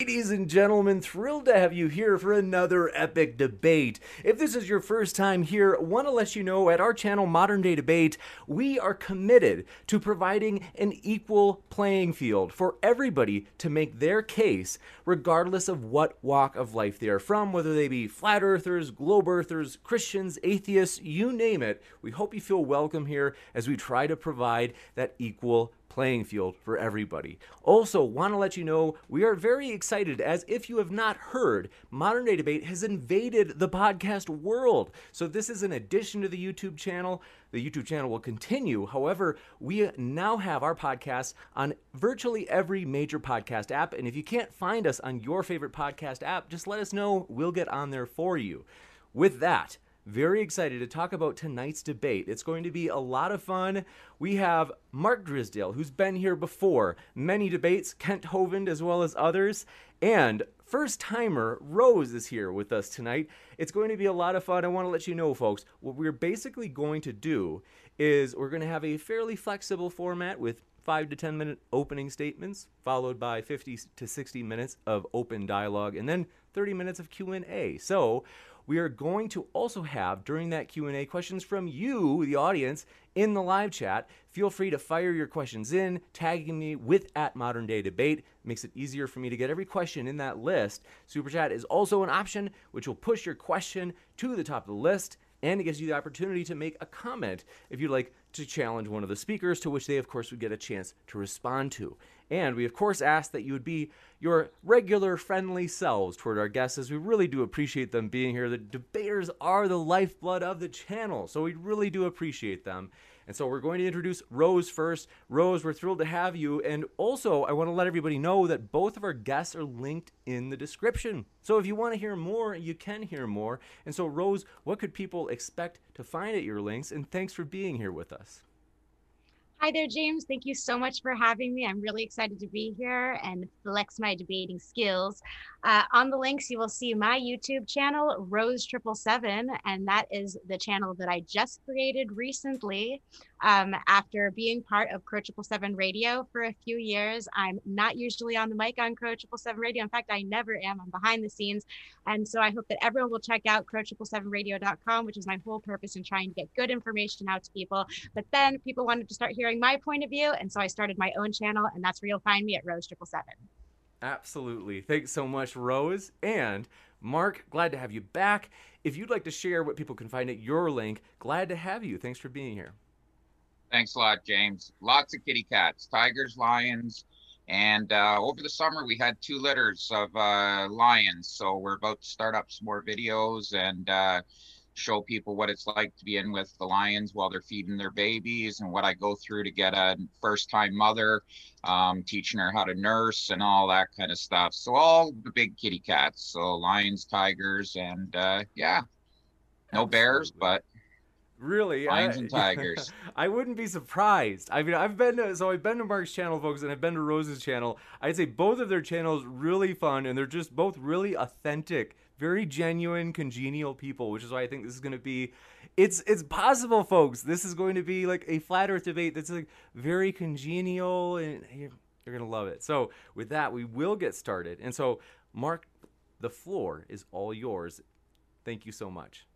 Ladies and gentlemen, thrilled to have you here for another epic debate. If this is your first time here, want to let you know at our channel Modern Day Debate, we are committed to providing an equal playing field for everybody to make their case, regardless of what walk of life they are from, whether they be flat earthers, globe earthers, Christians, atheists, you name it. We hope you feel welcome here as we try to provide that equal playing field for everybody. Also, want to let you know we are very excited as if you have not heard, Modern Day Debate has invaded the podcast world. So, this is an addition to the YouTube channel. The YouTube channel will continue. However, we now have our podcast on virtually every major podcast app. And if you can't find us on your favorite podcast app, just let us know. We'll get on there for you. With that, very excited to talk about tonight's debate. It's going to be a lot of fun. We have Mark Drysdale, who's been here before, many debates, Kent Hovind as well as others, and first timer Rose is here with us tonight. It's going to be a lot of fun. I want to let you know, folks, what we're basically going to do is we're going to have a fairly flexible format with five to 10 minute opening statements followed by 50 to 60 minutes of open dialogue and then 30 minutes of q&a so we are going to also have during that Q&A questions from you, the audience, in the live chat. Feel free to fire your questions in, tagging me with at Modern Day Debate. makes it easier for me to get every question in that list. Super chat is also an option which will push your question to the top of the list and it gives you the opportunity to make a comment if you'd like to challenge one of the speakers, to which they, of course, would get a chance to respond to. And we, of course, ask that you would be your regular friendly selves toward our guests, as we really do appreciate them being here. The debaters are the lifeblood of the channel, so we really do appreciate them. And so we're going to introduce Rose first. Rose, we're thrilled to have you. And also, I want to let everybody know that both of our guests are linked in the description. So if you want to hear more, you can hear more. And so, Rose, what could people expect to find at your links? And thanks for being here with us. Hi there, James. Thank you so much for having me. I'm really excited to be here and flex my debating skills. Uh, on the links, you will see my YouTube channel, Rose Triple Seven, and that is the channel that I just created recently. Um, after being part of Crow Triple Seven Radio for a few years, I'm not usually on the mic on Crow Triple Seven Radio. In fact, I never am. I'm behind the scenes, and so I hope that everyone will check out Crow Triple Seven Radio.com, which is my whole purpose in trying to get good information out to people. But then people wanted to start hearing my point of view, and so I started my own channel, and that's where you'll find me at Rose Triple Seven. Absolutely. Thanks so much, Rose. And Mark, glad to have you back. If you'd like to share what people can find at your link, glad to have you. Thanks for being here. Thanks a lot, James. Lots of kitty cats, tigers, lions, and uh, over the summer we had two litters of uh, lions. So we're about to start up some more videos and uh, show people what it's like to be in with the lions while they're feeding their babies and what I go through to get a first time mother, um, teaching her how to nurse and all that kind of stuff. So all the big kitty cats, so lions, tigers, and uh, yeah, no Absolutely. bears, but Really, lions I, and tigers. I wouldn't be surprised. I mean, I've been to, so I've been to Mark's channel, folks, and I've been to Rose's channel. I'd say both of their channels really fun, and they're just both really authentic, very genuine, congenial people. Which is why I think this is going to be. It's it's possible, folks. This is going to be like a flat Earth debate that's like very congenial, and you're, you're gonna love it. So with that, we will get started. And so, Mark, the floor is all yours. Thank you so much.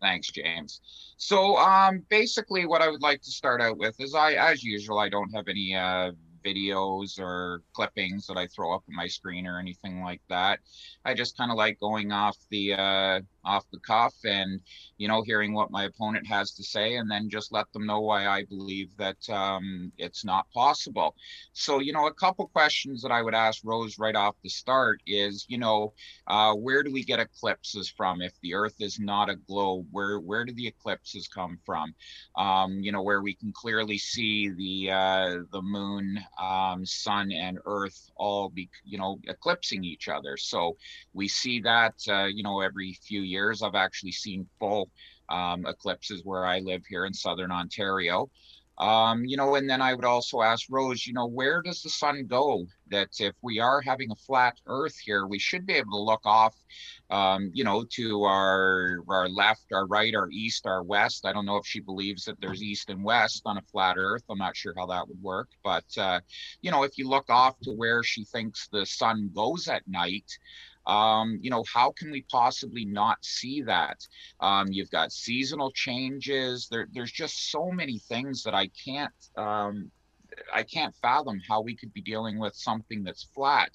Thanks, James. So, um, basically, what I would like to start out with is I, as usual, I don't have any uh, videos or clippings that I throw up on my screen or anything like that. I just kind of like going off the uh, off the cuff and you know hearing what my opponent has to say and then just let them know why i believe that um, it's not possible. So you know a couple questions that i would ask rose right off the start is you know uh, where do we get eclipses from? If the earth is not a globe where where do the eclipses come from? Um, you know where we can clearly see the uh, the moon um, sun and earth all be you know eclipsing each other. So we see that uh, you know every few years. I've actually seen full um, eclipses where I live here in southern Ontario. Um, you know, and then I would also ask Rose, you know, where does the sun go? That if we are having a flat Earth here, we should be able to look off, um, you know, to our our left, our right, our east, our west. I don't know if she believes that there's east and west on a flat Earth. I'm not sure how that would work, but uh, you know, if you look off to where she thinks the sun goes at night, um, you know, how can we possibly not see that? Um, you've got seasonal changes. There, there's just so many things that I can't um, I can't fathom how we could be dealing with something that's flat.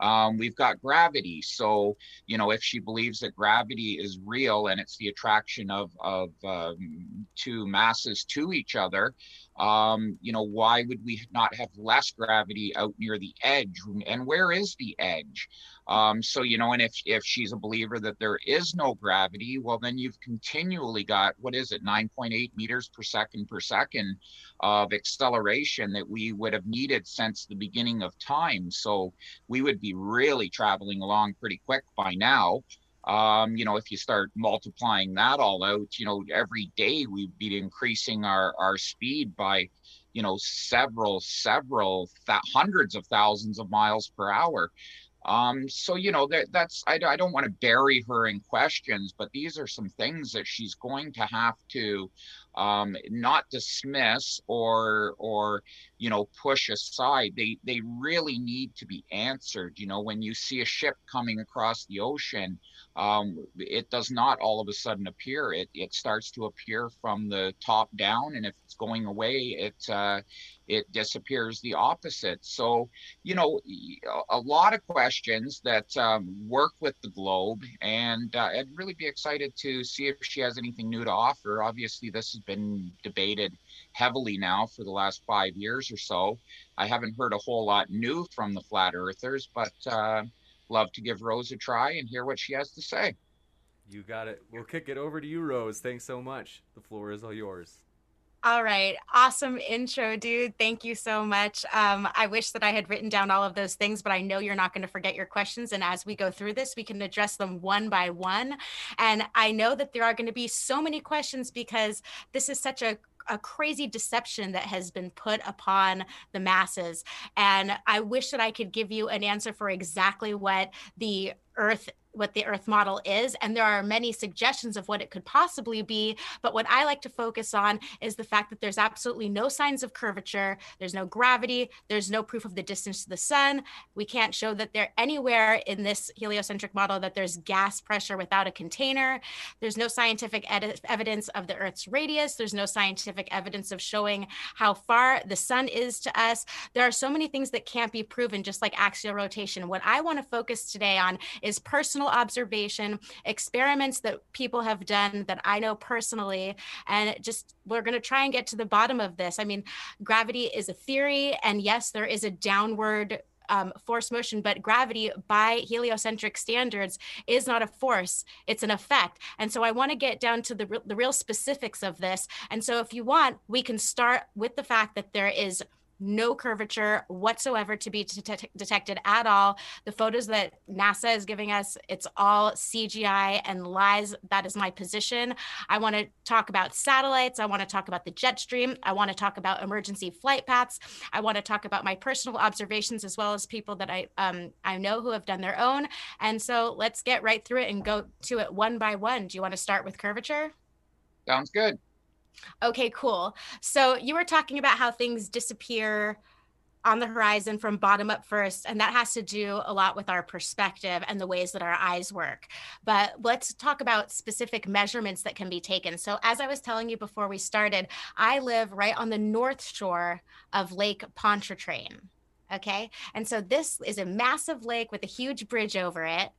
Um, we've got gravity. So, you know, if she believes that gravity is real and it's the attraction of, of um, two masses to each other, um, you know, why would we not have less gravity out near the edge? And where is the edge? Um, so, you know, and if, if she's a believer that there is no gravity, well, then you've continually got, what is it, 9.8 meters per second per second of acceleration that we would have needed since the beginning of time. So we would be really traveling along pretty quick by now. Um, you know, if you start multiplying that all out, you know, every day we'd be increasing our, our speed by, you know, several, several th- hundreds of thousands of miles per hour. Um, so you know that that's I, I don't want to bury her in questions, but these are some things that she's going to have to um, not dismiss or or you know push aside. They they really need to be answered. You know, when you see a ship coming across the ocean, um, it does not all of a sudden appear. It, it starts to appear from the top down, and if it's going away, it uh, it disappears the opposite. So, you know, a lot of questions that um, work with the globe, and uh, I'd really be excited to see if she has anything new to offer. Obviously, this has been debated heavily now for the last five years or so. I haven't heard a whole lot new from the flat earthers, but uh, love to give Rose a try and hear what she has to say. You got it. We'll kick it over to you, Rose. Thanks so much. The floor is all yours. All right. Awesome intro, dude. Thank you so much. Um, I wish that I had written down all of those things, but I know you're not going to forget your questions. And as we go through this, we can address them one by one. And I know that there are going to be so many questions because this is such a a crazy deception that has been put upon the masses. And I wish that I could give you an answer for exactly what the earth what the earth model is and there are many suggestions of what it could possibly be but what i like to focus on is the fact that there's absolutely no signs of curvature there's no gravity there's no proof of the distance to the sun. We can't show that there anywhere in this heliocentric model that there's gas pressure without a container. There's no scientific ed- evidence of the earth's radius. There's no scientific evidence of showing how far the sun is to us. There are so many things that can't be proven just like axial rotation. What i want to focus today on is personal observation, experiments that people have done that I know personally, and just we're going to try and get to the bottom of this. I mean, gravity is a theory, and yes, there is a downward um, force motion, but gravity by heliocentric standards is not a force, it's an effect. And so I want to get down to the, the real specifics of this. And so if you want, we can start with the fact that there is no curvature whatsoever to be det- detected at all. The photos that NASA is giving us, it's all CGI and lies. That is my position. I want to talk about satellites. I want to talk about the jet stream. I want to talk about emergency flight paths. I want to talk about my personal observations as well as people that I um, I know who have done their own. And so let's get right through it and go to it one by one. Do you want to start with curvature? Sounds good. Okay, cool. So you were talking about how things disappear on the horizon from bottom up first and that has to do a lot with our perspective and the ways that our eyes work. But let's talk about specific measurements that can be taken. So as i was telling you before we started i live right on the north shore of lake pontchartrain Okay. And so this is a massive lake with a huge bridge over it.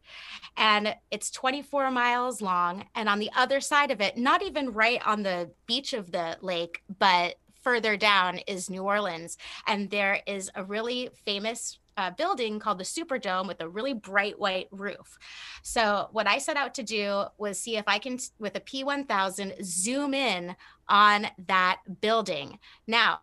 And it's 24 miles long. And on the other side of it, not even right on the beach of the lake, but further down is New Orleans. And there is a really famous uh, building called the Superdome with a really bright white roof. So, what I set out to do was see if I can, with a P1000, zoom in on that building. Now,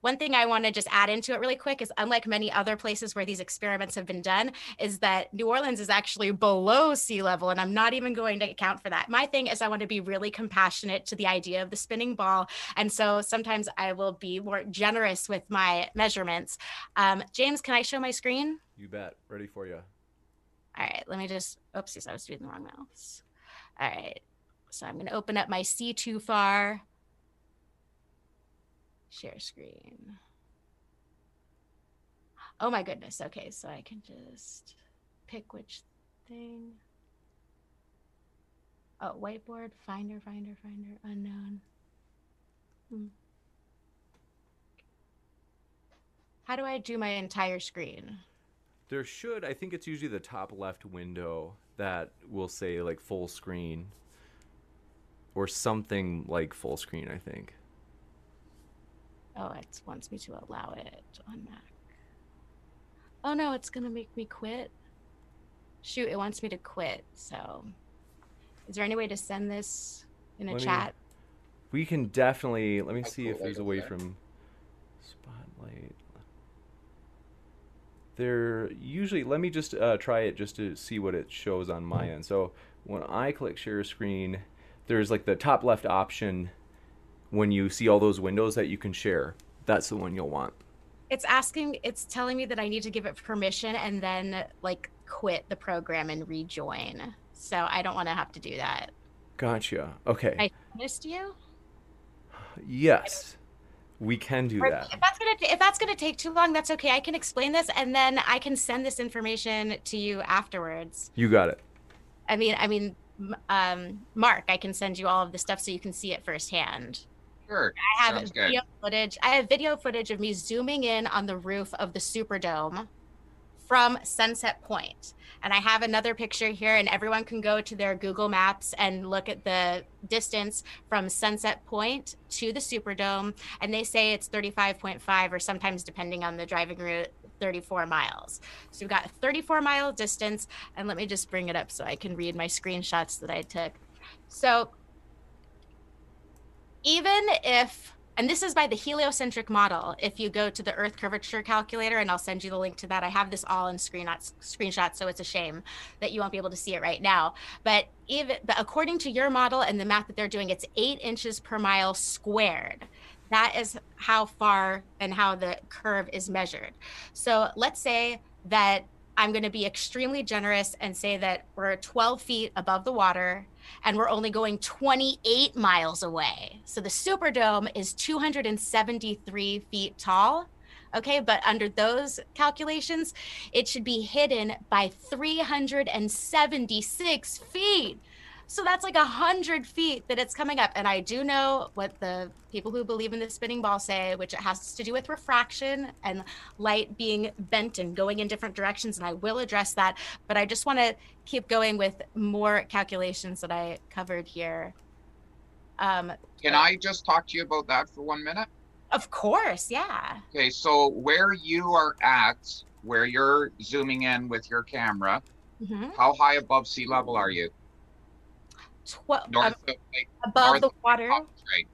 one thing I want to just add into it really quick is unlike many other places where these experiments have been done, is that New Orleans is actually below sea level. And I'm not even going to account for that. My thing is I want to be really compassionate to the idea of the spinning ball. And so sometimes I will be more generous with my measurements. Um, James, can I show my screen? You bet. Ready for you. All right, let me just, oopsies, I was doing the wrong mouse. All right, so I'm gonna open up my C2FAR share screen. Oh my goodness. Okay, so I can just pick which thing. Oh, whiteboard, finder, finder, finder, unknown. Hmm. How do I do my entire screen? There should, I think it's usually the top left window that will say like full screen or something like full screen, I think. Oh, it wants me to allow it on Mac. Oh no, it's gonna make me quit. Shoot, it wants me to quit. So, is there any way to send this in a Let me- chat? We can definitely, let me see if there's a way there. from Spotlight. There usually, let me just uh, try it just to see what it shows on my end. So when I click share screen, there's like the top left option when you see all those windows that you can share. That's the one you'll want. It's asking, it's telling me that I need to give it permission and then like quit the program and rejoin. So I don't want to have to do that. Gotcha. Okay. I missed you. yes, we can do Or that. If that's gonna if that's gonna take too long, that's okay. I can explain this and then I can send this information to you afterwards. You got it. I mean, I mean, um, Mark, I can send you all of the stuff so you can see it firsthand. Sure. I have Sounds good. video footage. I have video footage of me zooming in on the roof of the Superdome from Sunset Point. And I have another picture here, and everyone can go to their Google Maps and look at the distance from Sunset Point to the Superdome. And they say it's 35.5, or sometimes, depending on the driving route, 34 miles. So we've got a 34 mile distance. And let me just bring it up so I can read my screenshots that I took. So even if and this is by the heliocentric model if you go to the earth curvature calculator and i'll send you the link to that. I have this all in screenshots screenshots so it's a shame that you won't be able to see it right now. But even but according to your model and the math that they're doing it's eight inches per mile squared. That is how far and how the curve is measured. So let's say that i'm going to be extremely generous and say that we're 12 feet above the water and we're only going 28 miles away. So the Superdome is 273 feet tall. Okay, but under those calculations, it should be hidden by 376 feet. So that's like a hundred feet that it's coming up. And I do know what the people who believe in the spinning ball say, which it has to do with refraction and light being bent and going in different directions. And I will address that. But I just want to keep going with more calculations that I covered here. Um, Can I just talk to you about that for one minute? of course, yeah. Okay, so where you are at, where you're zooming in with your camera, Mhm. how high above sea level are you? Twelve um, above the water. Pontchartrain.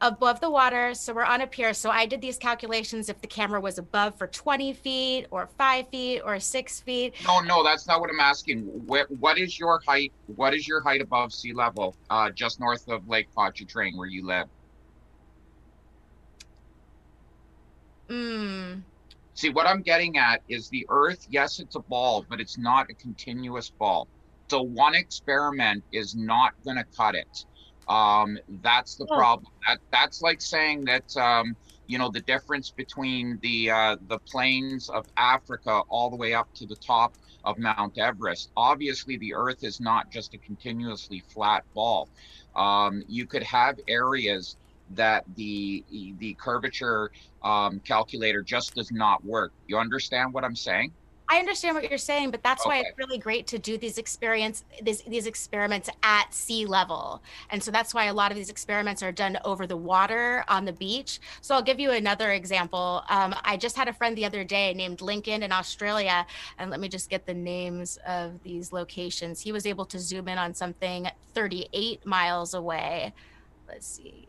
above the water. So we're on a pier. So I did these calculations if the camera was above for 20 feet or five feet or six feet. No, no, that's not what I'm asking. What, what is your height? What is your height above sea level, uh, just north of Lake Pontchartrain where you live? Mm. See, what I'm getting at is the Earth, yes, it's a ball, but it's not a continuous ball. So one experiment is not going to cut it. Um, that's the Oh. problem. That that's like saying that um, you know the difference between the uh, the plains of Africa all the way up to the top of Mount Everest. Obviously, the Earth is not just a continuously flat ball. Um, you could have areas that the the curvature um, calculator just does not work. You understand what I'm saying? I understand what you're saying, but that's why it's really great to do these experience these these experiments at sea level. And so that's why a lot of these experiments are done over the water on the beach. So I'll give you another example. Um, I just had a friend the other day named Lincoln in Australia, and let me just get the names of these locations. He was able to zoom in on something 38 miles away. Let's see.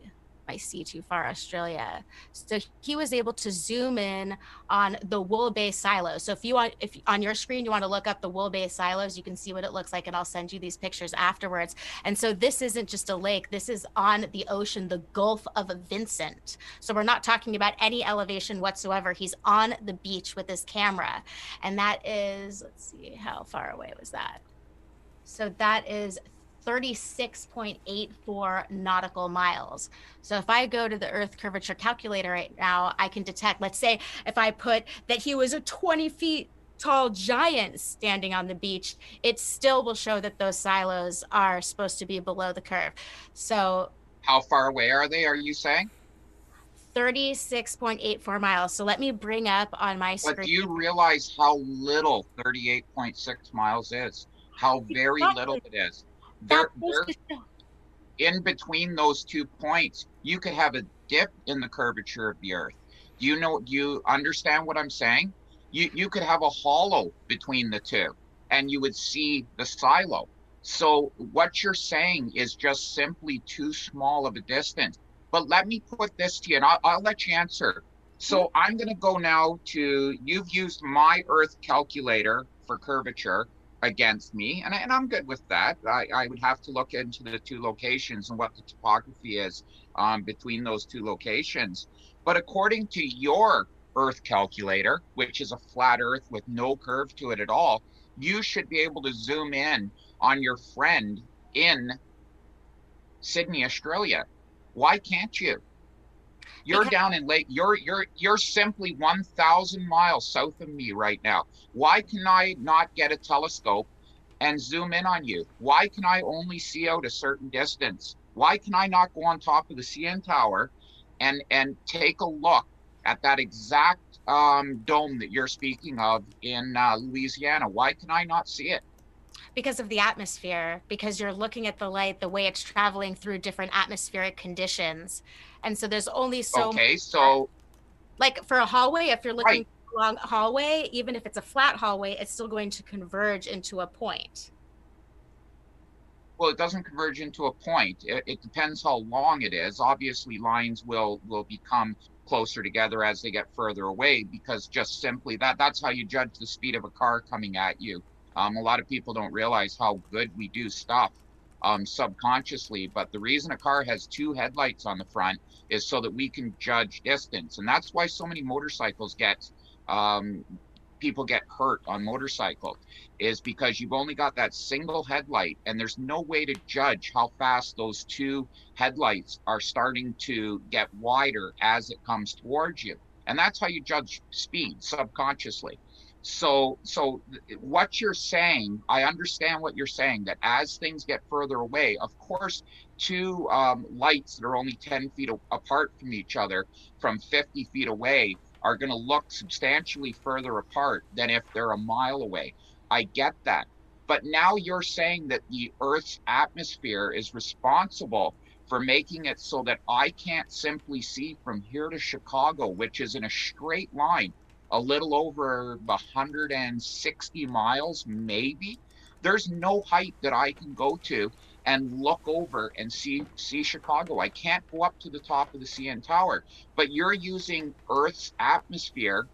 I see too far Australia. So he was able to zoom in on the Wool Bay silos. So if you want, if on your screen you want to look up the Wool Bay silos, you can see what it looks like, and I'll send you these pictures afterwards. And so this isn't just a lake; this is on the ocean, the Gulf of Vincent. So we're not talking about any elevation whatsoever. He's on the beach with his camera, and that is, let's see, how far away was that? So that is 36.84 nautical miles. So if I go to the Earth curvature calculator right now, I can detect, let's say, if I put that he was a 20 feet tall giant standing on the beach, it still will show that those silos are supposed to be below the curve. So How far away are they? Are you saying? 36.84 miles. So let me bring up on my screen. But do you realize how little 38.6 miles is? How very little it is. That There, goes there, to show- in between those two points, you could have a dip in the curvature of the Earth. Do you know? Do you understand what I'm saying? You you could have a hollow between the two, and you would see the silo. So what you're saying is just simply too small of a distance. But let me put this to you, and I'll, I'll let you answer. So I'm going to go now to you've used my Earth calculator for curvature against me, and, I, and I'm good with that. I, I would have to look into the two locations and what the topography is um, between those two locations. But according to your Earth calculator, which is a flat Earth with no curve to it at all, you should be able to zoom in on your friend in Sydney, Australia. Why can't you? You're Because- down in Lake. You're you're you're simply 1,000 miles south of me right now. Why can I not get a telescope and zoom in on you? Why can I only see out a certain distance? Why can I not go on top of the CN Tower and and take a look at that exact um, dome that you're speaking of in uh, Louisiana? Why can I not see it? Because of the atmosphere because you're looking at the light the way it's traveling through different atmospheric conditions and so there's only so okay, so like for a hallway if you're looking Right. along a hallway even if it's a flat hallway it's still going to converge into a point well, it doesn't converge into a point. It, it depends how long it is. Obviously, lines will will become closer together as they get further away because just simply that that's how you judge the speed of a car coming at you. Um, a lot of people don't realize how good we do stuff um, subconsciously, but the reason a car has two headlights on the front is so that we can judge distance, and that's why so many motorcycles get um, people get hurt on motorcycles is because you've only got that single headlight and there's no way to judge how fast those two headlights are starting to get wider as it comes towards you and that's how you judge speed subconsciously so so what you're saying i understand what you're saying that as things get further away of course two um, lights that are only 10 feet apart from each other from 50 feet away are going to look substantially further apart than if they're a mile away I get that. But now you're saying that the Earth's atmosphere is responsible for making it so that I can't simply see from here to Chicago, which is in a straight line, a little over 160 miles, maybe. There's no height that I can go to and look over and see see Chicago. I can't go up to the top of the CN Tower, but you're using Earth's atmosphere,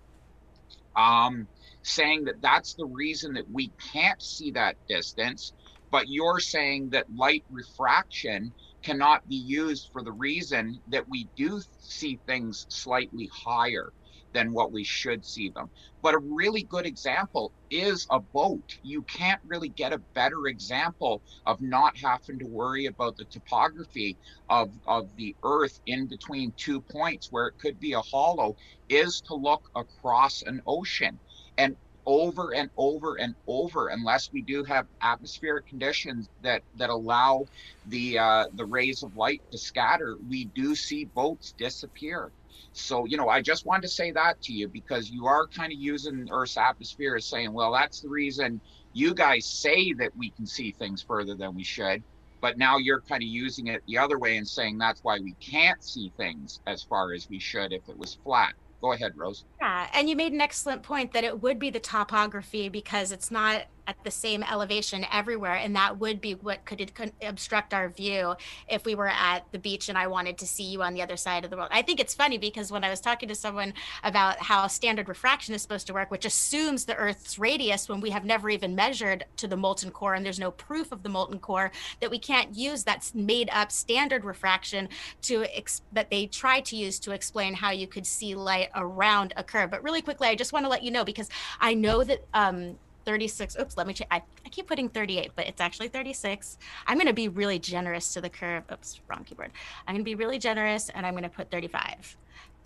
um, saying that that's the reason that we can't see that distance. But you're saying that light refraction cannot be used for the reason that we do see things slightly higher than what we should see them. But a really good example is a boat. You can't really get a better example of not having to worry about the topography of, of the earth in between two points where it could be a hollow is to look across an ocean. And over and over and over unless we do have atmospheric conditions that that allow the uh, the rays of light to scatter we do see boats disappear so, you know, I just wanted to say that to you because you are kind of using Earth's atmosphere as saying, well, that's the reason you guys say that we can see things further than we should. But now you're kind of using it the other way and saying that's why we can't see things as far as we should if it was flat. Go ahead, Rose. Yeah, and you made an excellent point that it would be the topography because it's not at the same elevation everywhere and that would be what could obstruct our view if we were at the beach and I wanted to see you on the other side of the world. I think it's funny because when I was talking to someone about how standard refraction is supposed to work, which assumes the Earth's radius when we have never even measured to the molten core and there's no proof of the molten core, that we can't use that made up standard refraction to ex- that they try to use to explain how you could see light around a curve. But really quickly, I just want to let you know because I know that um, 36. Oops, let me check. I, I keep putting 38, but it's actually 36. I'm going to be really generous to the curve. Oops, wrong keyboard. I'm going to be really generous and I'm going to put 35.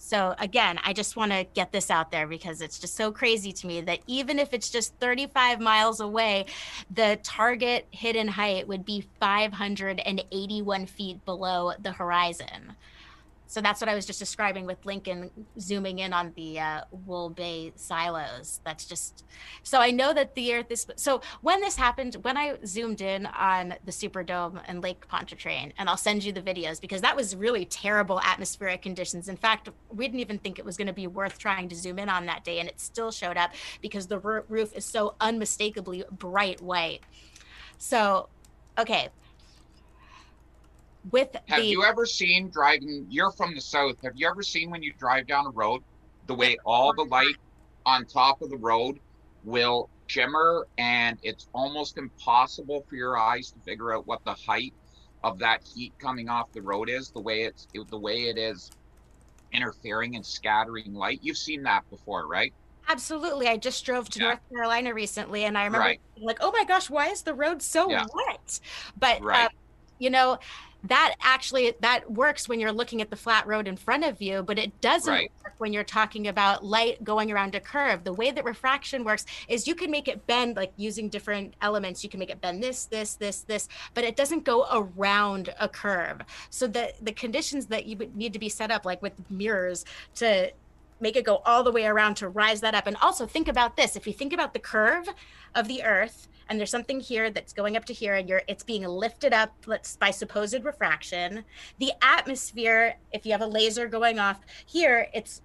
So again, I just want to get this out there because it's just so crazy to me that even if it's just 35 miles away, the target hidden height would be 581 feet below the horizon. So that's what I was just describing with Lincoln zooming in on the uh, Wool Bay silos. That's just so I know that the Earth is. So when this happened, when I zoomed in on the Superdome and Lake Pontchartrain, and I'll send you the videos because that was really terrible atmospheric conditions. In fact, we didn't even think it was going to be worth trying to zoom in on that day, and it still showed up because the roof is so unmistakably bright white. So, okay, with have the, you ever seen driving you're from the south have you ever seen when you drive down a road the way all the light on top of the road will shimmer and it's almost impossible for your eyes to figure out what the height of that heat coming off the road is the way it's the way it is interfering and scattering light you've seen that before right absolutely i just drove to yeah. north carolina recently and i remember right. like oh my gosh why is the road so yeah. wet but right. uh, you know that actually that works when you're looking at the flat road in front of you but it doesn't right. work when you're talking about light going around a curve. The way that refraction works is you can make it bend like using different elements. You can make it bend this this this this but it doesn't go around a curve. So the the conditions that you would need to be set up like with mirrors to make it go all the way around to rise that up. And also think about this. If you think about the curve of the earth and there's something here that's going up to here and you're it's being lifted up let's by supposed refraction. The atmosphere if you have a laser going off here it's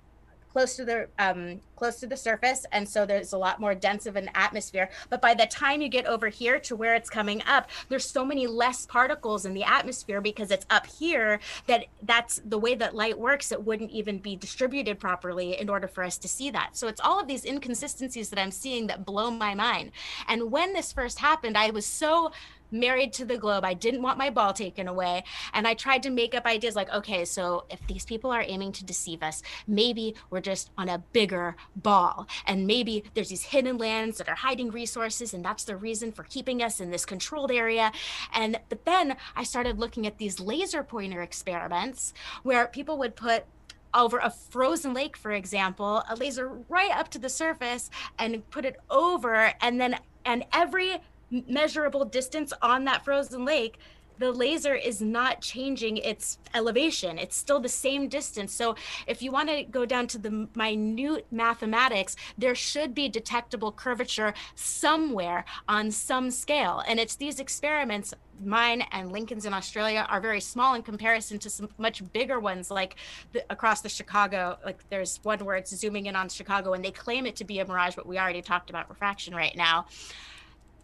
close to the um, close to the surface, and so there's a lot more dense of an atmosphere. But by the time you get over here to where it's coming up, there's so many less particles in the atmosphere because it's up here that that's the way that light works. It wouldn't even be distributed properly in order for us to see that. So it's all of these inconsistencies that I'm seeing that blow my mind. And when this first happened, I was so married to the globe. I didn't want my ball taken away. And I tried to make up ideas like, okay, so if these people are aiming to deceive us, maybe we're just on a bigger ball. And maybe there's these hidden lands that are hiding resources. And that's the reason for keeping us in this controlled area. And, but then I started looking at these laser pointer experiments where people would put over a frozen lake, for example, a laser right up to the surface and put it over, and then and every measurable distance on that frozen lake the laser is not changing its elevation. It's still the same distance. So if you want to go down to the minute mathematics, there should be detectable curvature somewhere on some scale. And it's these experiments, mine and Lincoln's in Australia, are very small in comparison to some much bigger ones like the, across the Chicago. Like there's one where it's zooming in on Chicago and they claim it to be a mirage, but we already talked about refraction right now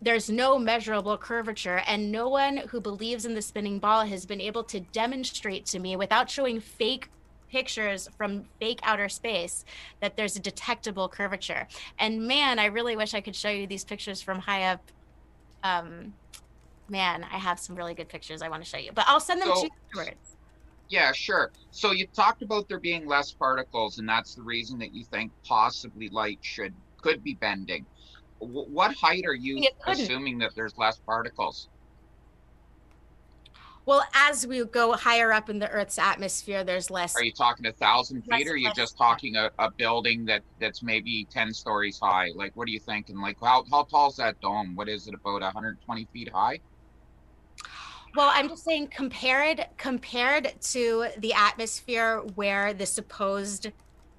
there's no measurable curvature and no one who believes in the spinning ball has been able to demonstrate to me without showing fake pictures from fake outer space that there's a detectable curvature. And man i really wish i could show you these pictures from high up. Um man i have some really good pictures i want to show you but i'll send them so, to you afterwards. Yeah sure. So you talked about there being less particles and that's the reason that you think possibly light should could be bending what height are you assuming that there's less particles? Well, as we go higher up in the Earth's atmosphere, there's less. Are you talking a thousand feet, or are you just talking a, a building that that's maybe ten stories high? Like, what are you thinking? Like, how how tall is that dome? What is it about 120 feet high? Well, I'm just saying compared compared to the atmosphere where the supposed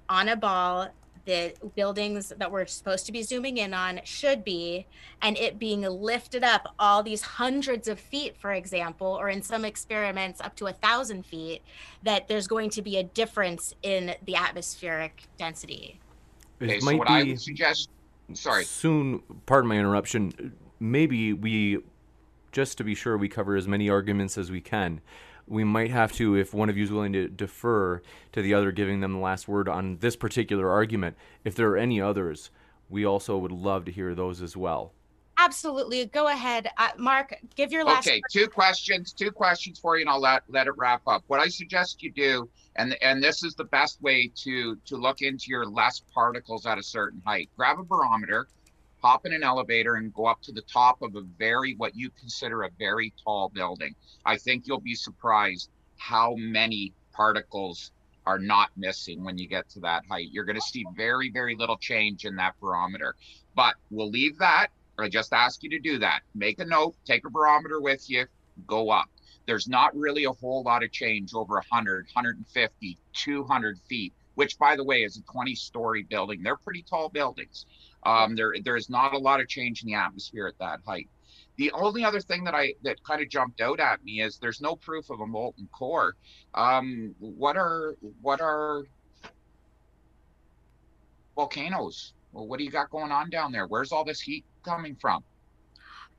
on a ball the buildings that we're supposed to be zooming in on should be, and it being lifted up all these hundreds of feet, for example, or in some experiments up to a thousand feet, that there's going to be a difference in the atmospheric density. Okay, it might so be suggest, sorry, soon. Pardon my interruption. Maybe we, just to be sure, we cover as many arguments as we can we might have to, if one of you is willing to defer to the other, giving them the last word on this particular argument. If there are any others, we also would love to hear those as well. Absolutely. Go ahead, uh, Mark. Give your last. Okay, two questions. Two questions for you, and I'll let let it wrap up. What I suggest you do, and and this is the best way to to look into your less particles at a certain height. Grab a barometer hop in an elevator and go up to the top of a very what you consider a very tall building. I think you'll be surprised how many particles are not missing when you get to that height. You're going to see very very little change in that barometer. But we'll leave that. I just ask you to do that. Make a note take a barometer with you go up. There's not really a whole lot of change over 100 150 200 feet which by the way is a 20 story building. They're pretty tall buildings um, there, there's not a lot of change in the atmosphere at that height. The only other thing that I that kind of jumped out at me is there's no proof of a molten core. Um, what are what are volcanoes? Well, what do you got going on down there? Where's all this heat coming from?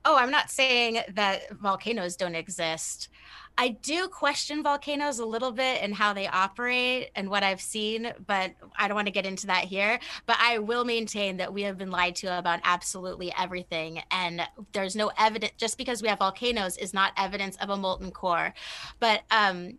Oh, I'm not saying that volcanoes don't exist. I do question volcanoes a little bit and how they operate and what I've seen, but I don't want to get into that here. But I will maintain that we have been lied to about absolutely everything. And there's no evidence, just because we have volcanoes is not evidence of a molten core. But um,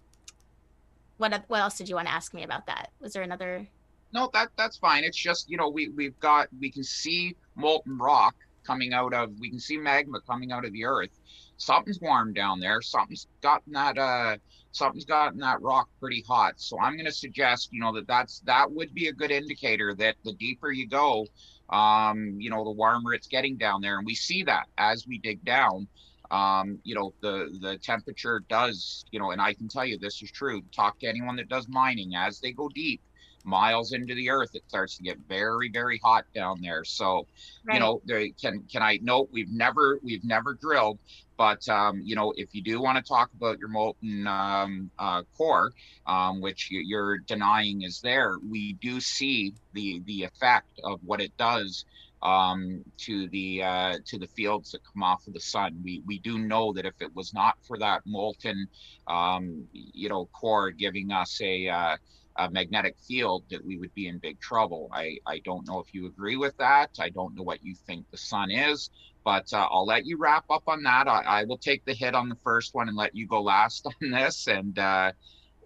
what, what else did you want to ask me about that? Was there another? No, that that's fine. It's just, you know, we, we've got, we can see molten rock coming out of, we can see magma coming out of the earth something's warm down there. Something's gotten that uh something's gotten that rock pretty hot. So I'm going to suggest, you know, that that's that would be a good indicator that the deeper you go, um, you know, the warmer it's getting down there, and we see that as we dig down. Um, you know, the the temperature does, you know, and I can tell you this is true. Talk to anyone that does mining as they go deep miles into the earth it starts to get very very hot down there so right. you know there can can i note we've never we've never drilled but um, you know, if you do want to talk about your molten um, uh, core, um, which you're denying is there, we do see the the effect of what it does um, to the uh, to the fields that come off of the sun. We we do know that if it was not for that molten, um, you know, core giving us a uh, a magnetic field that we would be in big trouble. I, I don't know if you agree with that. I don't know what you think the sun is. But uh, I'll let you wrap up on that. I, I, will take the hit on the first one and let you go last on this, and uh,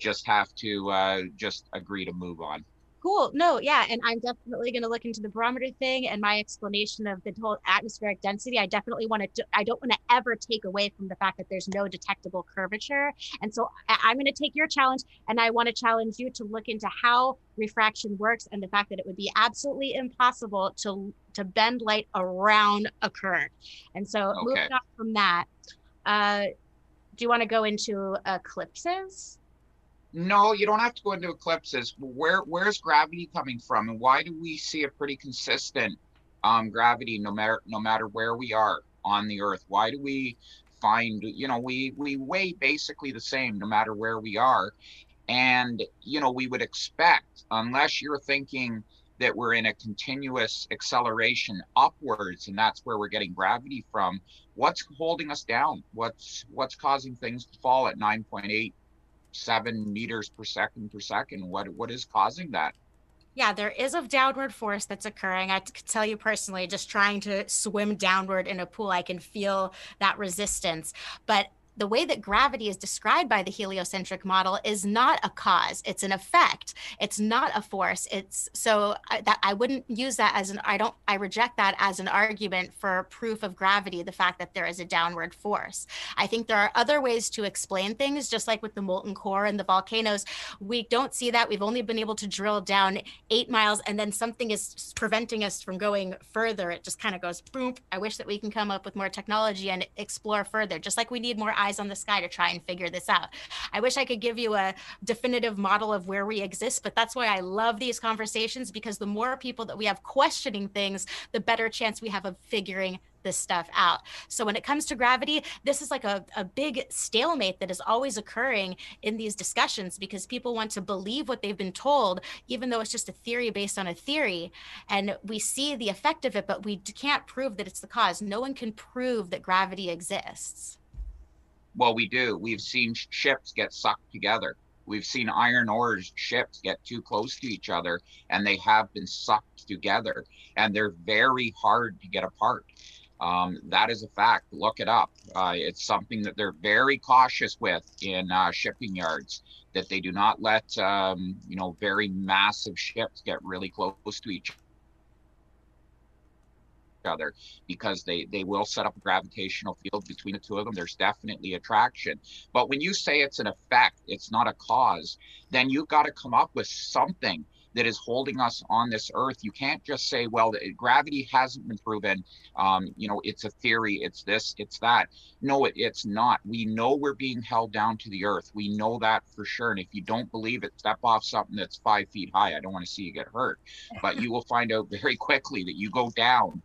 just have to uh, just agree to move on. Cool. No, yeah. And I'm definitely going to look into the barometer thing and my explanation of the whole atmospheric density. I definitely want to, I don't want to ever take away from the fact that there's no detectable curvature. And so I, am going to take your challenge and I want to challenge you to look into how refraction works and the fact that it would be absolutely impossible to, to bend light around a current. And so okay. moving on from that, uh, do you want to go into eclipses? No, you don't have to go into eclipses. Where where's gravity coming from, and why do we see a pretty consistent um, gravity no matter no matter where we are on the Earth? Why do we find you know we we weigh basically the same no matter where we are, and you know we would expect unless you're thinking that we're in a continuous acceleration upwards and that's where we're getting gravity from what's holding us down what's what's causing things to fall at 9.87 meters per second per second what what is causing that yeah, there is a downward force that's occurring. I can tell you personally, just trying to swim downward in a pool, I can feel that resistance. But the way that gravity is described by the heliocentric model is not a cause it's an effect it's not a force it's so I, that i wouldn't use that as an i don't i reject that as an argument for proof of gravity the fact that there is a downward force. I think there are other ways to explain things just like with the molten core and the volcanoes. We don't see that. We've only been able to drill down eight miles and then something is preventing us from going further. It just kind of goes boom. I wish that we can come up with more technology and explore further just like we need more eyes on the sky to try and figure this out. I wish I could give you a definitive model of where we exist, but that's why I love these conversations because the more people that we have questioning things, the better chance we have of figuring this stuff out. So when it comes to gravity, this is like a, a big stalemate that is always occurring in these discussions because people want to believe what they've been told, even though it's just a theory based on a theory. And we see the effect of it, but we can't prove that it's the cause. No one can prove that gravity exists. Well, we do. We've seen ships get sucked together. We've seen iron ore ships get too close to each other and they have been sucked together and they're very hard to get apart. Um, that is a fact. Look it up. Uh, it's something that they're very cautious with in uh, shipping yards that they do not let um, you know very massive ships get really close to each other because they they will set up a gravitational field between the two of them. There's definitely attraction. But when you say it's an effect it's not a cause then you've got to come up with something that is holding us on this earth. You can't just say well gravity hasn't been proven. Um, you know it's a theory. It's this it's that. No it, it's not. We know we're being held down to the earth. We know that for sure. And if you don't believe it step off something that's five feet high. I don't want to see you get hurt. But you will find out very quickly that you go down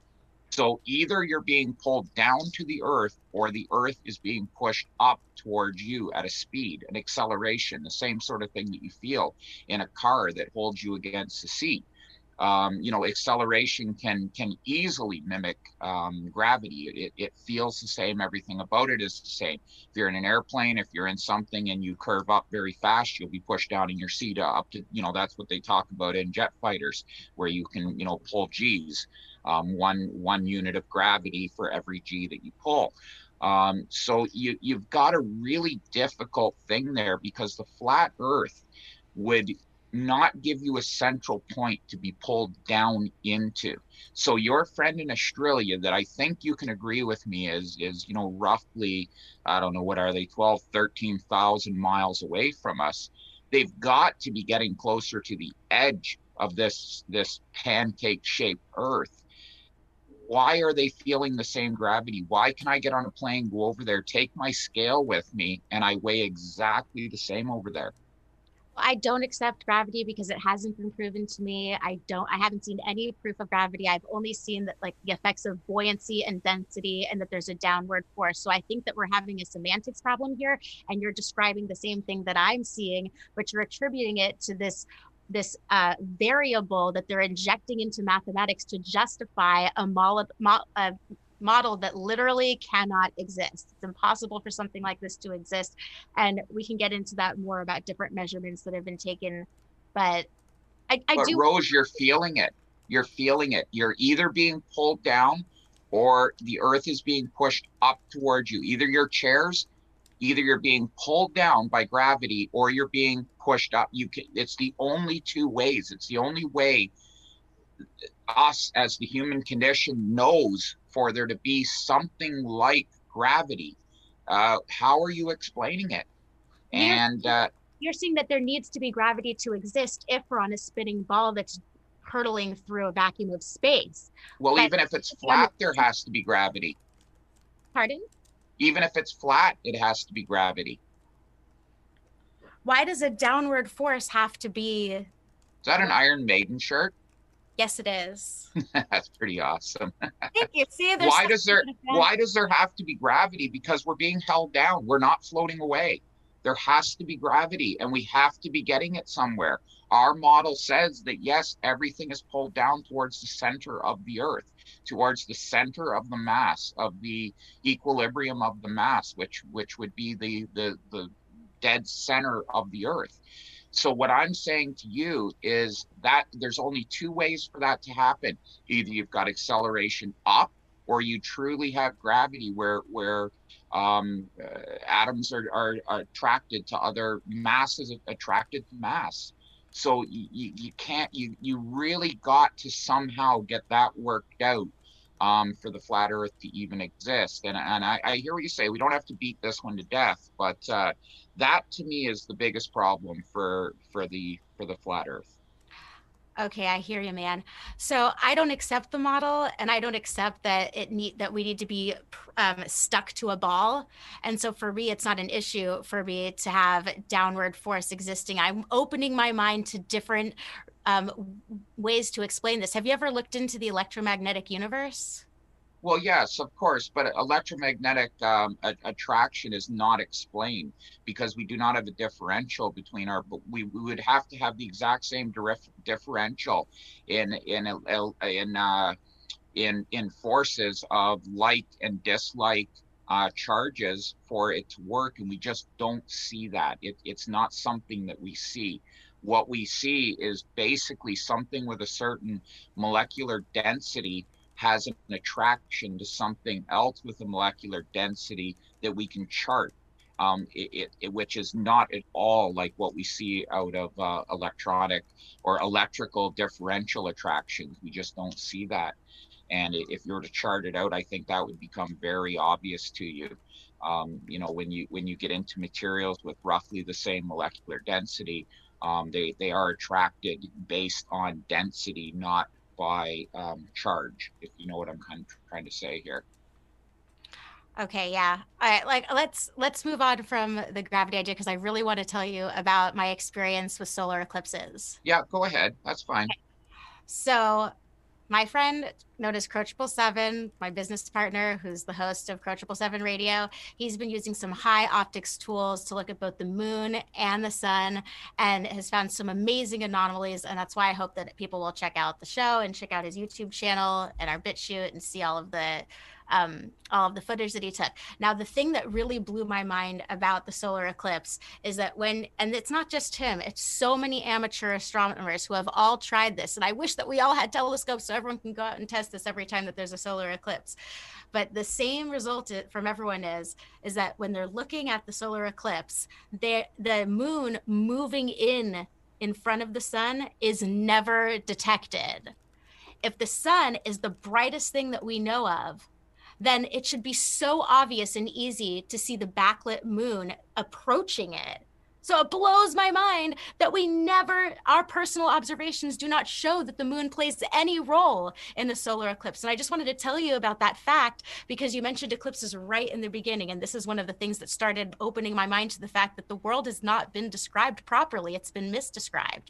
so either you're being pulled down to the earth or the earth is being pushed up towards you at a speed, an acceleration, the same sort of thing that you feel in a car that holds you against the seat. Um, you know, acceleration can can easily mimic um, gravity. It, it feels the same. Everything about it is the same. If you're in an airplane, if you're in something and you curve up very fast, you'll be pushed down in your seat up to, you know, that's what they talk about in jet fighters, where you can, you know, pull G's um, one one unit of gravity for every g that you pull. Um, so you you've got a really difficult thing there because the flat Earth would not give you a central point to be pulled down into. So your friend in Australia that I think you can agree with me is is you know roughly I don't know what are they 12 13,000 miles away from us. They've got to be getting closer to the edge of this this pancake shaped earth why are they feeling the same gravity? Why can I get on a plane, go over there, take my scale with me, and I weigh exactly the same over there? I don't accept gravity because it hasn't been proven to me. I don't I haven't seen any proof of gravity. I've only seen that like the effects of buoyancy and density and that there's a downward force. So I think that we're having a semantics problem here and you're describing the same thing that I'm seeing, but you're attributing it to this this uh, variable that they're injecting into mathematics to justify a, mo- mo- a model that literally cannot exist. It's impossible for something like this to exist. And we can get into that more about different measurements that have been taken. But I, I but do. Rose, you're feeling it. You're feeling it. You're either being pulled down or the earth is being pushed up towards you. Either your chairs either you're being pulled down by gravity or you're being pushed up. You can it's the only two ways. It's the only way us as the human condition knows for there to be something like gravity. Uh, how are you explaining it? And uh, you're saying that there needs to be gravity to exist if we're on a spinning ball that's hurtling through a vacuum of space. Well but even if it's flat there has to be gravity. Pardon even if it's flat, it has to be gravity. Why does a downward force have to be? Is that an Iron Maiden shirt? Yes, it is. That's pretty awesome. Thank you. See, why does there why does there have to be gravity? Because we're being held down. We're not floating away. There has to be gravity, and we have to be getting it somewhere. Our model says that yes, everything is pulled down towards the center of the earth, towards the center of the mass, of the equilibrium of the mass, which which would be the the the dead center of the earth. So what I'm saying to you is that there's only two ways for that to happen. Either you've got acceleration up or you truly have gravity where where um, uh, atoms are, are, are, attracted to other masses attracted to mass so you, you, can't you you really got to somehow get that worked out um, for the flat earth to even exist. And, and I, I, hear what you say. We don't have to beat this one to death but uh, that to me is the biggest problem for for the for the flat earth Okay, I hear you, man. So I don't accept the model, and I don't accept that it need that we need to be um, stuck to a ball. And so for me, it's not an issue for me to have downward force existing. I'm opening my mind to different um, ways to explain this. Have you ever looked into the electromagnetic universe? Well, yes, of course, but electromagnetic um, a- attraction is not explained because we do not have a differential between our. We, we would have to have the exact same differential in in in uh, in in forces of like and dislike uh, charges for it to work, and we just don't see that. It, it's not something that we see. What we see is basically something with a certain molecular density has an attraction to something else with a molecular density that we can chart, um, it, it, which is not at all like what we see out of uh, electronic or electrical differential attractions. We just don't see that. And if you were to chart it out, I think that would become very obvious to you. Um, you know, when you when you get into materials with roughly the same molecular density, um, they they are attracted based on density, not by um, charge, if you know what I'm kind of trying to say here. Okay, yeah. All right, like let's let's move on from the gravity idea because I really want to tell you about my experience with solar eclipses. Yeah, go ahead. That's fine. Okay. So my friend known as Triple Seven, my business partner, who's the host of Crow Seven Radio, he's been using some high optics tools to look at both the moon and the sun, and has found some amazing anomalies. And that's why I hope that people will check out the show and check out his YouTube channel and our BitChute and see all of the um, all of the footage that he took. Now, the thing that really blew my mind about the solar eclipse is that when, and it's not just him, it's so many amateur astronomers who have all tried this. And I wish that we all had telescopes so everyone can go out and test this every time that there's a solar eclipse. But the same result from everyone is, is that when they're looking at the solar eclipse, the moon moving in in front of the sun is never detected. If the sun is the brightest thing that we know of, then it should be so obvious and easy to see the backlit moon approaching it so it blows my mind that we never, our personal observations do not show that the moon plays any role in the solar eclipse. And I just wanted to tell you about that fact because you mentioned eclipses right in the beginning. And this is one of the things that started opening my mind to the fact that the world has not been described properly, it's been misdescribed.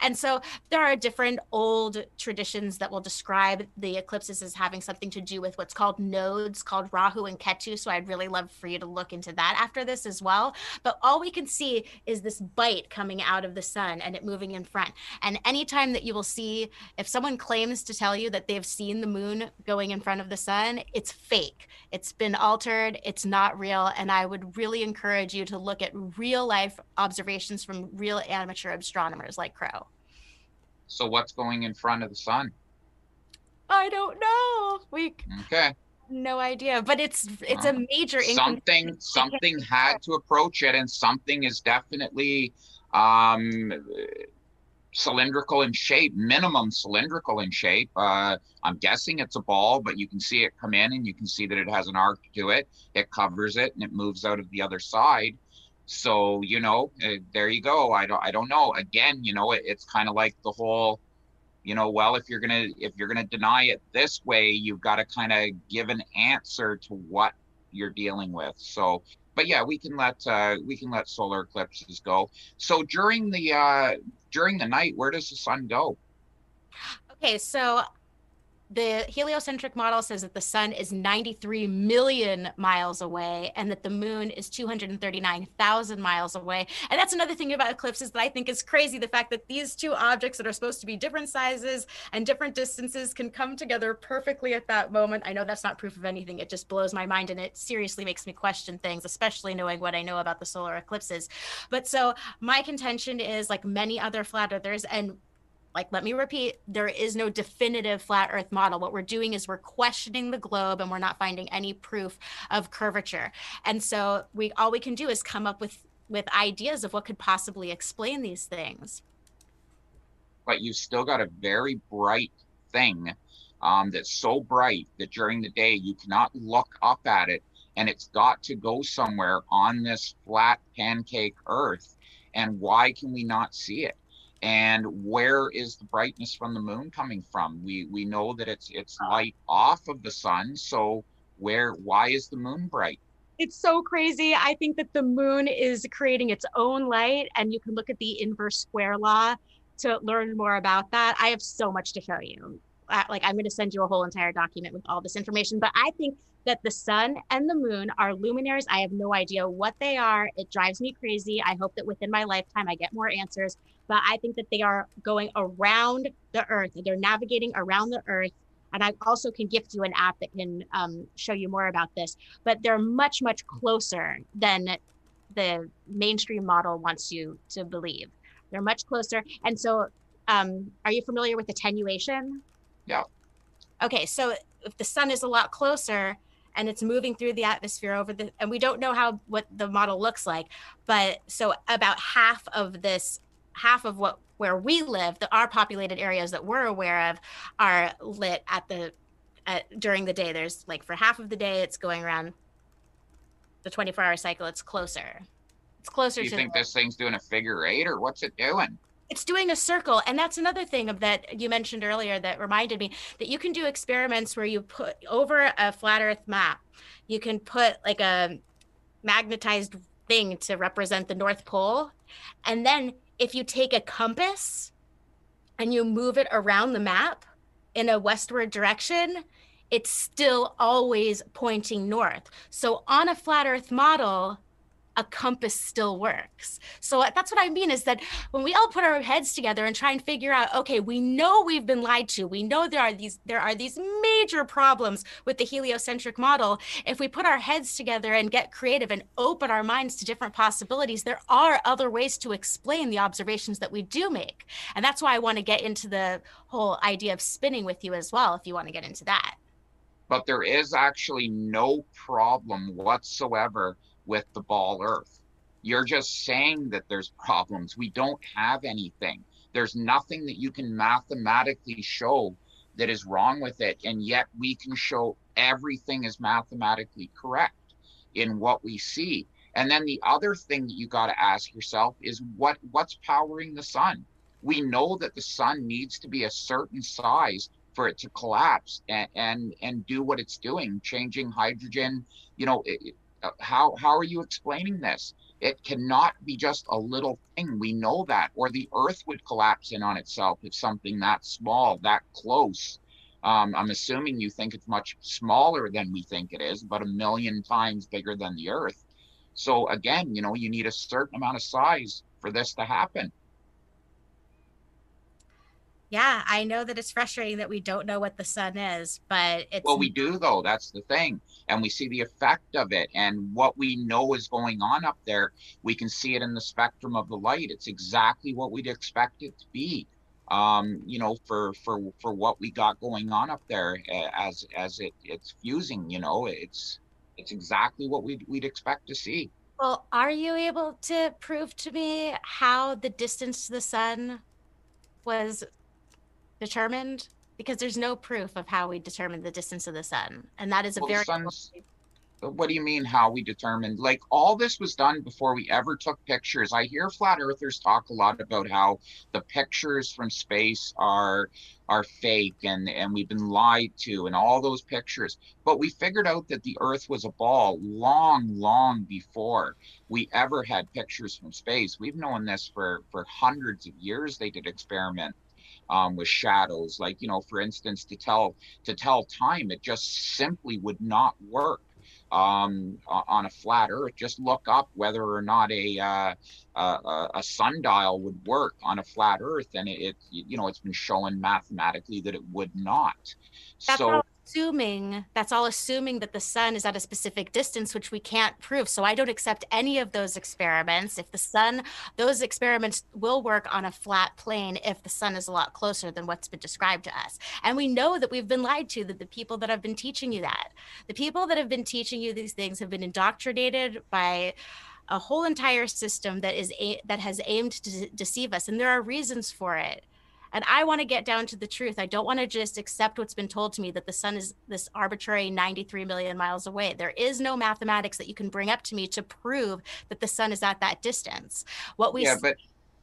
And so there are different old traditions that will describe the eclipses as having something to do with what's called nodes called Rahu and Ketu. So I'd really love for you to look into that after this as well. But all we can see is this bite coming out of the sun and it moving in front. And anytime that you will see, if someone claims to tell you that they've seen the moon going in front of the sun, it's fake. It's been altered. It's not real. And I would really encourage you to look at real life observations from real amateur astronomers like Crow. So, what's going in front of the sun? I don't know. We okay no idea but it's it's a major something something had to approach it and something is definitely um cylindrical in shape minimum cylindrical in shape. Uh i'm guessing it's a ball but you can see it come in and you can see that it has an arc to it. It covers it and it moves out of the other side. So you know uh, there you go. I don't i don't know. Again you know it, it's kind of like the whole you know well if you're gonna if you're gonna deny it this way you've got to kind of give an answer to what you're dealing with. So but yeah we can let uh, we can let solar eclipses go. So during the uh during the night where does the sun go? Okay so the heliocentric model says that the sun is 93 million miles away and that the moon is 239,000 miles away. And that's another thing about eclipses that I think is crazy the fact that these two objects that are supposed to be different sizes and different distances can come together perfectly at that moment. I know that's not proof of anything. It just blows my mind and it seriously makes me question things, especially knowing what I know about the solar eclipses. But so my contention is like many other flat earthers and like let me repeat there is no definitive flat earth model. What we're doing is we're questioning the globe and we're not finding any proof of curvature. And so we all we can do is come up with with ideas of what could possibly explain these things. But you've still got a very bright thing um, that's so bright that during the day you cannot look up at it and it's got to go somewhere on this flat pancake earth. And why can we not see it and where is the brightness from the moon coming from? We we know that it's it's light off of the sun so where why is the moon bright? It's so crazy. I think that the moon is creating its own light and you can look at the inverse square law to learn more about that. I have so much to show you. Uh, like i'm going to send you a whole entire document with all this information but i think that the sun and the moon are luminaries. I have no idea what they are. It drives me crazy. I hope that within my lifetime i get more answers but I think that they are going around the earth. They're navigating around the earth. And I also can gift you an app that can um, show you more about this. But they're much, much closer than the mainstream model wants you to believe. They're much closer. And so, um, are you familiar with attenuation? Yeah. Okay, so if the sun is a lot closer, and it's moving through the atmosphere over the and we don't know how what the model looks like but so about half of this half of what where we live, the our populated areas that we're aware of, are lit at the at, during the day. There's like for half of the day, it's going around the 24 hour cycle. It's closer. It's closer. Do you think the, this thing's doing a figure eight, or what's it doing? it's doing a circle and that's another thing of that you mentioned earlier that reminded me that you can do experiments where you put over a flat earth map you can put like a magnetized thing to represent the north pole and then if you take a compass and you move it around the map in a westward direction, it's still always pointing north. So on a flat earth model, a compass still works. So that's what I mean is that when we all put our heads together and try and figure out, okay, we know we've been lied to. We know there are these there are these major problems with the heliocentric model. If we put our heads together and get creative and open our minds to different possibilities, there are other ways to explain the observations that we do make. And that's why I want to get into the whole idea of spinning with you as well if you want to get into that. But there is actually no problem whatsoever with the ball earth. You're just saying that there's problems. We don't have anything. There's nothing that you can mathematically show that is wrong with it. And yet we can show everything is mathematically correct in what we see. And then the other thing that you got to ask yourself is what what's powering the sun? We know that the sun needs to be a certain size for it to collapse and and, and do what it's doing, changing hydrogen, you know, it, how how are you explaining this? It cannot be just a little thing. We know that. Or the earth would collapse in on itself if something that small that close um, i'm assuming you think it's much smaller than we think it is but a million times bigger than the earth. So again you know you need a certain amount of size for this to happen yeah, I know that it's frustrating that we don't know what the sun is, but it's well, we do though. That's the thing, and we see the effect of it, and what we know is going on up there. We can see it in the spectrum of the light. It's exactly what we'd expect it to be. Um, you know, for for for what we got going on up there as as it it's fusing. You know, it's it's exactly what we'd we'd expect to see. Well, are you able to prove to me how the distance to the sun was determined? Because there's no proof of how we determine the distance of the sun. And that is a Well, very sun's- what do you mean how we determined? Like all this was done before we ever took pictures. I hear flat earthers talk a lot about how the pictures from space are are fake and and we've been lied to and all those pictures. But we figured out that the earth was a ball long long before we ever had pictures from space. We've known this for for hundreds of years they did experiment um, with shadows. Like you know, for instance, to tell to tell time, it just simply would not work um, on a flat Earth. Just look up whether or not a uh, a, a sundial would work on a flat Earth, and it, it, you know it's been shown mathematically that it would not. That's so assuming that's all assuming that the sun is at a specific distance which we can't prove. So i don't accept any of those experiments. If the sun those experiments will work on a flat plane if the sun is a lot closer than what's been described to us. And we know that we've been lied to that the people that have been teaching you that the people that have been teaching you these things have been indoctrinated by a whole entire system that is a- that has aimed to deceive us. And there are reasons for it and I want to get down to the truth. I don't want to just accept what's been told to me that the sun is this arbitrary 93 million miles away. There is no mathematics that you can bring up to me to prove that the sun is at that distance. What we Yeah, but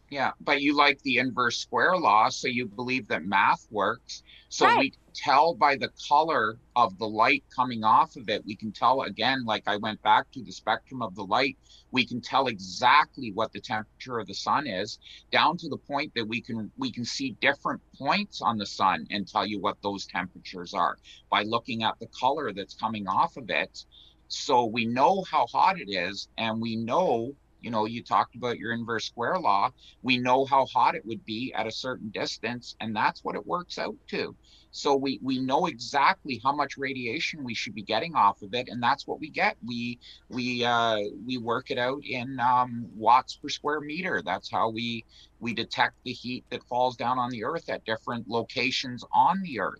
yeah, but you like the inverse square law, so you believe that math works. So right. we tell by the color of the light coming off of it. We can tell again, like I went back to the spectrum of the light, we can tell exactly what the temperature of the sun is, down to the point that we can we can see different points on the sun and tell you what those temperatures are by looking at the color that's coming off of it. So we know how hot it is, and we know you know you talked about your inverse square law we know how hot it would be at a certain distance and that's what it works out to so we we know exactly how much radiation we should be getting off of it and that's what we get. We we uh, we work it out in um, watts per square meter. That's how we we detect the heat that falls down on the earth at different locations on the earth.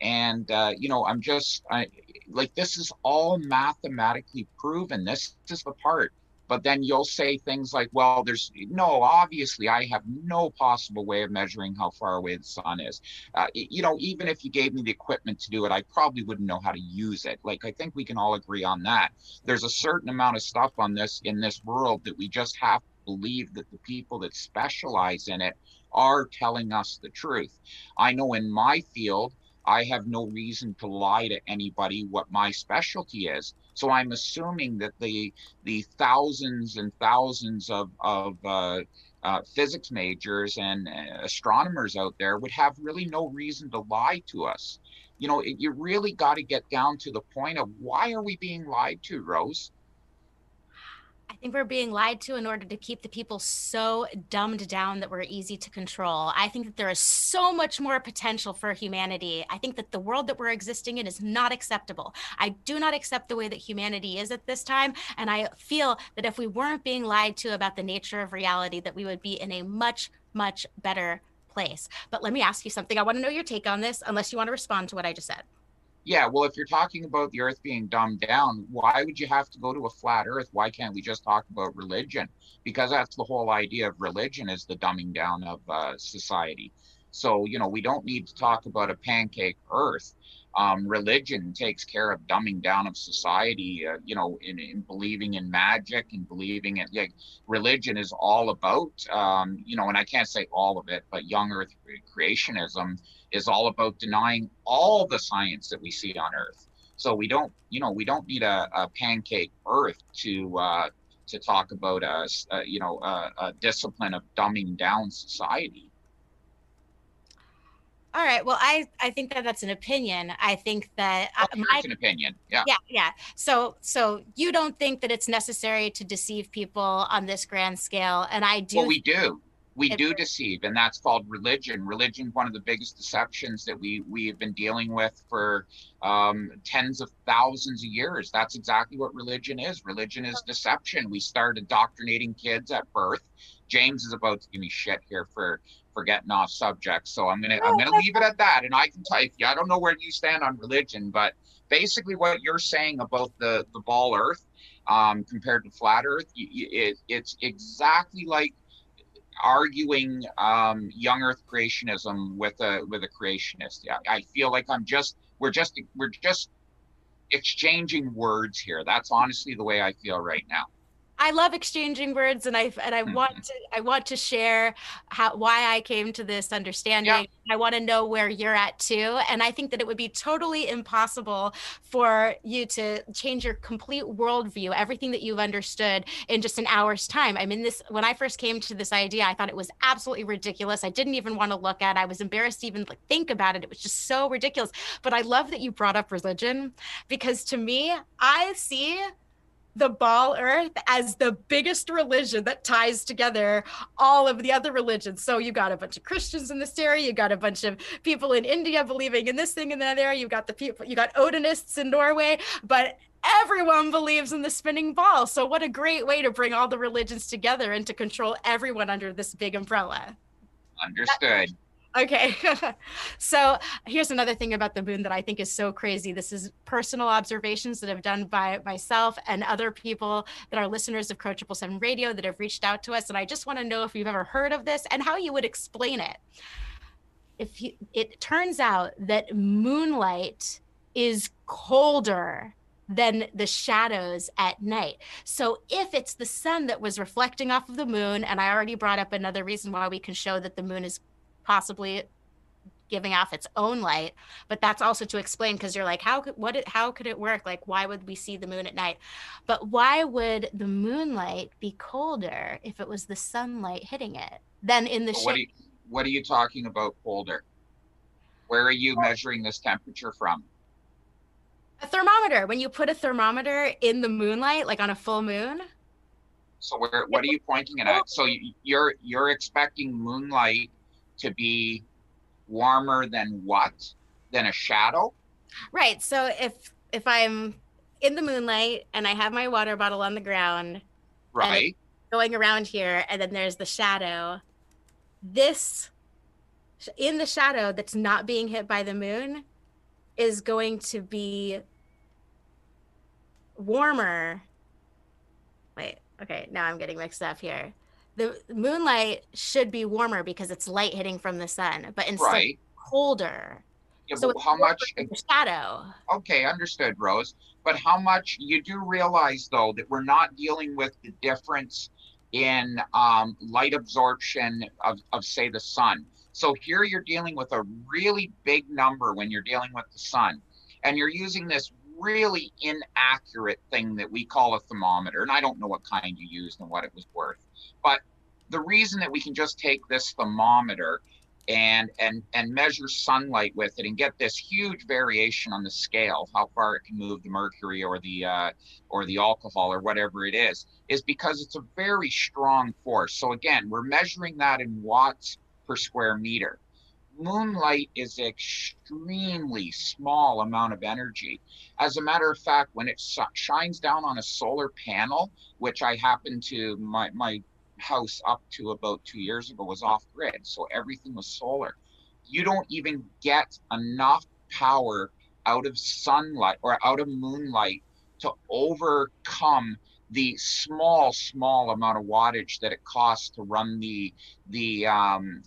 And uh, you know i'm just I, like this is all mathematically proven. This is the part but then you'll say things like well there's no obviously i have no possible way of measuring how far away the sun is. Uh, you know even if you gave me the equipment to do it i probably wouldn't know how to use it. Like i think we can all agree on that. There's a certain amount of stuff on this in this world that we just have to believe that the people that specialize in it are telling us the truth. I know in my field I have no reason to lie to anybody what my specialty is. So I'm assuming that the the thousands and thousands of of uh, uh, physics majors and uh, astronomers out there would have really no reason to lie to us. You know, it, you really got to get down to the point of why are we being lied to, Rose? I think we're being lied to in order to keep the people so dumbed down that we're easy to control. I think that there is so much more potential for humanity. I think that the world that we're existing in is not acceptable. I do not accept the way that humanity is at this time. And I feel that if we weren't being lied to about the nature of reality, that we would be in a much, much better place. But let me ask you something. I want to know your take on this, unless you want to respond to what I just said. Yeah, well, if you're talking about the earth being dumbed down, why would you have to go to a flat earth? Why can't we just talk about religion? Because that's the whole idea of religion is the dumbing down of uh, society. So, you know, we don't need to talk about a pancake earth. Um, religion takes care of dumbing down of society, uh, you know, in, in, believing in magic and believing in like religion is all about, um, you know, and I can't say all of it, but young earth creationism is all about denying all the science that we see on Earth. So we don't, you know, we don't need a, a pancake Earth to uh, to talk about a, a you know a, a, discipline of dumbing down society. All right. Well, I I think that that's an opinion. I think that well, my, an opinion. Yeah. Yeah. Yeah. So so you don't think that it's necessary to deceive people on this grand scale, and I do. Well, we do we do deceive and that's called religion religion one of the biggest deceptions that we we have been dealing with for um, tens of thousands of years that's exactly what religion is religion is deception we start indoctrinating kids at birth james is about to give me shit here for for getting off subject so i'm gonna i'm gonna leave it at that and i can tell you i don't know where you stand on religion but basically what you're saying about the the ball earth um, compared to flat earth it, it's exactly like arguing um, young Earth creationism with a with a creationist. I, I feel like I'm just we're just we're just exchanging words here. That's honestly the way I feel right now. I love exchanging words, and I and I want mm-hmm. to I want to share how why I came to this understanding. Yeah. I want to know where you're at too, and I think that it would be totally impossible for you to change your complete worldview, everything that you've understood in just an hour's time. I mean, this when I first came to this idea, I thought it was absolutely ridiculous. I didn't even want to look at. it. I was embarrassed to even like, think about it. It was just so ridiculous. But I love that you brought up religion because to me, I see the ball earth as the biggest religion that ties together all of the other religions. So you got a bunch of Christians in this area, you got a bunch of people in India believing in this thing in that area, you've got the people you got Odinists in Norway, but everyone believes in the spinning ball. So what a great way to bring all the religions together and to control everyone under this big umbrella. Understood. Okay. so here's another thing about the moon that I think is so crazy. This is personal observations that I've done by myself and other people that are listeners of Crow Triple Seven Radio that have reached out to us. And I just want to know if you've ever heard of this and how you would explain it. If you, it turns out that moonlight is colder than the shadows at night. So if it's the sun that was reflecting off of the moon, and I already brought up another reason why we can show that the moon is possibly giving off its own light but that's also to explain because you're like how could what it, how could it work like why would we see the moon at night but why would the moonlight be colder if it was the sunlight hitting it than in the But What are you, what are you talking about colder? Where are you measuring this temperature from? a thermometer when you put a thermometer in the moonlight like on a full moon So where, what are you pointing it at? So you're, you're expecting moonlight to be warmer than what? Than a shadow? right so if if i'm in the moonlight and i have my water bottle on the ground Right? going around here and then there's the shadow this in the shadow that's not being hit by the moon is going to be warmer wait okay now i'm getting mixed up here the moonlight should be warmer because it's light hitting from the sun but instead Right. colder Yeah, so but how much, shadow okay, understood, Rose. But how much, you do realize though, that we're not dealing with the difference in um, light absorption of, of say the sun. So here you're dealing with a really big number when you're dealing with the sun. And you're using this really inaccurate thing that we call a thermometer. And I don't know what kind you used and what it was worth. But the reason that we can just take this thermometer and and and measure sunlight with it and get this huge variation on the scale how far it can move the mercury or the uh, or the alcohol or whatever it is is because it's a very strong force. So again we're measuring that in watts per square meter. Moonlight is an extremely small amount of energy. As a matter of fact when it sh- shines down on a solar panel which i happen to my my house up to about two years ago was off grid, so everything was solar. You don't even get enough power out of sunlight or out of moonlight to overcome the small, small amount of wattage that it costs to run the the um,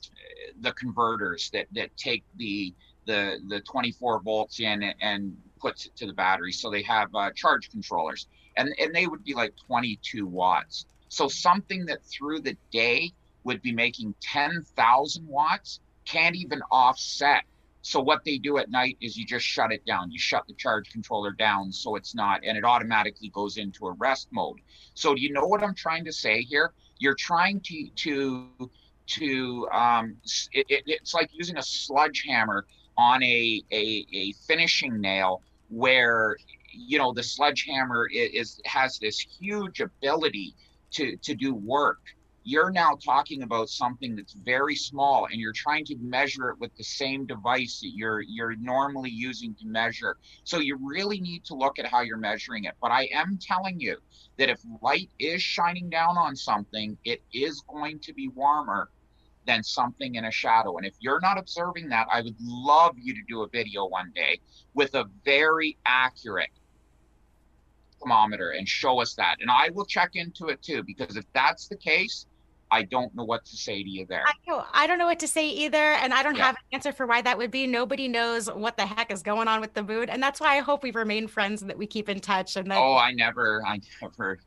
the converters that that take the the the 24 volts in and puts it to the battery. So they have uh, charge controllers, and and they would be like 22 watts. So something that through the day would be making 10,000 watts can't even offset. So what they do at night is you just shut it down. You shut the charge controller down so it's not, and it automatically goes into a rest mode. So do you know what I'm trying to say here? You're trying to to to um, it, it, it's like using a sledgehammer on a, a a finishing nail where you know the sledgehammer i- is has this huge ability to to do work you're now talking about something that's very small and you're trying to measure it with the same device that you're you're normally using to measure. So you really need to look at how you're measuring it. But i am telling you that if light is shining down on something it is going to be warmer than something in a shadow. And if you're not observing that i would love you to do a video one day with a very accurate thermometer and show us that. And I will check into it too, because if that's the case, I don't know what to say to you there. I don't, I don't know what to say either. And I don't Yeah. have an answer for why that would be. Nobody knows what the heck is going on with the mood. And that's why I hope we remain friends and that we keep in touch and that Oh, I never, I never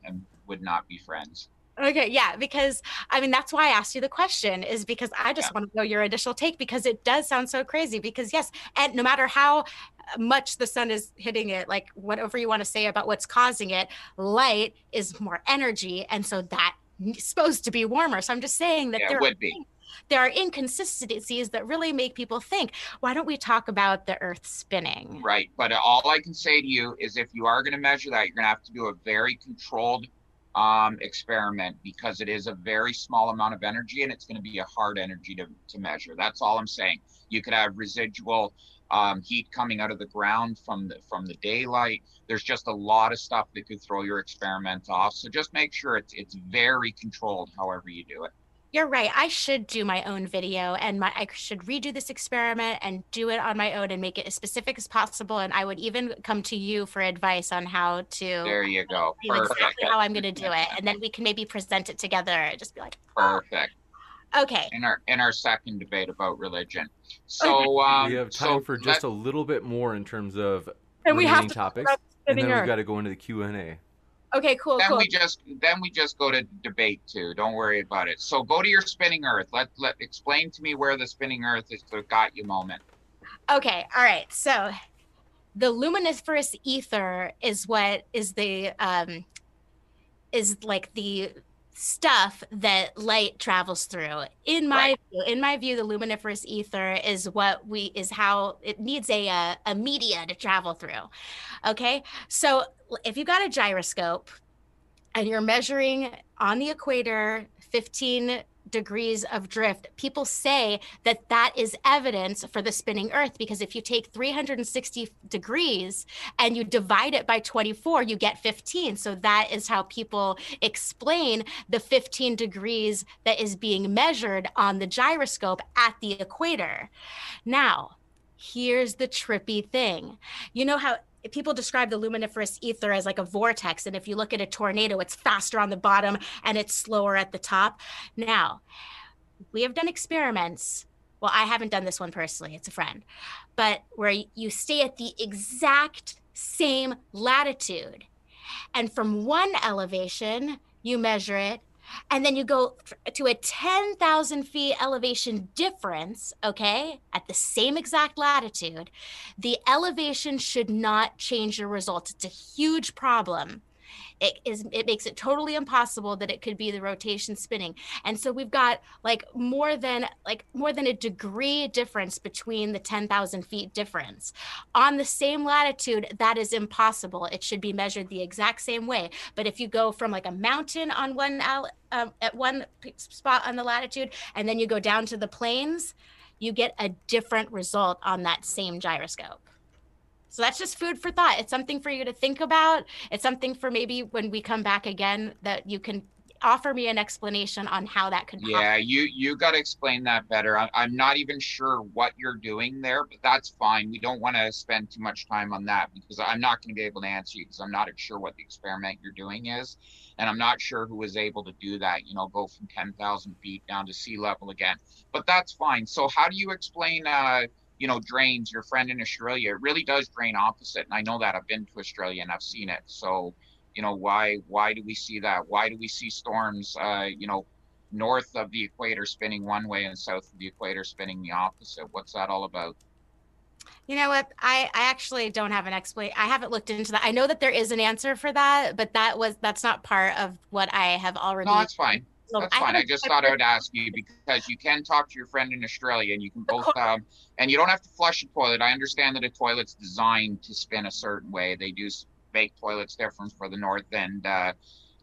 would not be friends. Okay, yeah, because I mean that's why I asked you the question is because I just yeah. want to know your initial take because it does sound so crazy because yes, and no matter how much the sun is hitting it, like whatever you want to say about what's causing it, light is more energy, and so that is supposed to be warmer. So I'm just saying that yeah, there would be there are inconsistencies that really make people think why don't we talk about the earth spinning right but all i can say to you is if you are going to measure that you're going to have to do a very controlled um, experiment because it is a very small amount of energy and it's going to be a hard energy to, to measure that's all i'm saying you could have residual um, heat coming out of the ground from the from the daylight. There's just a lot of stuff that could throw your experiment off. So just make sure it's it's very controlled, however you do it. You're right. I should do my own video and my I should redo this experiment and do it on my own and make it as specific as possible. And I would even come to you for advice on how to There you go. Perfect. Exactly how I'm gonna do it. And then we can maybe present it together and just be like Perfect. Okay. In our in our second debate about religion. So um, we have time so for just that, a little bit more in terms of and we have topics. And then we've got to go into the Q and A. Okay, cool. Then cool. we just then we just go to debate two. Don't worry about it. So go to your spinning Earth. Let let explain to me where the spinning Earth is the got you moment. Okay, all right. So the luminiferous ether is what is the um is like the stuff that light travels through in my right. view in my view the luminiferous ether is what we is how it needs a, a, a media to travel through okay so if you've got a gyroscope and you're measuring on the equator 15 degrees of drift. People say that that is evidence for the spinning Earth because if you take 360 degrees and you divide it by 24, you get 15. So that is how people explain the 15 degrees that is being measured on the gyroscope at the equator. Now, here's the trippy thing. You know how people describe the luminiferous ether as like a vortex. And if you look at a tornado, it's faster on the bottom and it's slower at the top. Now, we have done experiments. Well, I haven't done this one personally, it's a friend, but where you stay at the exact same latitude. And from one elevation, you measure it and then you go to a 10,000 feet elevation difference, okay, at the same exact latitude, the elevation should not change your results. It's a huge problem it is it makes it totally impossible that it could be the rotation spinning. And so we've got like more than like more than a degree difference between the 10,000 feet difference. On the same latitude that is impossible. It should be measured the exact same way. But if you go from like a mountain on one uh, at one spot on the latitude and then you go down to the plains you get a different result on that same gyroscope so that's just food for thought. It's something for you to think about. It's something for maybe when we come back again that you can offer me an explanation on how that could yeah you you got to explain that better. I, i'm not even sure what you're doing there but that's fine. We don't want to spend too much time on that because i'm not going to be able to answer you because i'm not sure what the experiment you're doing is and i'm not sure who was able to do that you know go from 10000 feet down to sea level again. But that's fine. So how do you explain uh you know, drains your friend in Australia. It really does drain opposite. And I know that I've been to Australia and I've seen it. So, you know, why why do we see that? Why do we see storms uh, you know, north of the equator spinning one way and south of the equator spinning the opposite? What's that all about? You know what? I, I actually don't have an explanation. I haven't looked into that. I know that there is an answer for that, but that was that's not part of what I have already. No, that's fine. That's fine. I, I just thought I would ask you because you can talk to your friend in Australia and you can both, um, and you don't have to flush a toilet. I understand that a toilet's designed to spin a certain way. They do make toilets different for the north and uh,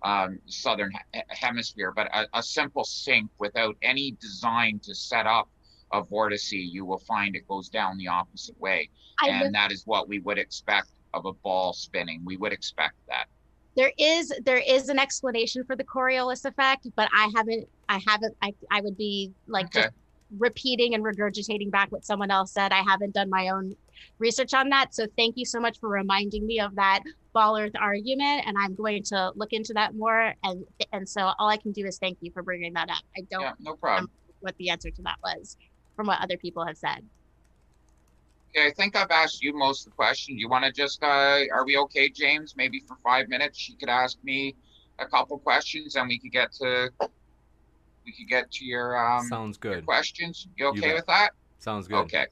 um, southern he- hemisphere, but a, a, simple sink without any design to set up a vortice, you will find it goes down the opposite way, I and that is what we would expect of a ball spinning. We would expect that there is there is an explanation for the Coriolis effect, but I haven't I haven't I I would be like okay. just repeating and regurgitating back what someone else said. I haven't done my own research on that. So thank you so much for reminding me of that ball earth argument and I'm going to look into that more and and so all I can do is thank you for bringing that up. I don't yeah, no problem. what the answer to that was from what other people have said. Okay, I think I've asked you most of the questions. You want to just, uh, are we okay, James? Maybe for five minutes, she could ask me a couple questions, and we could get to we could get to your um, Sounds your good. questions. You okay bet. with that? Sounds good. Okay.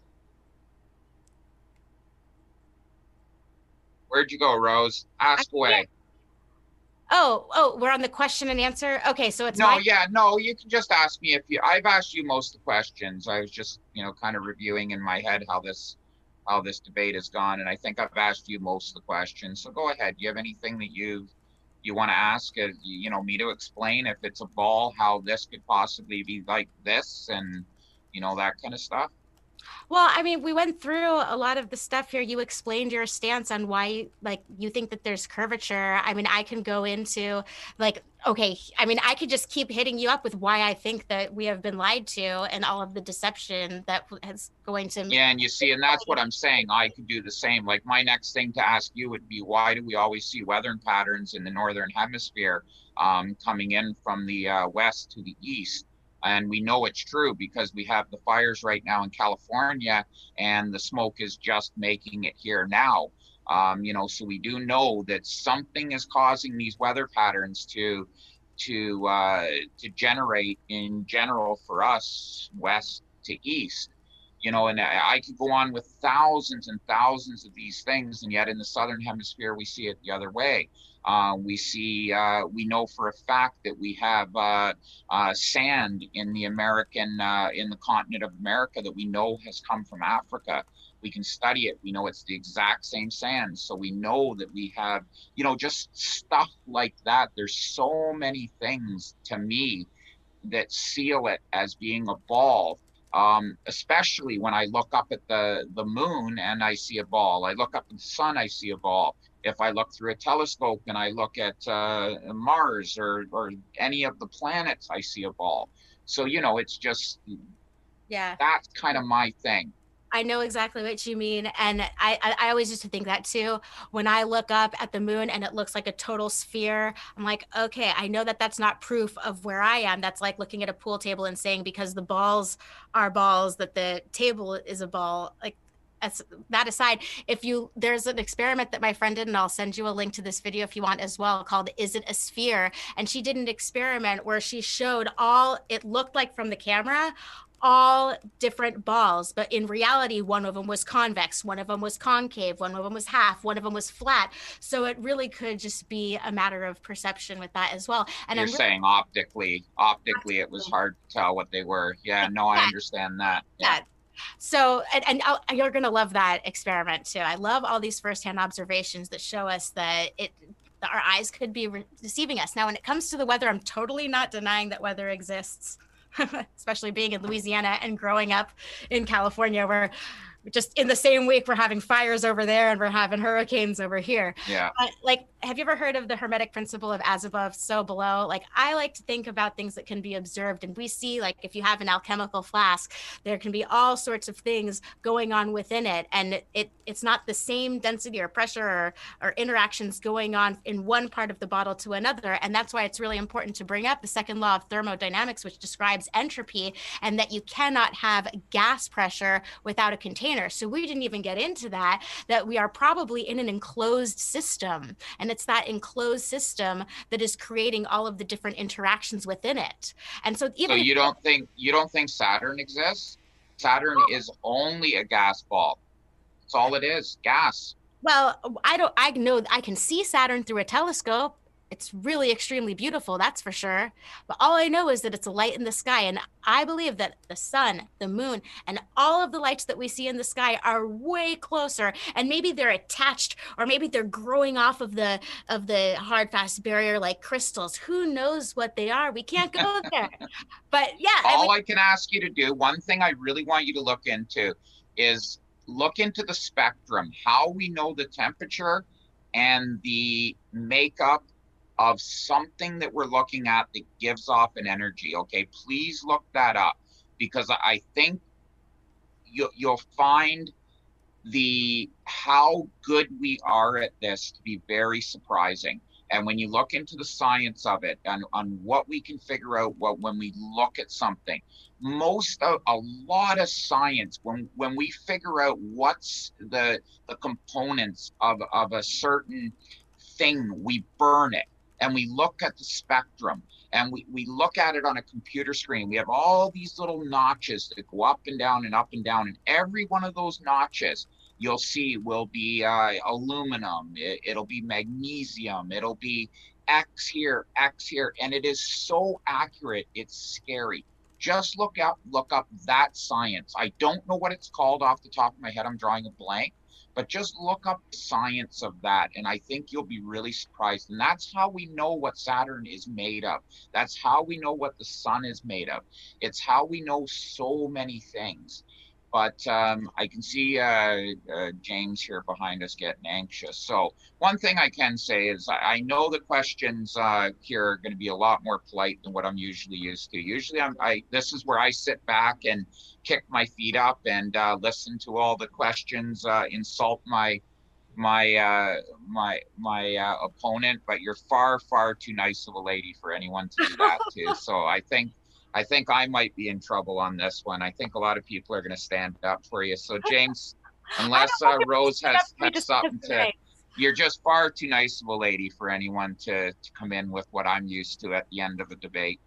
Where'd you go, Rose? Ask I away. can't- Oh, oh, we're on the question and answer. Okay, so it's No, my yeah, no, you can just ask me if you. I've asked you most of the questions. I was just, you know, kind of reviewing in my head how this, how this debate has gone, and I think I've asked you most of the questions. So go ahead. Do you have anything that you, you want to ask? Uh, you know, me to explain if it's a ball, how this could possibly be like this, and you know that kind of stuff. Well, I mean, we went through a lot of the stuff here. You explained your stance on why, like, you think that there's curvature. I mean, I can go into, like, okay, I mean, I could just keep hitting you up with why I think that we have been lied to and all of the deception that is going to. Yeah, and you see, and that's what I'm saying. I could do the same. Like my next thing to ask you would be, why do we always see weather patterns in the northern hemisphere um, coming in from the uh, west to the east? And we know it's true because we have the fires right now in California, and the smoke is just making it here now. Um, you know, so we do know that something is causing these weather patterns to to uh, to generate in general for us west to east you know, and I, I could go on with thousands and thousands of these things, and yet in the southern hemisphere we see it the other way. Uh, we see, uh, we know for a fact that we have uh, uh sand in the American, uh, in the continent of America that we know has come from Africa. We can study it. We know it's the exact same sand. So we know that we have, you know, just stuff like that. There's so many things to me that seal it as being a ball um, especially when I look up at the, the moon and I see a ball. I look up at the sun, I see a ball. If I look through a telescope and I look at uh, Mars or, or any of the planets, I see a ball. So, you know, it's just, yeah, that's kind of my thing. I know exactly what you mean. And I, I, I, always used to think that too. When I look up at the moon and it looks like a total sphere, I'm like, okay, I know that that's not proof of where I am. That's like looking at a pool table and saying, because the balls are balls, that the table is a ball. Like, as that aside, if you there's an experiment that my friend did, and I'll send you a link to this video if you want as well, called "Is It a Sphere?" And she did an experiment where she showed all it looked like from the camera all different balls, but in reality, one of them was convex, one of them was concave, one of them was half, one of them was flat. So it really could just be a matter of perception with that as well. And you're really- saying optically, optically, it was hard to tell what they were. Yeah, no, I understand that. Yeah. yeah. So, and, and you're going to love that experiment too. I love all these firsthand observations that show us that it our eyes could be re- deceiving us. Now, when it comes to the weather, I'm totally not denying that weather exists. especially being in Louisiana and growing up in California, where just in the same week we're having fires over there and we're having hurricanes over here. Yeah. Uh, like have you ever heard of the hermetic principle of as above so below? Like i like to think about things that can be observed and we see like if you have an alchemical flask there can be all sorts of things going on within it and it it's not the same density or pressure or, or interactions going on in one part of the bottle to another and that's why it's really important to bring up the second law of thermodynamics which describes entropy and that you cannot have gas pressure without a container. So we didn't even get into that that we are probably in an enclosed system and it's that enclosed system that is creating all of the different interactions within it. And so even So you don't think you don't think Saturn exists? Saturn oh. is only a gas ball. That's all it is, gas. Well, I don't I know I can see Saturn through a telescope it's really extremely beautiful, that's for sure. But all I know is that it's a light in the sky. And I believe that the sun, the moon, and all of the lights that we see in the sky are way closer. And maybe they're attached, or maybe they're growing off of the of the hard fast barrier like crystals. Who knows what they are? We can't go there. but yeah. All I, mean, I can ask you to do, one thing I really want you to look into is look into the spectrum, how we know the temperature and the makeup of something that we're looking at that gives off an energy. Okay, please look that up because I think you, you'll find the how good we are at this to be very surprising. And when you look into the science of it and on what we can figure out what when we look at something, most of a lot of science when when we figure out what's the the components of of a certain thing, we burn it and we look at the spectrum and we, we look at it on a computer screen. We have all these little notches that go up and down and up and down. And every one of those notches you'll see will be uh, aluminum, it, will be magnesium, it'll be X here, X here. And it is so accurate, it's scary. Just look up, look up that science. I don't know what it's called off the top of my head. I'm drawing a blank but just look up the science of that and i think you'll be really surprised. And that's how we know what saturn is made of. That's how we know what the sun is made of. It's how we know so many things but um, I can see uh, uh, James here behind us getting anxious. So one thing I can say is I, I know the questions uh, here are going to be a lot more polite than what I'm usually used to. Usually, I'm I this is where I sit back and kick my feet up and uh, listen to all the questions, uh, insult my my uh, my my opponent. But you're far far too nice of a lady for anyone to do that to. So I think I think I might be in trouble on this one. I think a lot of people are going to stand up for you. So, James, unless uh, Rose has, has something to, you're just far too nice of a lady for anyone to, to come in with what I'm used to at the end of a debate.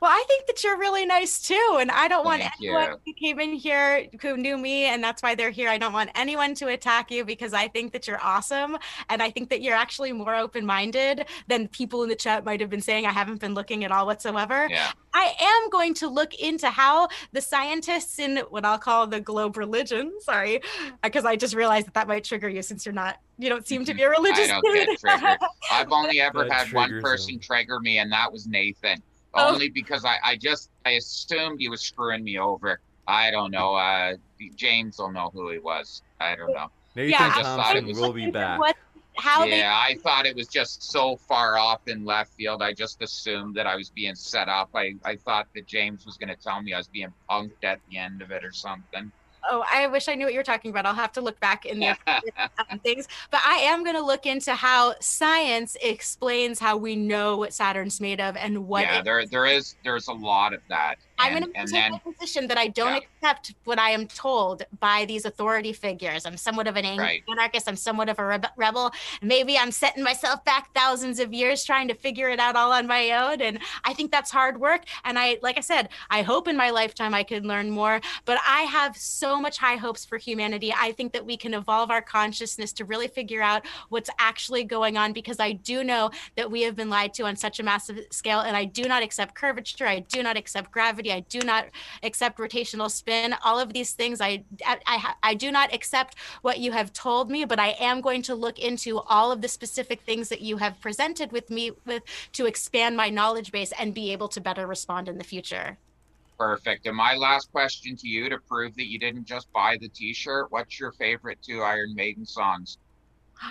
Well, I think that you're really nice too. And I don't Thank want anyone you. who came in here who knew me, and that's why they're here. I don't want anyone to attack you because I think that you're awesome. And I think that you're actually more open minded than people in the chat might have been saying. I haven't been looking at all whatsoever. Yeah. I am going to look into how the scientists in what I'll call the globe religion, sorry, because I just realized that that might trigger you since you're not, you don't seem to be a religious I don't get triggered. I've only ever had one person him. trigger me, and that was Nathan oh. only because I, I just I assumed he was screwing me over. I don't know. Uh, James will know who he was. I don't know. Nathan yeah, just thought it was, will be back. What, how yeah, they... I thought it was just so far off in left field. I just assumed that I was being set up. I, I thought that James was going to tell me I was being punked at the end of it or something oh, I wish I knew what you were talking about. I'll have to look back in the things. But I am going to look into how science explains how we know what Saturn's made of and what. Yeah, there there is there's a lot of that. I'm to take then, position that I don't yeah. accept what I am told by these authority figures. I'm somewhat of an right. anarchist. I'm somewhat of a rebel. Maybe I'm setting myself back thousands of years trying to figure it out all on my own. And I think that's hard work. And I, like I said, I hope in my lifetime I can learn more. But I have so much high hopes for humanity. I think that we can evolve our consciousness to really figure out what's actually going on because I do know that we have been lied to on such a massive scale. And I do not accept curvature. I do not accept gravity. I do not accept rotational spin. All of these things, I, I, I do not accept what you have told me, but I am going to look into all of the specific things that you have presented with me with to expand my knowledge base and be able to better respond in the future. Perfect. And my last question to you to prove that you didn't just buy the T-shirt: What's your favorite two Iron Maiden songs?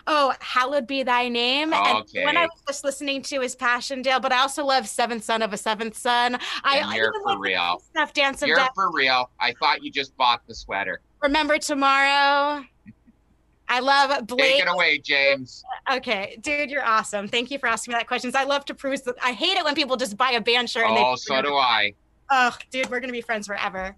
Oh, hallowed be thy name. Okay. And when I was just listening to his Passchendaele, but I also love Seventh Son of a Seventh Son. I and you're for real. Stuff dance of you're death. for real. I thought you just bought the sweater. Remember tomorrow. I love Blake. Take it away, James. Okay, dude, you're awesome. Thank you for asking me that question. I love to prove that I hate it when people just buy a band shirt. Oh, so do I. Oh, dude, we're gonna be friends forever.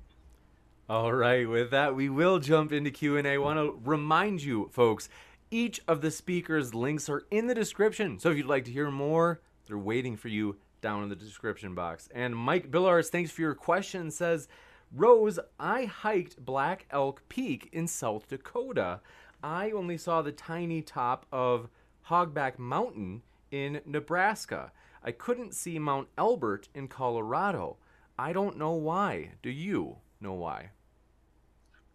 All right, with that, we will jump into Q and A. Want to remind you, folks, each of the speakers' links are in the description. So if you'd like to hear more, they're waiting for you down in the description box. And Mike Billars, thanks for your question, says, Rose, I hiked Black Elk Peak in South Dakota. I only saw the tiny top of Hogback Mountain in Nebraska. I couldn't see Mount Elbert in Colorado. I don't know why. Do you know why?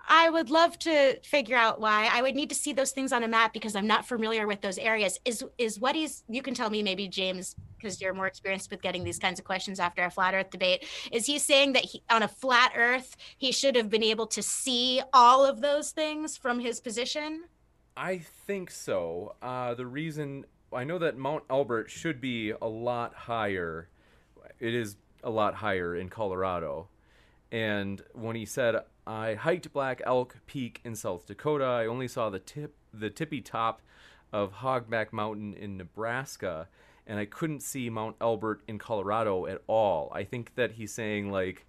I would love to figure out why. I would need to see those things on a map because I'm not familiar with those areas. Is is what he's you can tell me maybe James because you're more experienced with getting these kinds of questions after a flat earth debate. Is he saying that he, on a flat earth he should have been able to see all of those things from his position? I think so. Uh, the reason I know that Mount Elbert should be a lot higher. It is a lot higher in Colorado. And when he said I hiked Black Elk Peak in South Dakota. I only saw the tip the tippy top of Hogback Mountain in Nebraska and I couldn't see Mount Elbert in Colorado at all. I think that he's saying like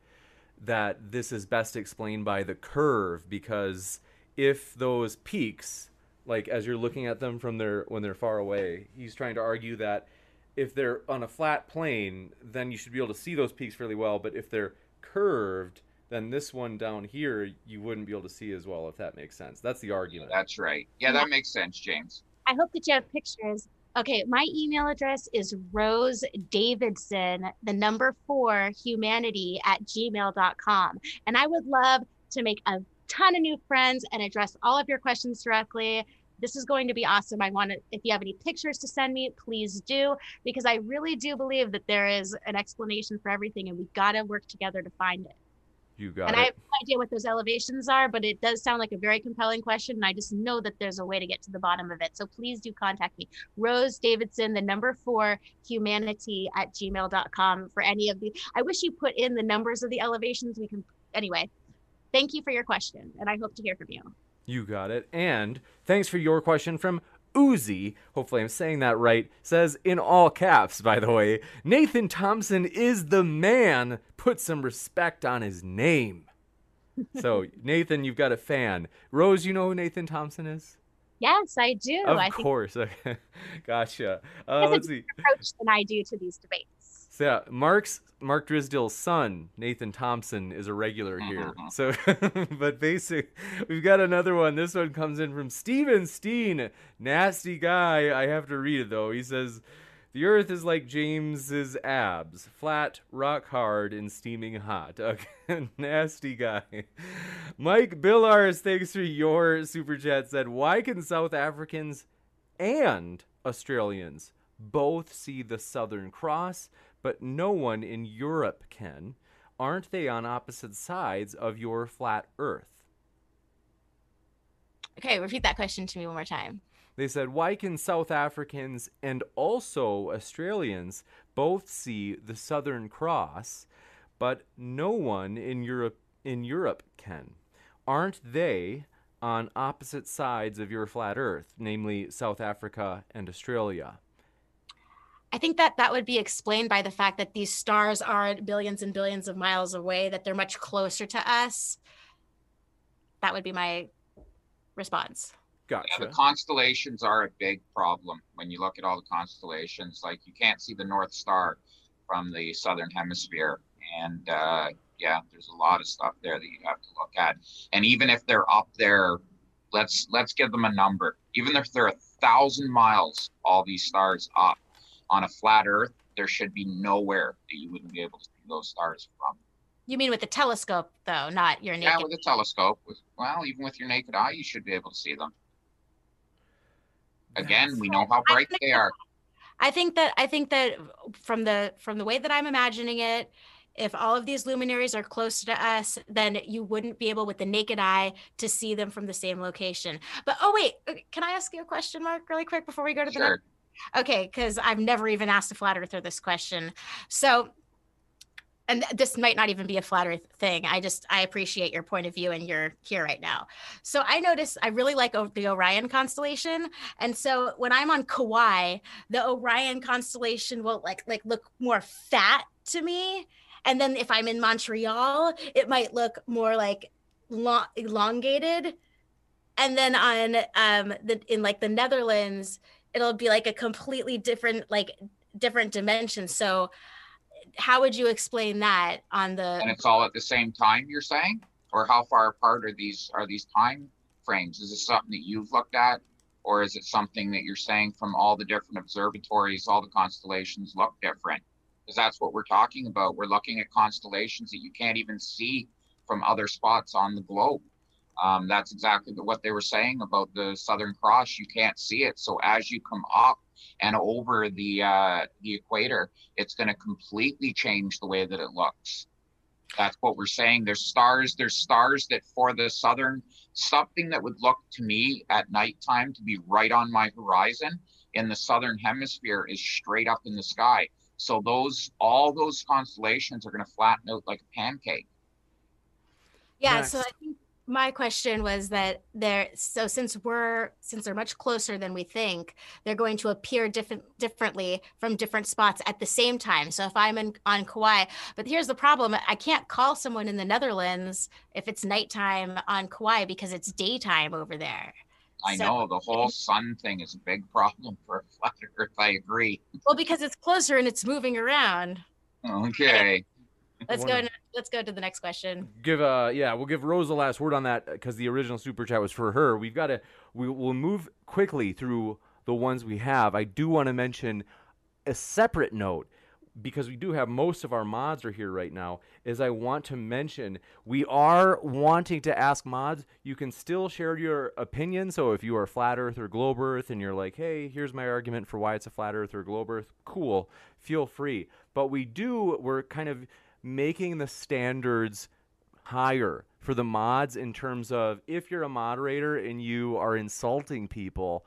that this is best explained by the curve because if those peaks like as you're looking at them from their when they're far away, he's trying to argue that if they're on a flat plane, then you should be able to see those peaks fairly well. But if they're curved, then this one down here you wouldn't be able to see as well. If that makes sense, that's the argument. That's right. Yeah, that makes sense, James. I hope that you have pictures. Okay, my email address is Rose Davidson, the number four humanity at gmail.com. And I would love to make a ton of new friends and address all of your questions directly. This is going to be awesome. I want to, if you have any pictures to send me, please do, because I really do believe that there is an explanation for everything and we've got to work together to find it. You got and it. I have no idea what those elevations are, but it does sound like a very compelling question. And I just know that there's a way to get to the bottom of it. So please do contact me. Rose Davidson, the number four humanity at gmail.com for any of the. I wish you put in the numbers of the elevations. We can, anyway, thank you for your question. And I hope to hear from you. You got it. And thanks for your question from Uzi, hopefully I'm saying that right, says in all caps, by the way, Nathan Thompson is the man. Put some respect on his name. so, Nathan, you've got a fan. Rose, you know who Nathan Thompson is? Yes, I do. Of I course. gotcha. Uh, think let's see. approach than I do to these debates. So yeah, Mark's Mark Drisdill's son, Nathan Thompson, is a regular here. Mm-hmm, mm-hmm. So, but basic, we've got another one. This one comes in from Steven Steen, nasty guy. I have to read it though. He says, "The Earth is like James's abs, flat, rock hard, and steaming hot." Okay, nasty guy. Mike Billars, thanks for your super chat. Said, "Why can South Africans and Australians both see the Southern Cross?" But no one in Europe can. Aren't they on opposite sides of your flat earth? Okay, repeat that question to me one more time. They said, Why can South Africans and also Australians both see the Southern Cross, but no one in Europe in Europe can? Aren't they on opposite sides of your flat earth, namely South Africa and Australia? I think that that would be explained by the fact that these stars aren't billions and billions of miles away, that they're much closer to us. That would be my response. Gotcha. Yeah, the constellations are a big problem when you look at all the constellations. Like you can't see the North Star from the southern hemisphere, and uh, yeah, there's a lot of stuff there that you have to look at. And even if they're up there, let's let's give them a number. Even if they're a thousand miles, all these stars up on a flat Earth, there should be nowhere that you wouldn't be able to see those stars from. You mean with the telescope, though, not your naked? Yeah, with a telescope. With, well, even with your naked eye, you should be able to see them. Again, That's- we know how bright they are. I think that I think that from the from the way that I'm imagining it, if all of these luminaries are close to us, then you wouldn't be able with the naked eye to see them from the same location. But oh wait, uh, can I ask you a question, Mark, really quick before we go to the next? Okay, because I've never even asked a flat earther this question. So, and this might not even be a flat earth thing. I just, I appreciate your point of view and you're here right now. So I notice I really like the Orion constellation. And so when I'm on Kauai, the Orion constellation will like, like look more fat to me. And then if I'm in Montreal, it might look more like long, elongated. And then on um the in like the Netherlands, it'll be like a completely different like different dimension so how would you explain that on the And it's all at the same time, you're saying? Or how far apart are these are these time frames? Is this something that you've looked at? Or is it something that you're saying from all the different observatories, all the constellations look different? Because that's what we're talking about. We're looking at constellations that you can't even see from other spots on the globe. Um, that's exactly what they were saying about the Southern Cross. You can't see it. So as you come up and over the uh, the equator, it's going to completely change the way that it looks. That's what we're saying. There's stars. There's stars that for the southern something that would look to me at nighttime to be right on my horizon in the southern hemisphere is straight up in the sky. So those all those constellations are going to flatten out like a pancake. yeah so i think my question was that they're so since we're since they're much closer than we think they're going to appear different differently from different spots at the same time so if i'm in on kauai but here's the problem i can't call someone in the netherlands if it's nighttime on kauai because it's daytime over there I So- know the whole sun thing is a big problem for a flat Earth. I agree. Well, because it's closer and it's moving around. Okay. Let's go. Let's go to the next question. give uh yeah we'll give rose the last word on that because the original super chat was for her we've got to we, we'll move quickly through the ones we have i do want to mention a separate note because we do have most of our mods are here right now is i want to mention we are wanting to ask mods you can still share your opinion so if you are flat earth or globe earth and you're like hey here's my argument for why it's a flat earth or globe earth cool feel free but we do we're kind of making the standards higher for the mods in terms of if you're a moderator and you are insulting people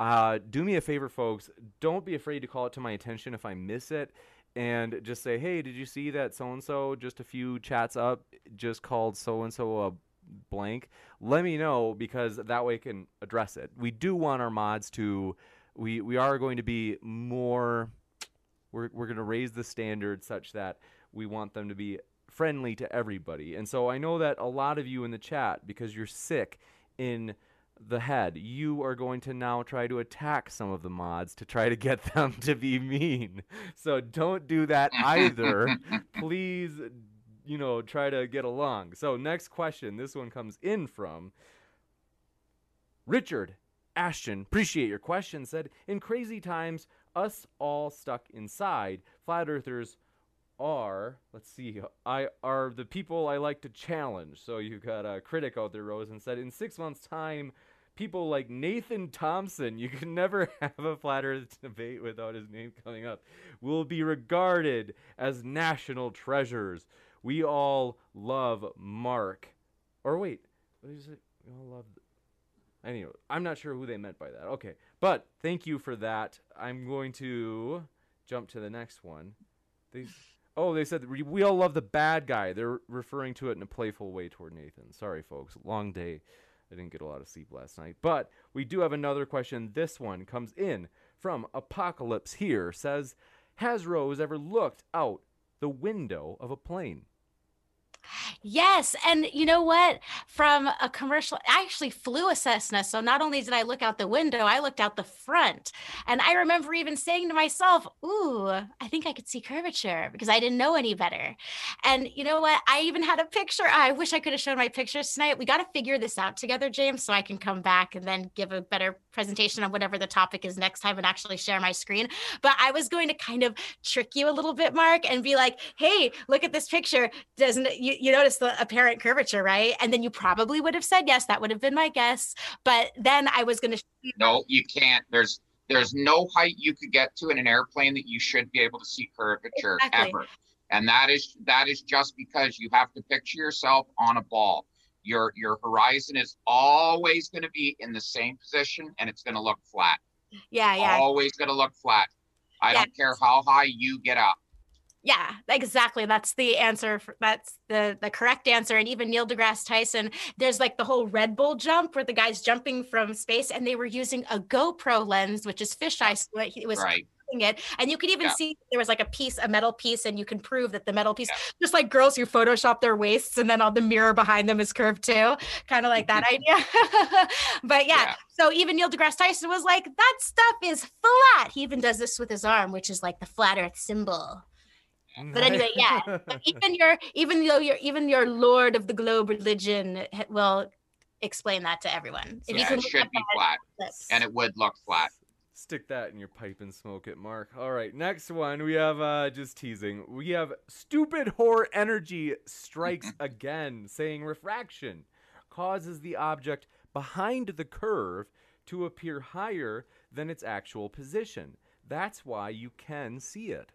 uh, do me a favor folks. Don't be afraid to call it to my attention if i miss it and just say hey did you see that so and so just a few chats up just called so and so a blank? Let me know because that way I can address it. We do want our mods to we we are going to be more we're, we're going to raise the standard such that we want them to be friendly to everybody. And so I know that a lot of you in the chat, because you're sick in the head, you are going to now try to attack some of the mods to try to get them to be mean. So don't do that either. Please, you know, try to get along. So, next question. This one comes in from Richard Ashton. Appreciate your question. Said, In crazy times, us all stuck inside, flat earthers are let's see i are the people i like to challenge. So you got a critic out there rose and said in six months time people like nathan thompson you can never have a flat earth debate without his name coming up will be regarded as national treasures. We all love mark. Or wait what is it we all love anyway i'm not sure who they meant by that. Okay but thank you for that. I'm going to jump to the next one. They, oh, they said we, all love the bad guy. They're referring to it in a playful way toward Nathan. Sorry, folks. Long day. I didn't get a lot of sleep last night. But we do have another question. This one comes in from Apocalypse here. Says, Has Rose ever looked out the window of a plane? Yes, and you know what? From a commercial, I actually flew a Cessna. So not only did I look out the window, I looked out the front. And I remember even saying to myself, "Ooh, I think I could see curvature because I didn't know any better." And you know what? I even had a picture. I wish I could have shown my pictures tonight. We got to figure this out together, James, so I can come back and then give a better presentation on whatever the topic is next time and actually share my screen. But I was going to kind of trick you a little bit, Mark, and be like, "Hey, look at this picture. Doesn't it, you you notice the apparent curvature, right?" And then you probably would have said yes. That would have been my guess. But then I was going to No, you can't. There's there's no height you could get to in an airplane that you should be able to see curvature Exactly. ever. And that is that is just because you have to picture yourself on a ball. Your your horizon is always going to be in the same position and it's going to look flat. Yeah, yeah. Always going to look flat. I Yeah. don't care how high you get up. Yeah, exactly. That's the answer. For, that's the the correct answer. And even Neil deGrasse Tyson, there's like the whole Red Bull jump where the guy's jumping from space, and they were using a GoPro lens, which is fisheye. So it was Right. it, and you could even Yeah. see there was like a piece, a metal piece, and you can prove that the metal piece, Yeah. just like girls who Photoshop their waists, and then all the mirror behind them is curved too, kind of like that mm-hmm. idea. but yeah, Yeah. so even Neil deGrasse Tyson was like, that stuff is flat. He even does this with his arm, which is like the flat Earth symbol. But anyway, yeah. But even your even though your even your Lord of the Globe religion will explain that to everyone. If you Yeah, can it should be flat clip. and it would look flat. Stick that in your pipe and smoke it, Mark. All right, next one we have uh just teasing. We have stupid whore energy strikes again, saying refraction causes the object behind the curve to appear higher than its actual position. That's why you can see it.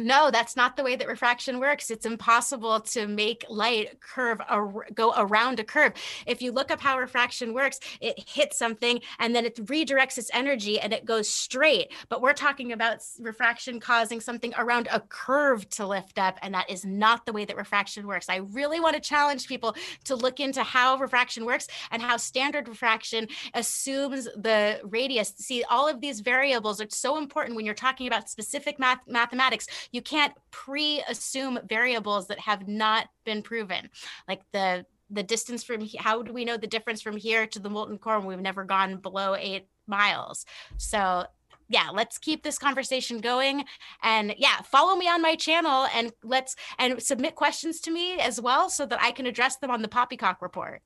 No, that's not the way that refraction works. It's impossible to make light curve ar- go around a curve. If you look up how refraction works, it hits something and then it redirects its energy and it goes straight. But we're talking about refraction causing something around a curve to lift up, and that is not the way that refraction works. I really want to challenge people to look into how refraction works and how standard refraction assumes the radius. See, all of these variables are so important when you're talking about specific math- mathematics you can't pre-assume variables that have not been proven like the the distance from how do we know the difference from here to the molten core we've never gone below eight miles? So yeah, let's keep this conversation going. And yeah, follow me on my channel and let's and submit questions to me as well so that I can address them on the Poppycock report.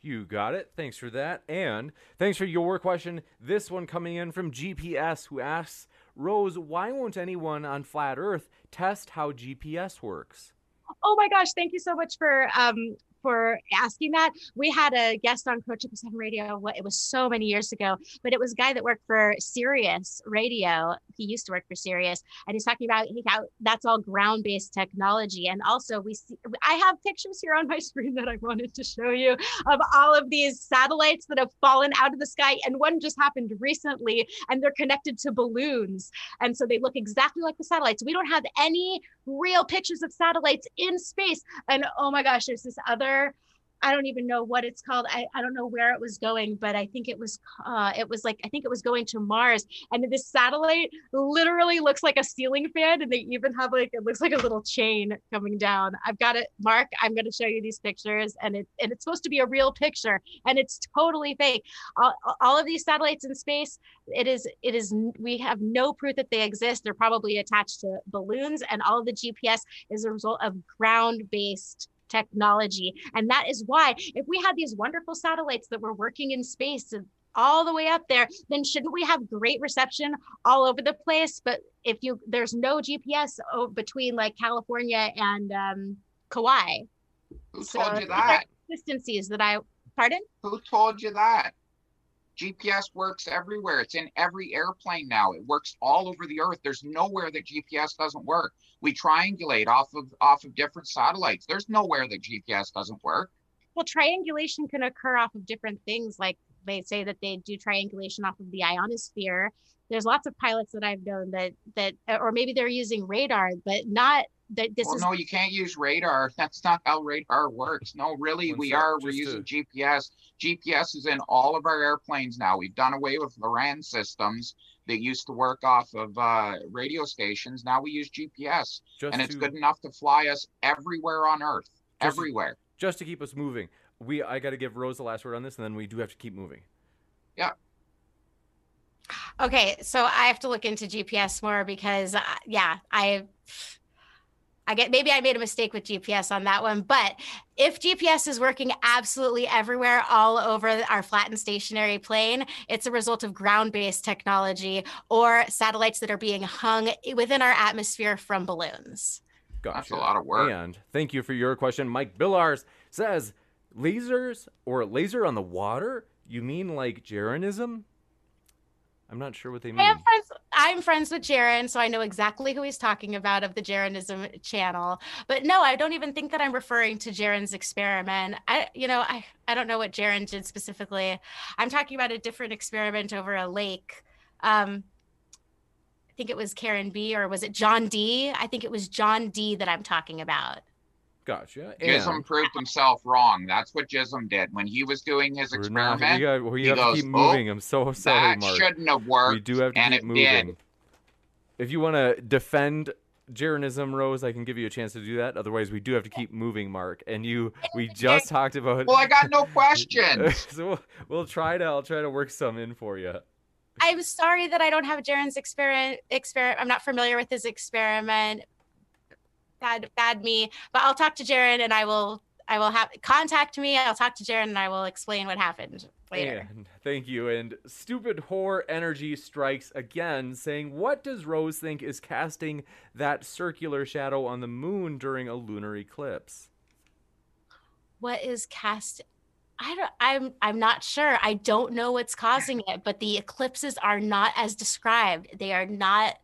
You got it. Thanks for that. And thanks for your question. This one coming in from GPS who asks Rose, why won't anyone on Flat Earth test how GPS works? Oh my gosh, thank you so much for um for asking that. We had a guest on Coach Seven Radio. What it was so many years ago, but it was a guy that worked for Sirius Radio. He used to work for Sirius, and he's talking about how that's all ground-based technology. And also, we see I have pictures here on my screen that I wanted to show you of all of these satellites that have fallen out of the sky, and one just happened recently, and they're connected to balloons, and so they look exactly like the satellites. We don't have any real pictures of satellites in space, and oh my gosh, there's this other I don't even know what it's called. I, I don't know where it was going, but I think it was uh, it was like I think it was going to Mars. And this satellite literally looks like a ceiling fan, and they even have like it looks like a little chain coming down. I've got it, Mark. I'm going to show you these pictures, and it and it's supposed to be a real picture, and it's totally fake. All, all of these satellites in space, it is it is we have no proof that they exist. They're probably attached to balloons, and all of the GPS is a result of ground based technology. And that is why, if we had these wonderful satellites that were working in space all the way up there, then shouldn't we have great reception all over the place? But if you there's no GPS between like California and um, Kauai. Who so told you that? Consistencies that I pardon? Who told you that? GPS works everywhere. It's in every airplane now. It works all over the earth. There's nowhere that GPS doesn't work. We triangulate off of off of different satellites. There's nowhere that GPS doesn't work. Well, triangulation can occur off of different things. Like they say that they do triangulation off of the ionosphere. There's lots of pilots that I've known that that or maybe they're using radar, but not that this well, is no you can't use radar. That's not how radar works. No really What's we that? are we're using to... gps gps is in all of our airplanes now. We've done away with loran systems that used to work off of uh, radio stations. Now we use gps just and it's to... good enough to fly us everywhere on earth. Just, everywhere. just to keep us moving. We i got to give rose the last word on this and then we do have to keep moving. Yeah. Okay so i have to look into gps more because uh, yeah i I get maybe I made a mistake with GPS on that one, but if GPS is working absolutely everywhere all over our flat and stationary plane, it's a result of ground based technology or satellites that are being hung within our atmosphere from balloons. Gotcha. That's a lot of work. And thank you for your question. Mike Billars says lasers or laser on the water? You mean like Jeranism? I'm not sure what they mean. I friends, I'm friends with Jaron, so I know exactly who he's talking about of the Jeranism channel. But no, I don't even think that I'm referring to Jaron's experiment. I, you know, I, I don't know what Jaron did specifically. I'm talking about a different experiment over a lake. Um, I think it was Karen B, or was it John D? I think it was John D that I'm talking about. Gotcha. Jism proved himself wrong. That's what Jism did when he was doing his We're experiment. Not, we, got, we have goes, to keep oh, moving. Oh, I'm so sorry, that Mark. shouldn't have worked. We do have to keep moving. Did. If you want to defend Jeranism, Rose, I can give you a chance to do that. Otherwise, we do have to keep moving, Mark. And you, we just talked about. Well, I got no questions. so we'll, we'll try to. I'll try to work some in for you. I'm sorry that I don't have Jaron's experiment. Experiment. I'm not familiar with his experiment bad bad me. But I'll talk to Jaron and I will I will have contact me. I'll talk to Jaron and I will explain what happened later. And thank you. And stupid horror energy strikes again, saying, "What does Rose think is casting that circular shadow on the moon during a lunar eclipse?" What is cast? I don't. I'm. I'm not sure. I don't know what's causing it, but the eclipses are not as described. They are not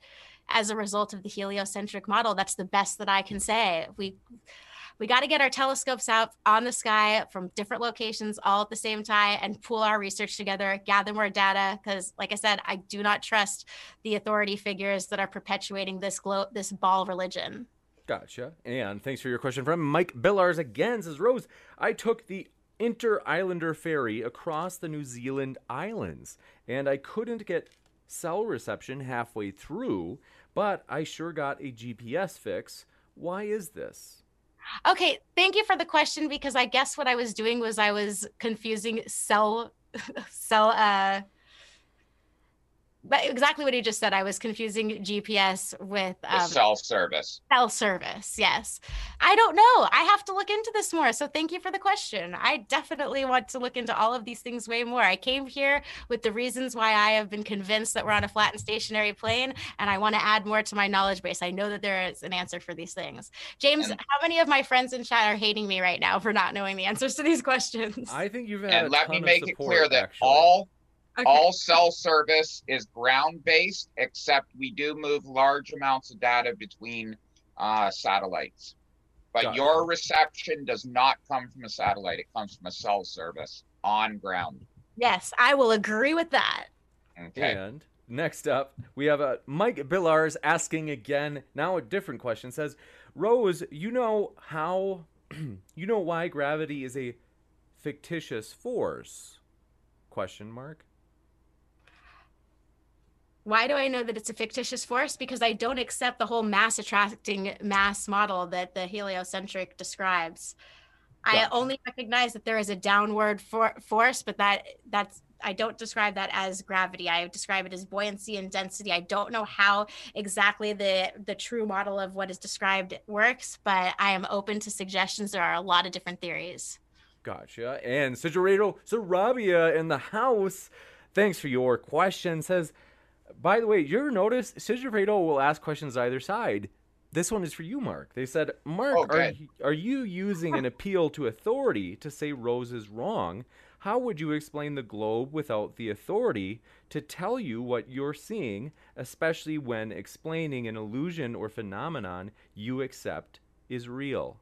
as a result of the heliocentric model. That's the best that I can say. We we got to get our telescopes out on the sky from different locations all at the same time and pool our research together, gather more data. Because, like I said, I do not trust the authority figures that are perpetuating this glo- this ball religion. Gotcha. And thanks for your question from Mike Billars again. Says Rose, I took the Inter Islander ferry across the New Zealand islands, and I couldn't get cell reception halfway through, but I sure got a GPS fix. Why is this? Okay, thank you for the question because I guess what I was doing was I was confusing cell cell uh but exactly what he just said. I was confusing GPS with um, cell service. Self service, yes. I don't know. I have to look into this more. So thank you for the question. I definitely want to look into all of these things way more. I came here with the reasons why I have been convinced that we're on a flat and stationary plane, and I want to add more to my knowledge base. I know that there is an answer for these things. James, and, how many of my friends in chat are hating me right now for not knowing the answers to these questions? I think you've had. And let me make it clear that actually. all Okay. All cell service is ground based, except we do move large amounts of data between uh, satellites. But Got your it. reception does not come from a satellite, it comes from a cell service on ground. Yes, I will agree with that. Okay. And next up, we have a uh, Mike Billars asking again, now a different question. Says, Rose, you know how, you know why gravity is a fictitious force? Question mark. Why do I know that it's a fictitious force? Because I don't accept the whole mass attracting mass model that the heliocentric describes. Gotcha. I only recognize that there is a downward for- force, but that that's I don't describe that as gravity. I describe it as buoyancy and density. I don't know how exactly the the true model of what is described works, but I am open to suggestions. There are a lot of different theories. Gotcha. And Sigifredo Sarabia in the house, thanks for your question. Says by the way, you ever notice Sigifredo will ask questions either side. This one is for you, Mark. They said, Mark, okay. are, are you using an appeal to authority to say Rose is wrong? How would you explain the globe without the authority to tell you what you're seeing, especially when explaining an illusion or phenomenon you accept is real?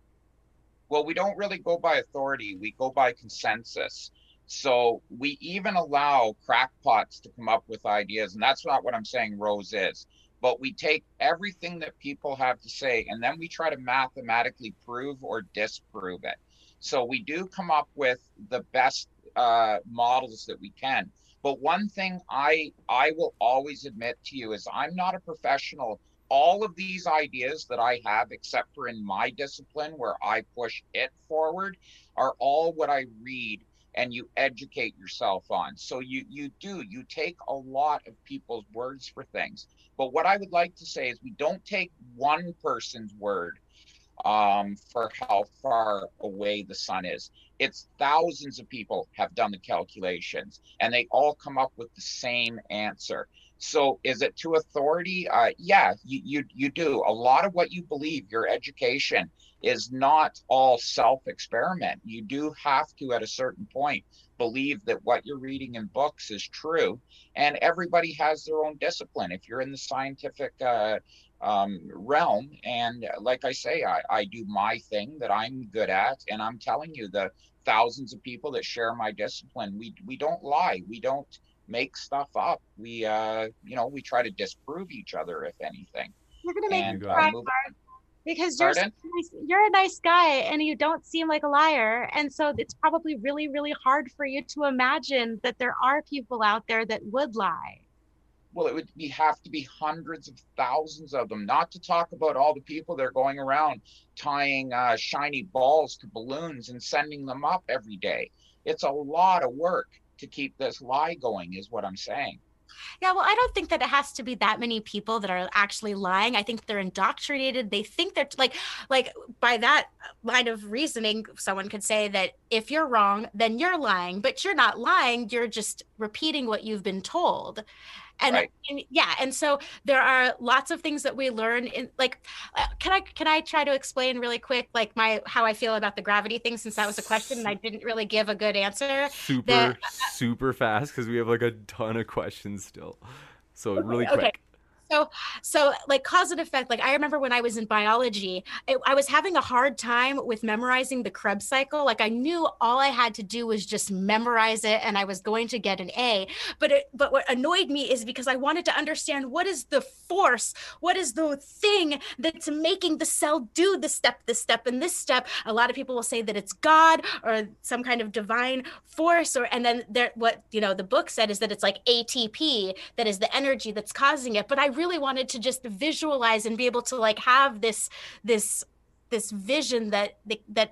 Well, we don't really go by authority, we go by consensus. So we even allow crackpots to come up with ideas. And that's not what I'm saying Rose is. But we take everything that people have to say and then we try to mathematically prove or disprove it. So we do come up with the best uh, models that we can. But one thing I I will always admit to you is I'm not a professional. All of these ideas that I have, except for in my discipline where I push it forward, are all what I read and you educate yourself on. So you you do you take a lot of people's words for things. But what I would like to say is we don't take one person's word um, for how far away the sun is. It's thousands of people have done the calculations, and they all come up with the same answer. So is it to authority? Uh, yeah, you, you you do. A lot of what you believe, your education, is not all self experiment. You do have to, at a certain point, believe that what you're reading in books is true. And everybody has their own discipline. If you're in the scientific uh, um, realm, and like I say, I, I do my thing that I'm good at, and I'm telling you, the thousands of people that share my discipline, we we don't lie, we don't make stuff up. We uh, you know, we try to disprove each other, if anything. You're gonna make and, me uh, cry, uh, because you're nice, you're a nice guy and you don't seem like a liar. And so it's probably really really hard for you to imagine that there are people out there that would lie. Well it would be have to be hundreds of thousands of them not to talk about all the people that are going around tying uh, shiny balls to balloons and sending them up every day. It's a lot of work to keep this lie going is what i'm saying yeah, well, I don't think that it has to be that many people that are actually lying. I think they're indoctrinated. They think they're like, like by that line of reasoning, someone could say that if you're wrong, then you're lying, but you're not lying. You're just repeating what you've been told and, right. and, yeah and so there are lots of things that we learn in like uh, can i can i try to explain really quick like my how i feel about the gravity thing since that was a question and i didn't really give a good answer? Super super fast because we have like a ton of questions still. So really quick. okay so so like cause and effect like i remember when i was in biology it, i was having a hard time with memorizing the krebs cycle like i knew all i had to do was just memorize it and i was going to get an a but it, but what annoyed me is because i wanted to understand what is the force what is the thing that's making the cell do the step this step and this step. A lot of people will say that it's god or some kind of divine force or and then there what you know the book said is that it's like atp that is the energy that's causing it but i really wanted to just visualize and be able to like have this this this vision that that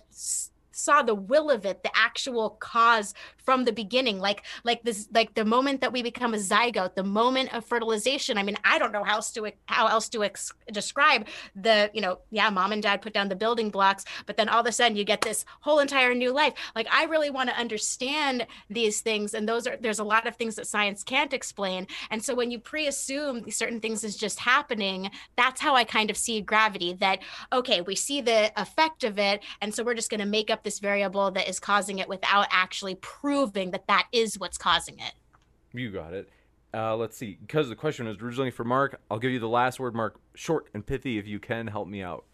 saw the will of it the actual cause from the beginning. Like like this like the moment that we become a zygote the moment of fertilization. I mean i don't know how else to how else to ex- describe the you know yeah mom and dad put down the building blocks but then all of a sudden you get this whole entire new life. Like i really want to understand these things and those are there's a lot of things that science can't explain. And so when you pre-assume certain things is just happening that's how i kind of see gravity that okay we see the effect of it and so we're just going to make up this variable that is causing it without actually proving proving that that is what's causing it. You got it. Uh, let's see. Because the question was originally for Mark, I'll give you the last word, Mark. Short and pithy, if you can help me out.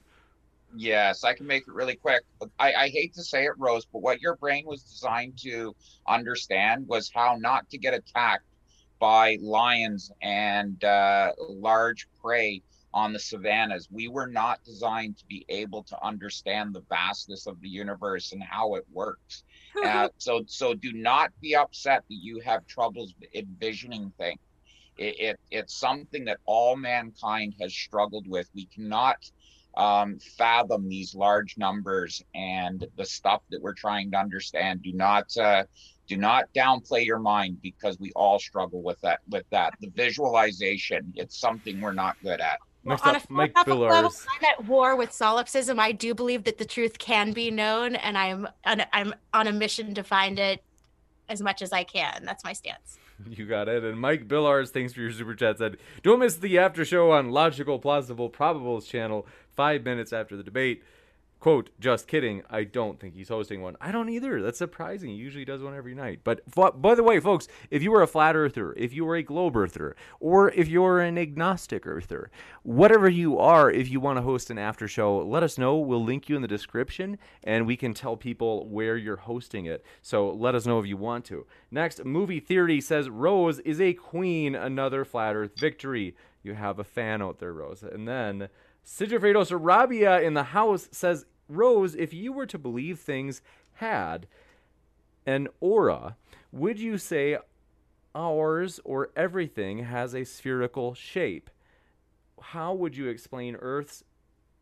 Yes, I can make it really quick. I, I hate to say it, Rose, but what your brain was designed to understand was how not to get attacked by lions and uh, large prey on the savannas. We were not designed to be able to understand the vastness of the universe and how it works. Uh, so so do not be upset that you have troubles envisioning things. It, it, it's something that all mankind has struggled with. We cannot um, fathom these large numbers and the stuff that we're trying to understand. Do not uh, do not downplay your mind because we all struggle with that. With that, the visualization it's something we're not good at. Well, on a Mike level, I'm at war with solipsism. I do believe that the truth can be known, and I'm on, I'm on a mission to find it as much as I can. That's my stance. You got it. And Mike Billars, thanks for your super chat. Said, "Don't miss the after show on Logical, Plausible, Probables channel. Five minutes after the debate." Quote, just kidding. I don't think he's hosting one. I don't either. That's surprising. He usually does one every night. But by the way, folks, if you are a flat earther, if you are a globe earther, or if you're an agnostic earther, whatever you are, if you want to host an after show, let us know. We'll link you in the description and we can tell people where you're hosting it. So let us know if you want to. Next, Movie Theory says Rose is a queen, another flat earth victory. You have a fan out there, Rose. And then Sigifredo Sarabia in the house says Rose, if you were to believe things had an aura, would you say ours or everything has a spherical shape? How would you explain Earth's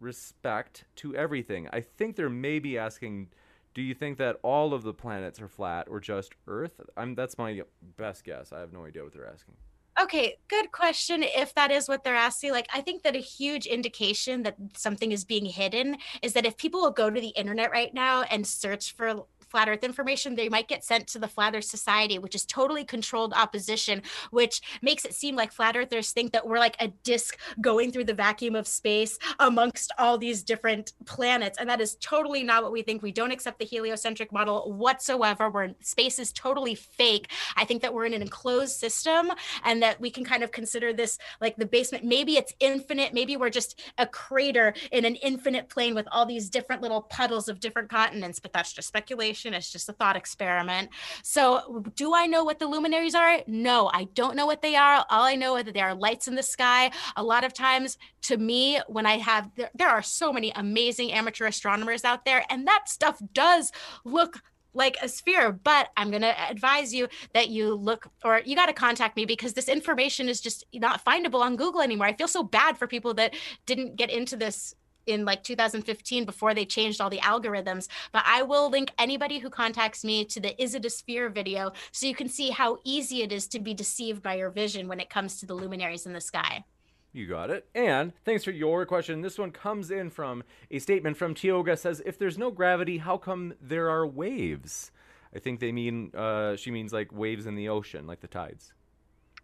respect to everything? I think they're maybe asking do you think that all of the planets are flat or just Earth? I'm that's my best guess. I have no idea what they're asking. Okay, good question. If that is what they're asking, like I think that a huge indication that something is being hidden is that if people will go to the internet right now and search for flat earth information, they might get sent to the Flat Earth Society, which is totally controlled opposition, which makes it seem like flat earthers think that we're like a disk going through the vacuum of space amongst all these different planets. And that is totally not what we think. We don't accept the heliocentric model whatsoever. Where space is totally fake. I think that we're in an enclosed system and that we can kind of consider this like the basement. Maybe it's infinite. Maybe we're just a crater in an infinite plane with all these different little puddles of different continents, but that's just speculation it's just a thought experiment. So, do I know what the luminaries are? No, I don't know what they are. All I know is that they are lights in the sky. A lot of times, to me, when I have, there, there are so many amazing amateur astronomers out there, and that stuff does look like a sphere but i'm going to advise you that you look or you got to contact me because this information is just not findable on google anymore i feel so bad for people that didn't get into this in like 2015 before they changed all the algorithms. But I will link anybody who contacts me to the Is It a Sphere video so you can see how easy it is to be deceived by your vision when it comes to the luminaries in the sky. You got it. And thanks for your question. This one comes in from a statement from Tioga says, If there's no gravity, how come there are waves? I think they mean, uh, she means like waves in the ocean, like the tides.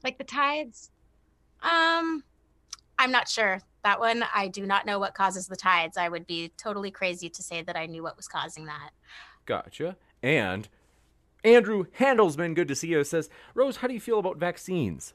Like the tides? Um, I'm not sure. That one, I do not know what causes the tides. I would be totally crazy to say that I knew what was causing that. Gotcha. And Andrew Handelsman, good to see you, says, Rose, how do you feel about vaccines?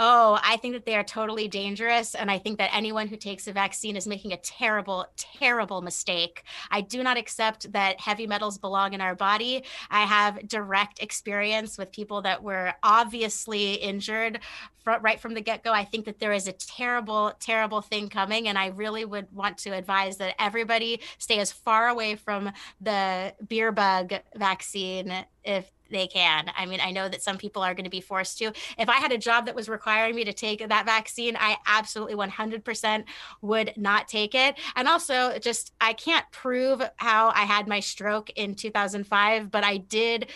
Oh, I think that they are totally dangerous. And I think that anyone who takes a vaccine is making a terrible, terrible mistake. I do not accept that heavy metals belong in our body. I have direct experience with people that were obviously injured right from the get go. I think that there is a terrible, terrible thing coming. And I really would want to advise that everybody stay as far away from the beer bug vaccine if they can. I mean, I know that some people are going to be forced to. If I had a job that was requiring me to take that vaccine, I absolutely 100% would not take it. And also, just I can't prove how I had my stroke in 2005, but I did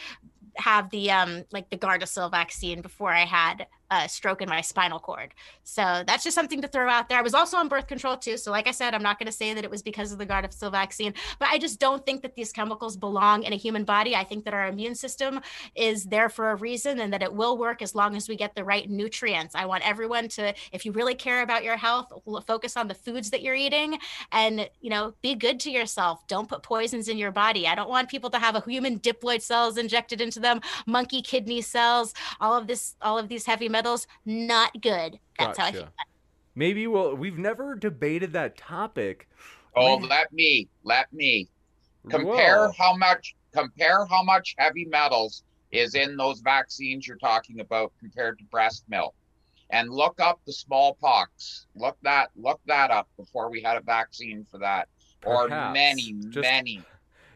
have the um like the Gardasil vaccine before I had a stroke in my spinal cord. So that's just something to throw out there. I was also on birth control too. So like I said, I'm not going to say that it was because of the Gardasil vaccine, but I just don't think that these chemicals belong in a human body. I think that our immune system is there for a reason and that it will work as long as we get the right nutrients. I want everyone to if you really care about your health, focus on the foods that you're eating and, you know, be good to yourself. Don't put poisons in your body. I don't want people to have a human diploid cells injected into them, monkey kidney cells, all of this all of these heavy metals metals, not good. That's gotcha. how I feel. Maybe we'll. We've never debated that topic. Oh, let me let me compare Whoa. how much compare how much heavy metals is in those vaccines you're talking about compared to breast milk and look up the smallpox look that look that up before we had a vaccine for that Perhaps. or many just, many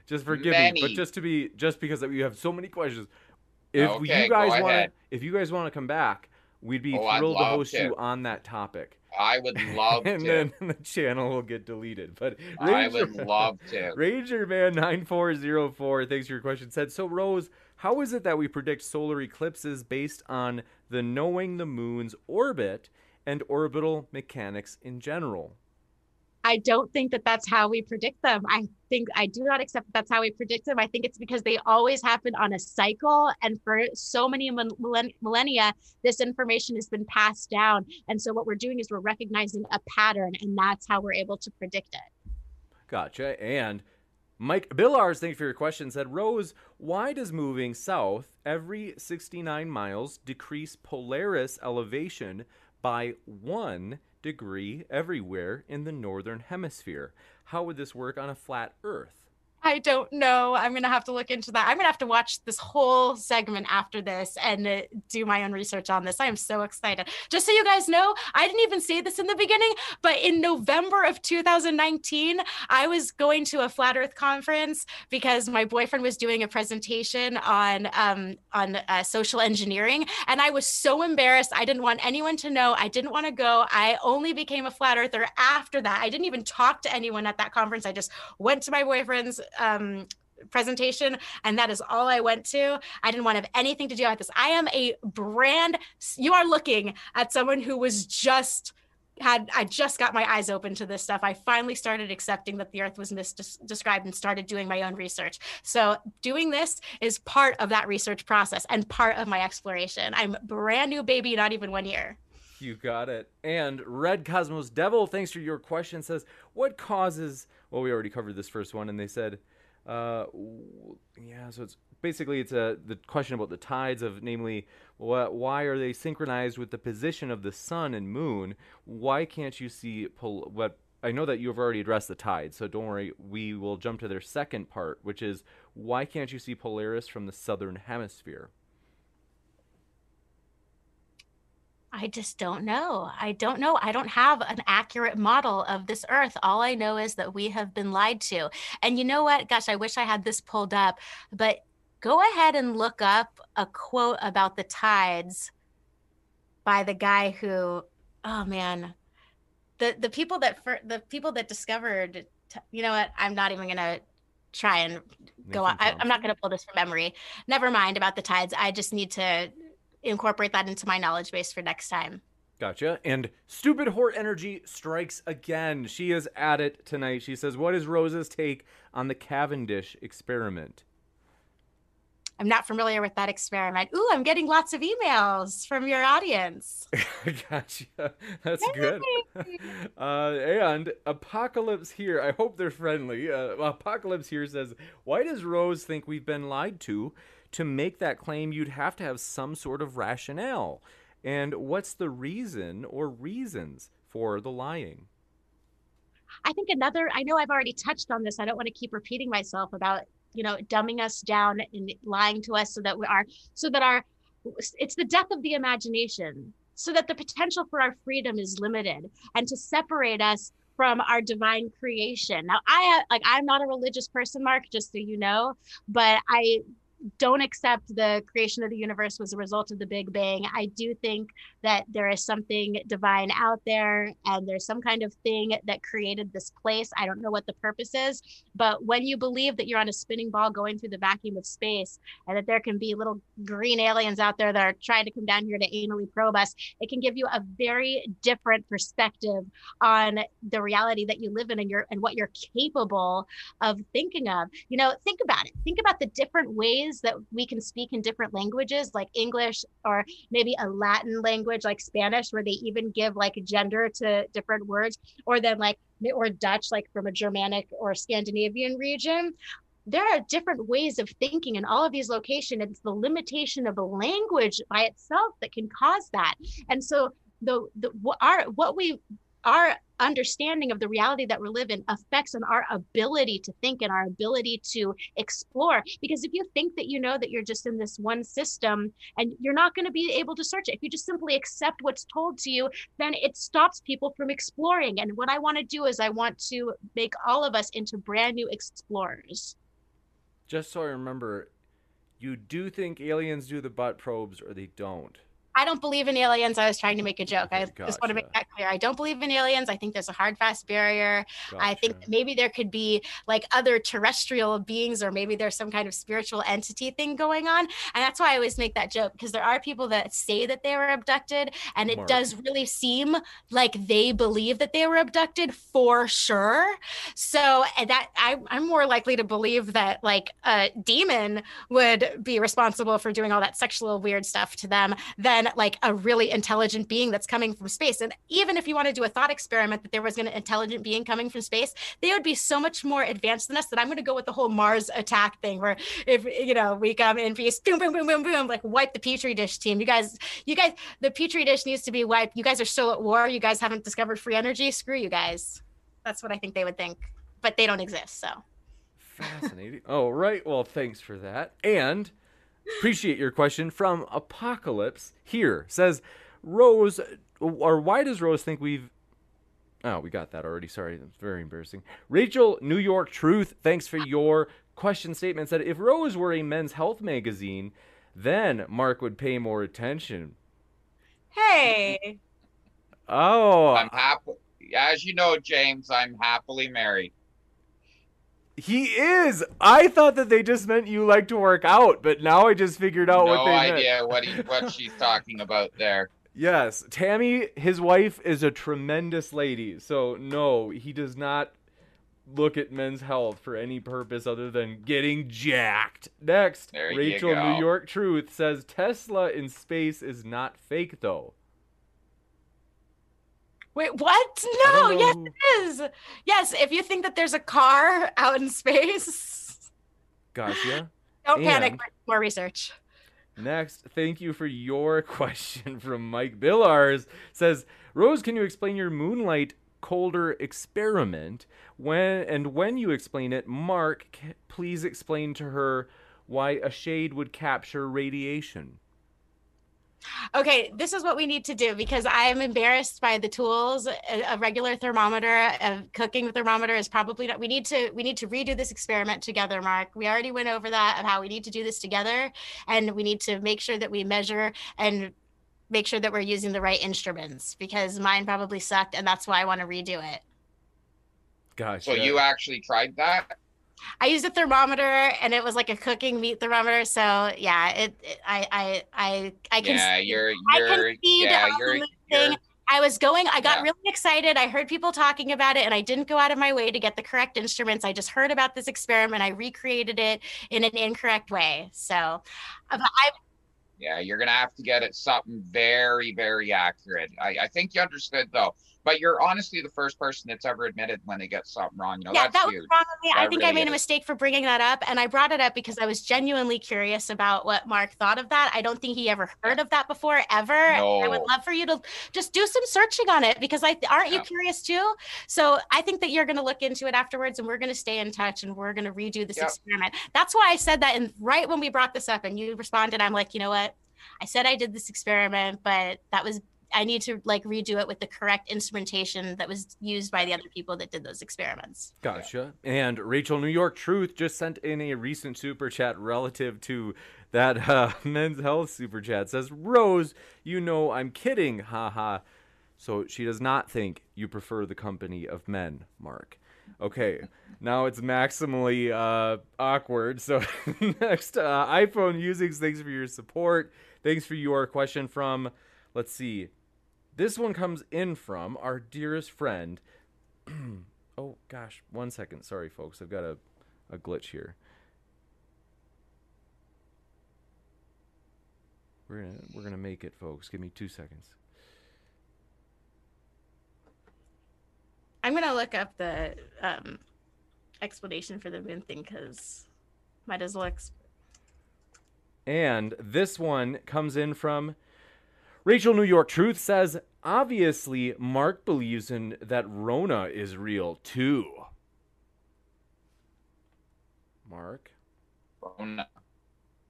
just forgive many. me but just to be just because we have so many questions if okay, you guys want to if you guys want to come back We'd be oh, thrilled to host to. you on that topic. I would love and to. And then the channel will get deleted. But Ranger, I would love to. Ranger Man 9404, thanks for your question, said, So, Rose, how is it that we predict solar eclipses based on the knowing the moon's orbit and orbital mechanics in general? I don't think that that's how we predict them. I think I do not accept that that's how we predict them. I think it's because they always happen on a cycle. And for so many millennia, this information has been passed down. And so what we're doing is we're recognizing a pattern, and that's how we're able to predict it. Gotcha. And Mike Billars, thank you for your question, said, Rose, why does moving south every 69 miles decrease Polaris elevation by one degree everywhere in the northern hemisphere. How would this work on a flat Earth? I don't know. I'm going to have to look into that. I'm going to have to watch this whole segment after this and uh, do my own research on this. I am so excited. Just so you guys know, I didn't even say this in the beginning, but in November of 2019, I was going to a flat earth conference because my boyfriend was doing a presentation on um, on uh, social engineering and I was so embarrassed. I didn't want anyone to know. I didn't want to go. I only became a flat earther after that. I didn't even talk to anyone at that conference. I just went to my boyfriend's um, presentation and that is all I went to. I didn't want to have anything to do with this. I am a brand you are looking at someone who was just had I just got my eyes open to this stuff. I finally started accepting that the earth was misdescribed and started doing my own research. So doing this is part of that research process and part of my exploration. I'm brand new baby, not even one year. You got it. And Red Cosmos Devil, thanks for your question, says, What causes well, we already covered this first one, and they said uh, yeah, so it's basically it's a the question about the tides of namely why are they synchronized with the position of the sun and moon? Why can't you see pol- what I know that you've already addressed the tides, so don't worry. We will jump to their second part, which is why can't you see Polaris from the southern hemisphere? I just don't know. I don't know. I don't have an accurate model of this earth. All I know is that we have been lied to. And you know what? Gosh, I wish I had this pulled up, but go ahead and look up a quote about the tides by the guy who, oh man, the the people that for, the people that discovered, you know what? I'm not even gonna try and go on. I, I'm not gonna pull this from memory. Never mind about the tides. I just need to incorporate that into my knowledge base for next time. Gotcha. And Stupid Hort Energy strikes again. She is at it tonight. She says, What is Rose's take on the Cavendish experiment? I'm not familiar with that experiment. Ooh, I'm getting lots of emails from your audience. gotcha. That's Yay! good. Uh, and Apocalypse here, I hope they're friendly. Uh, Apocalypse here says, Why does Rose think we've been lied to? To make that claim, you'd have to have some sort of rationale. And what's the reason or reasons for the lying? I think another, I know I've already touched on this. I don't want to keep repeating myself about, you know, dumbing us down and lying to us so that we are, so that our, it's the death of the imagination, so that the potential for our freedom is limited and to separate us from our divine creation. Now, I like I'm not a religious person, Mark, just so you know, but I don't accept the creation of the universe was a result of the Big Bang. I do think that there is something divine out there and there's some kind of thing that created this place. I don't know what the purpose is, but when you believe that you're on a spinning ball going through the vacuum of space and that there can be little green aliens out there that are trying to come down here to anally probe us, it can give you a very different perspective on the reality that you live in and your and what you're capable of thinking of. You know, think about it. Think about the different ways that we can speak in different languages like English or maybe a Latin language like Spanish where they even give like gender to different words or then like or Dutch like from a Germanic or Scandinavian region there are different ways of thinking in all of these locations. It's the limitation of a language by itself that can cause that. And so the, the our what we our understanding of the reality that we live in affects on our ability to think and our ability to explore. Because if you think that you know that you're just in this one system and you're not going to be able to search it if you just simply accept what's told to you then it stops people from exploring. And what i want to do is i want to make all of us into brand new explorers. Just so i remember you do think aliens do the butt probes or they don't I don't believe in aliens. I was trying to make a joke. I gotcha. just want to make that clear. I don't believe in aliens. I think there's a hard, fast barrier. Gotcha. I think maybe there could be like other terrestrial beings, or maybe there's some kind of spiritual entity thing going on. And that's why I always make that joke because there are people that say that they were abducted, and it Mark. does really seem like they believe that they were abducted for sure. So that I, I'm more likely to believe that like a demon would be responsible for doing all that sexual weird stuff to them than than like a really intelligent being that's coming from space. And even if you want to do a thought experiment that there was an intelligent being coming from space, they would be so much more advanced than us that I'm going to go with the whole Mars attack thing where if, you know, we come in peace, boom, boom, boom, boom, boom, like wipe the Petri dish team. You guys, you guys, the Petri dish needs to be wiped. You guys are still at war. You guys haven't discovered free energy. Screw you guys. That's what I think they would think, but they don't exist. So fascinating. oh, right. Well, thanks for that. And Appreciate your question from Apocalypse here. Says Rose or why does Rose think we've Oh, we got that already. Sorry, that's very embarrassing. Rachel, New York Truth, thanks for your question statement. Said if Rose were a men's health magazine, then Mark would pay more attention. Hey. Oh. I'm happy. As you know, James, I'm happily married. He is. I thought that they just meant you like to work out, but now I just figured out no what they meant. No idea what he, what she's talking about there. Yes, Tammy, his wife is a tremendous lady. So no, he does not look at men's health for any purpose other than getting jacked. Next, there Rachel New York Truth says Tesla in space is not fake though. Wait, what? No, yes, it is. Yes, if you think that there's a car out in space. Gotcha. Don't and panic. More research. Next, thank you for your question from Mike Billars. Says, Rose, can you explain your moonlight colder experiment? When and when you explain it, Mark, please explain to her why a shade would capture radiation. Okay, this is what we need to do because I am embarrassed by the tools. A, a, regular thermometer, a cooking thermometer is probably not. We need to we need to redo this experiment together, Mark. We already went over that of how we need to do this together, and we need to make sure that we measure and make sure that we're using the right instruments because mine probably sucked, and that's why I want to redo it. Gosh. So you actually tried that? I used a thermometer and it was like a cooking meat thermometer. So yeah, it, it I I I I can yeah you're you're I yeah you're, you're I was going, I got yeah. really excited. I heard people talking about it, and I didn't go out of my way to get the correct instruments. I just heard about this experiment. I recreated it in an incorrect way. So, uh, I, yeah, you're going to have to get it something very, very accurate. I, I think you understood, though. But you're honestly the first person that's ever admitted when they get something wrong. You know, yeah, that huge. was wrong with me. That I think really I made is. a mistake for bringing that up, and I brought it up because I was genuinely curious about what Mark thought of that. I don't think he ever heard of that before, ever. No. I would love for you to just do some searching on it because I aren't yeah. you curious too? So I think that you're going to look into it afterwards, and we're going to stay in touch, and we're going to redo this yep. experiment. That's why I said that, and right when we brought this up, and you responded, I'm like, you know what? I said I did this experiment, but that was I need to like redo it with the correct instrumentation that was used by the other people that did those experiments. Gotcha. And Rachel New York Truth just sent in a recent super chat relative to that uh, men's health super chat. Says Rose, you know I'm kidding, haha. So she does not think you prefer the company of men, Mark. Okay, now it's maximally uh, awkward. So next, uh, iPhone usings. Thanks for your support. Thanks for your question from. Let's see. This one comes in from our dearest friend. oh gosh, one second. Sorry, folks. I've got a, a glitch here. We're gonna we're gonna make it, folks. Give me two seconds. I'm gonna look up the um, explanation for the moon thing because might as well. Exp- And this one comes in from Rachel New York Truth says, obviously, Mark believes in that Rona is real too. Mark, Rona,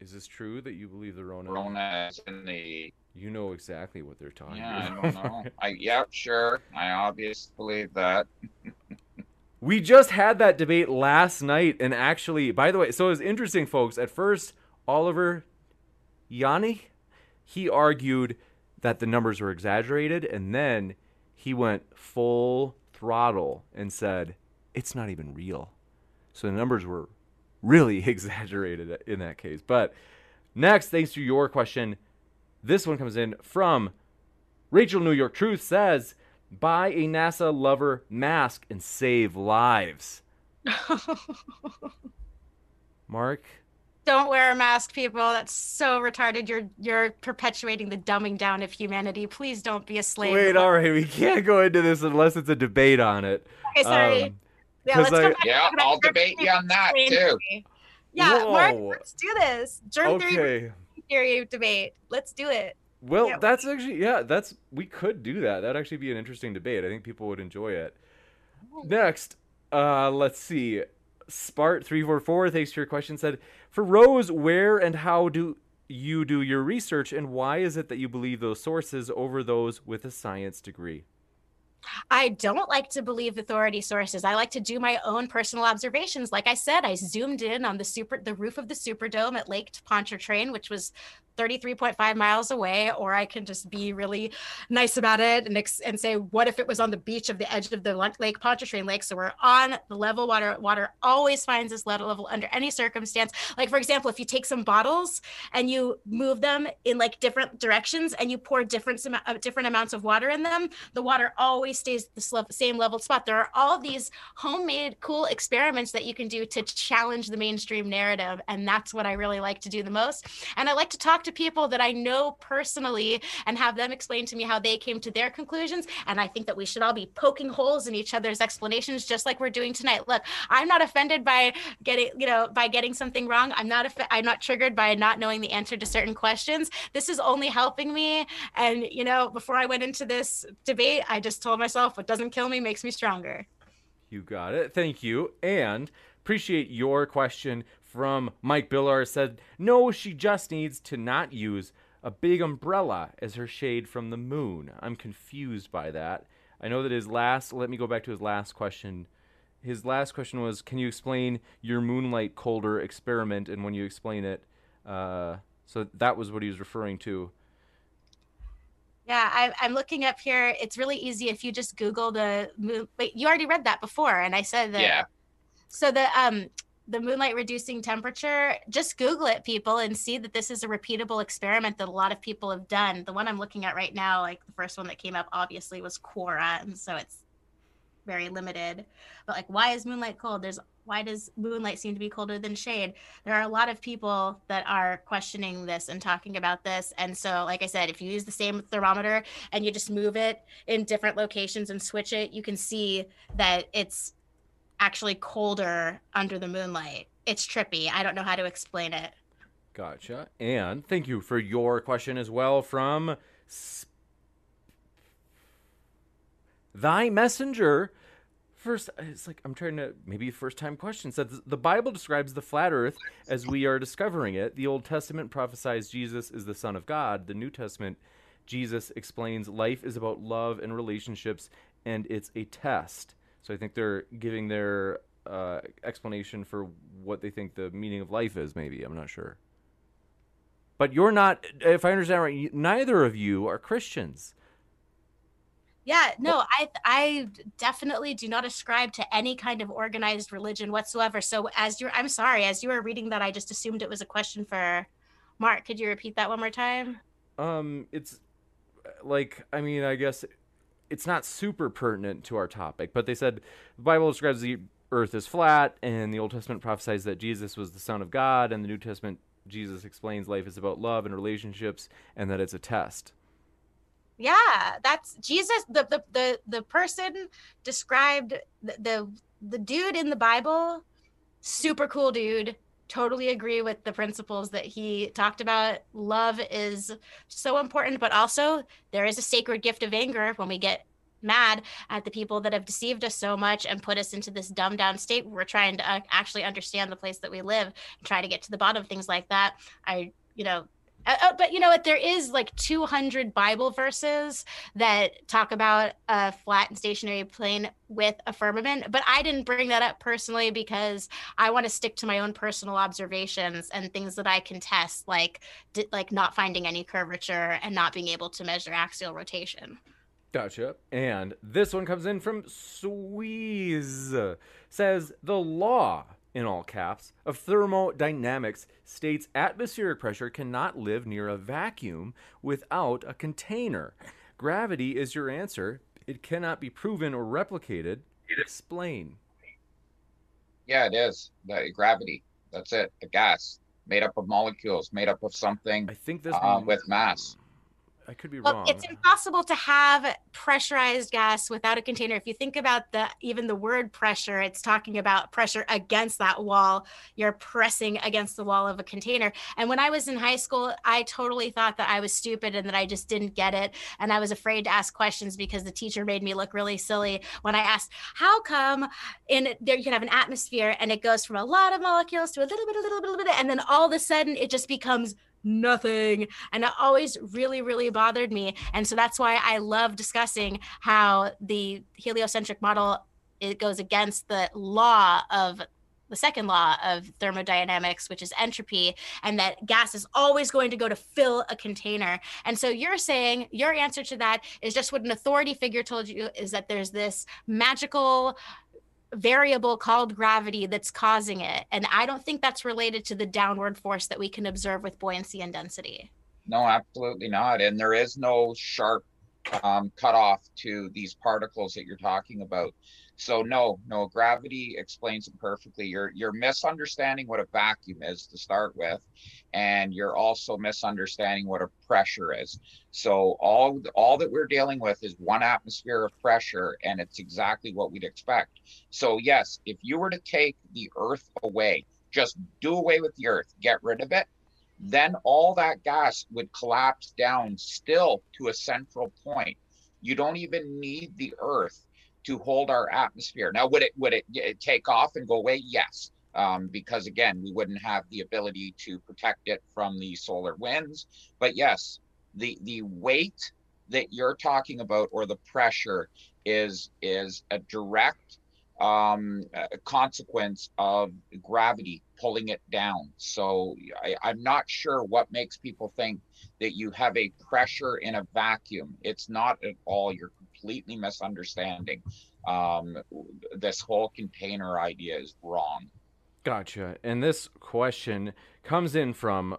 is this true that you believe the Rona? Rona is in the. You know exactly what they're talking Yeah, I don't know. I yeah, sure. I obviously believe that. We just had that debate last night, and actually, by the way, so it was interesting, folks. At first, Oliver Yanni, he argued that the numbers were exaggerated, and then he went full throttle and said it's not even real. So the numbers were really exaggerated in that case. But next, thanks to your question, this one comes in from Rachel New York Truth says, buy a NASA lover mask and save lives. Mark, Don't wear a mask, people. That's so retarded. You're you're perpetuating the dumbing down of humanity. Please don't be a slave. wait, all right, we can't go into this unless it's a debate on it. Okay, sorry. Um, yeah, 'cause let's I- come back. Yeah, to that I'll debate you on that too. theory. Yeah, Mark, let's do this. Germ theory theory debate. Let's do it. Well, Yeah. that's actually yeah, that's we could do that. That'd actually be an interesting debate. I think people would enjoy it. Next, uh let's see. Spart344, thanks for your question, said, For Rose, where and how do you do your research and why is it that you believe those sources over those with a science degree? I don't like to believe authority sources. I like to do my own personal observations. Like I said, I zoomed in on the super the roof of the Superdome at Lake Pontchartrain, which was 33.5 miles away, or I can just be really nice about it and ex- and say, what if it was on the beach of the edge of the Lake- Pontchartrain Lake? So we're on the level water. Water always finds this level level under any circumstance. Like for example, if you take some bottles and you move them in like different directions and you pour different uh, different amounts of water in them, the water always stays the same level spot. There are all these homemade cool experiments that you can do to challenge the mainstream narrative, and that's what I really like to do the most. And I like to talk to people that I know personally and have them explain to me how they came to their conclusions. And I think that we should all be poking holes in each other's explanations, just like we're doing tonight. Look, I'm not offended by getting, you know, by getting something wrong. I'm not, off- I'm not triggered by not knowing the answer to certain questions. This is only helping me. And you know, before I went into this debate, I just told myself, what doesn't kill me makes me stronger. You got it. Thank you. And appreciate your question from Mike Billar said, "No, she just needs to not use a big umbrella as her shade from the moon." I'm confused by that. I know that his last, let me go back to his last question. His last question was, "Can you explain your moonlight colder experiment?" And when you explain it, uh, so that was what he was referring to. Yeah, I, I'm looking up here. It's really easy if you just Google the moon. Wait, you already read that before, and I said that. Yeah. So the um the moonlight reducing temperature, just Google it, people, and see that this is a repeatable experiment that a lot of people have done. The one I'm looking at right now, like the first one that came up, obviously was Quora, and so it's very limited. But like, why is moonlight cold? There's why does moonlight seem to be colder than shade? There are a lot of people that are questioning this and talking about this. And so, like I said, if you use the same thermometer and you just move it in different locations and switch it, you can see that it's actually colder under the moonlight. It's trippy. I don't know how to explain it. Gotcha. And thank you for your question as well from S- Thy Messenger. First, it's like I'm trying to maybe first time question says the Bible describes the flat Earth as we are discovering it. The Old Testament prophesies Jesus is the Son of God. The New Testament Jesus explains life is about love and relationships, and it's a test. So I think they're giving their uh, explanation for what they think the meaning of life is. Maybe I'm not sure. But you're not, if I understand right, neither of you are Christians. Yeah, no, I I definitely do not ascribe to any kind of organized religion whatsoever. So as you're I'm sorry, as you were reading that I just assumed it was a question for Mark. Could you repeat that one more time? Um it's like I mean, I guess it's not super pertinent to our topic, but they said the Bible describes the earth as flat and the Old Testament prophesies that Jesus was the son of God and the New Testament Jesus explains life is about love and relationships and that it's a test. Yeah, that's Jesus. The the the, the person described the, the the dude in the Bible, super cool dude. Totally agree with the principles that he talked about. Love is so important, but also there is a sacred gift of anger when we get mad at the people that have deceived us so much and put us into this dumbed down state we're trying to uh, actually understand the place that we live and try to get to the bottom of things like that. I, you know, uh, but you know what? There is like 200 Bible verses that talk about a flat and stationary plane with a firmament. But I didn't bring that up personally because I want to stick to my own personal observations and things that I can test, like like not finding any curvature and not being able to measure axial rotation. Gotcha. And this one comes in from Squeeze. Says the law in all caps, of thermodynamics states atmospheric pressure cannot live near a vacuum without a container. Gravity is your answer. It cannot be proven or replicated. Explain. Yeah, it is. The gravity. That's it. The gas made up of molecules, made up of something I think this uh, with mass. I could be well, wrong. It's impossible to have pressurized gas without a container. If you think about the even the word pressure, it's talking about pressure against that wall. You're pressing against the wall of a container. And when I was in high school, I totally thought that I was stupid and that I just didn't get it. And I was afraid to ask questions because the teacher made me look really silly when I asked, "How come in there you can have an atmosphere and it goes from a lot of molecules to a little bit, a little bit, a little bit, and then all of a sudden it just becomes nothing. And it always really, really bothered me. And so that's why I love discussing how the heliocentric model it goes against the law of the second law of thermodynamics, which is entropy, and that gas is always going to go to fill a container. And so you're saying your answer to that is just what an authority figure told you is that there's this magical variable called gravity that's causing it. And I don't think that's related to the downward force that we can observe with buoyancy and density. No, absolutely not. And there is no sharp um, cutoff to these particles that you're talking about. So no, no, gravity explains it perfectly. You're you're misunderstanding what a vacuum is to start with, and you're also misunderstanding what a pressure is. So all all that we're dealing with is one atmosphere of pressure, and it's exactly what we'd expect. So yes, if you were to take the Earth away, just do away with the Earth, get rid of it, then all that gas would collapse down still to a central point. You don't even need the Earth to hold our atmosphere. Now, would it would it, take off and go away? Yes, um, because again, we wouldn't have the ability to protect it from the solar winds. But yes, the the weight that you're talking about or the pressure is is a direct um, a consequence of gravity pulling it down. So I, I'm not sure what makes people think that you have a pressure in a vacuum. It's not at all. You're completely misunderstanding. Um, this whole container idea is wrong. Gotcha. And this question comes in from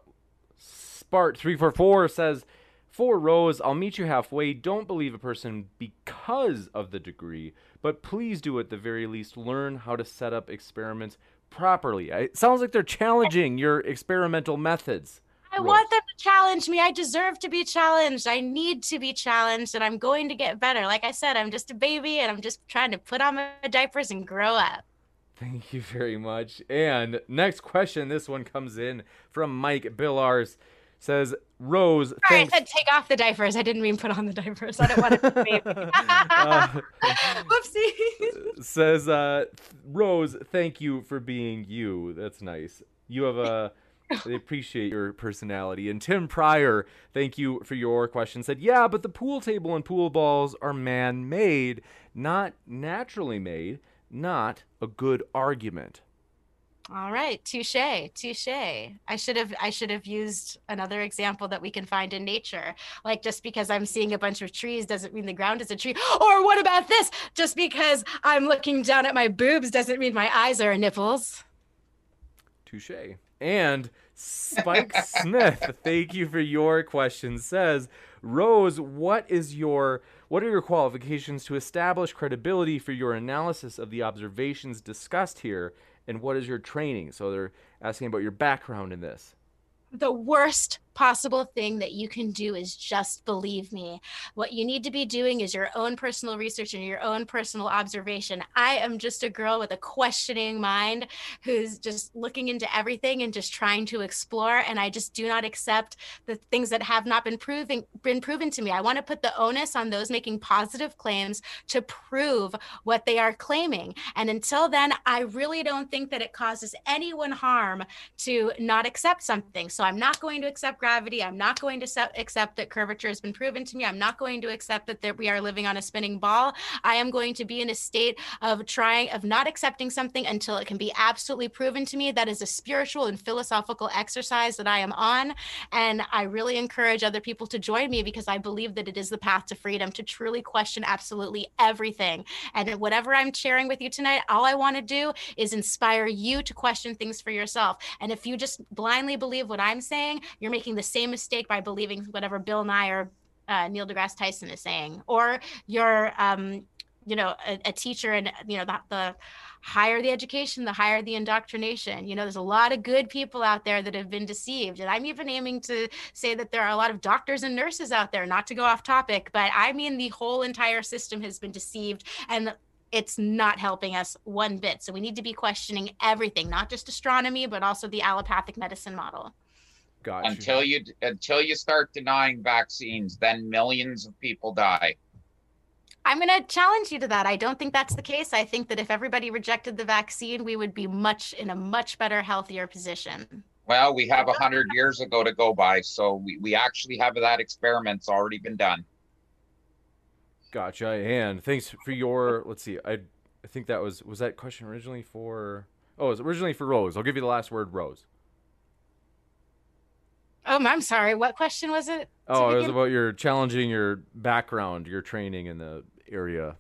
Spart344 says, For Rose, I'll meet you halfway. Don't believe a person because of the degree, but please do at the very least learn how to set up experiments properly. It sounds like they're challenging your experimental methods. I want them to challenge me. I deserve to be challenged. I need to be challenged, and I'm going to get better. Like I said, I'm just a baby, and I'm just trying to put on my diapers and grow up. Thank you very much. And next question, this one comes in from Mike Billars. Says Rose. Sorry, thanks- I said take off the diapers. I didn't mean put on the diapers. I don't want to uh, Whoopsie. Says uh, Rose, thank you for being you. That's nice. You have a They appreciate your personality. And Tim Pryor, thank you for your question. Said, yeah, but the pool table and pool balls are man-made, not naturally made. Not a good argument. All right, touche, touche. I should have I should have used another example that we can find in nature. Like just because I'm seeing a bunch of trees doesn't mean the ground is a tree. Or what about this? Just because I'm looking down at my boobs doesn't mean my eyes are nipples. Touche. And Spike Smith, thank you for your question. Says, Rose, what is your what are your qualifications to establish credibility for your analysis of the observations discussed here and what is your training? So they're asking about your background in this. The worst possible thing that you can do is just believe me. What you need to be doing is your own personal research and your own personal observation. I am just a girl with a questioning mind who's just looking into everything and just trying to explore. And I just do not accept the things that have not been proven been proven to me. I want to put the onus on those making positive claims to prove what they are claiming. And until then, I really don't think that it causes anyone harm to not accept something. So I'm not going to accept gravity. I'm not going to accept that curvature has been proven to me. I'm not going to accept that, that we are living on a spinning ball. I am going to be in a state of trying, of not accepting something until it can be absolutely proven to me. That is a spiritual and philosophical exercise that I am on. And I really encourage other people to join me because I believe that it is the path to freedom to truly question absolutely everything. And whatever I'm sharing with you tonight, all I want to do is inspire you to question things for yourself. And if you just blindly believe what I'm saying, you're making making the same mistake by believing whatever Bill Nye or uh, Neil deGrasse Tyson is saying, or you're, um, you know, a, a, teacher and you know the, the higher the education, the higher the indoctrination. You know, there's a lot of good people out there that have been deceived, and I'm even aiming to say that there are a lot of doctors and nurses out there. Not to go off topic, but I mean the whole entire system has been deceived, and it's not helping us one bit. So we need to be questioning everything, not just astronomy, but also the allopathic medicine model. Got until you. you until you start denying vaccines, then millions of people die. I'm going to challenge you to that. I don't think that's the case. I think that if everybody rejected the vaccine, we would be much in a much better, healthier position. Well, we have a hundred years ago to go by, so we, we actually have that experiment's already been done. Gotcha. And thanks for your. Let's see. I I think that was was that question originally for. Oh, it was originally for Rose. I'll give you the last word, Rose. Oh, I'm sorry. What question was it? Oh, it was about your challenging your background, your training in the area.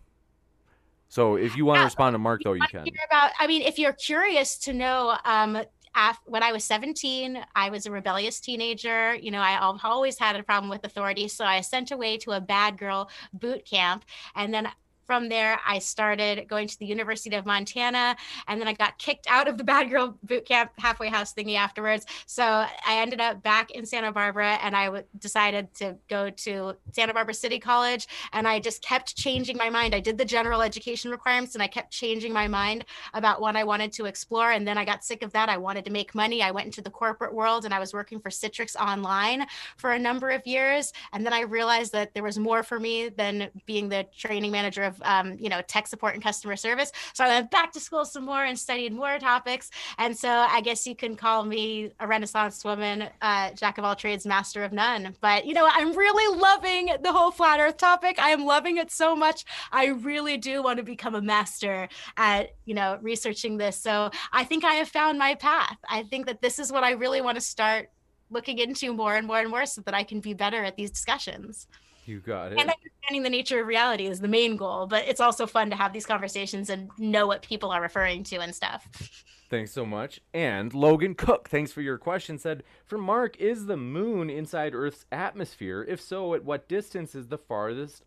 So if you want to respond to Mark, though, you can. About, I mean, if you're curious to know, um, after, when I was 17, I was a rebellious teenager. You know, I always had a problem with authority. So I sent away to a bad girl boot camp. And then from there, I started going to the University of Montana, and then I got kicked out of the Bad Girl Boot Camp halfway house thingy afterwards. So I ended up back in Santa Barbara, and I w- decided to go to Santa Barbara City College, and I just kept changing my mind. I did the general education requirements, and I kept changing my mind about what I wanted to explore. And then I got sick of that. I wanted to make money. I went into the corporate world, and I was working for Citrix Online for a number of years, and then I realized that there was more for me than being the training manager of of um, you know tech support and customer service. So I went back to school some more and studied more topics. And so I guess you can call me a Renaissance woman, uh, jack of all trades, master of none. But you know I'm really loving the whole flat Earth topic. I am loving it so much. I really do want to become a master at you know researching this. So I think I have found my path. I think that this is what I really want to start looking into more and more and more so that I can be better at these discussions. You got it. And understanding the nature of reality is the main goal, but it's also fun to have these conversations and know what people are referring to and stuff. Thanks so much. And Logan Cook, thanks for your question, said, For Mark, is the moon inside Earth's atmosphere? If so, at what distance is the farthest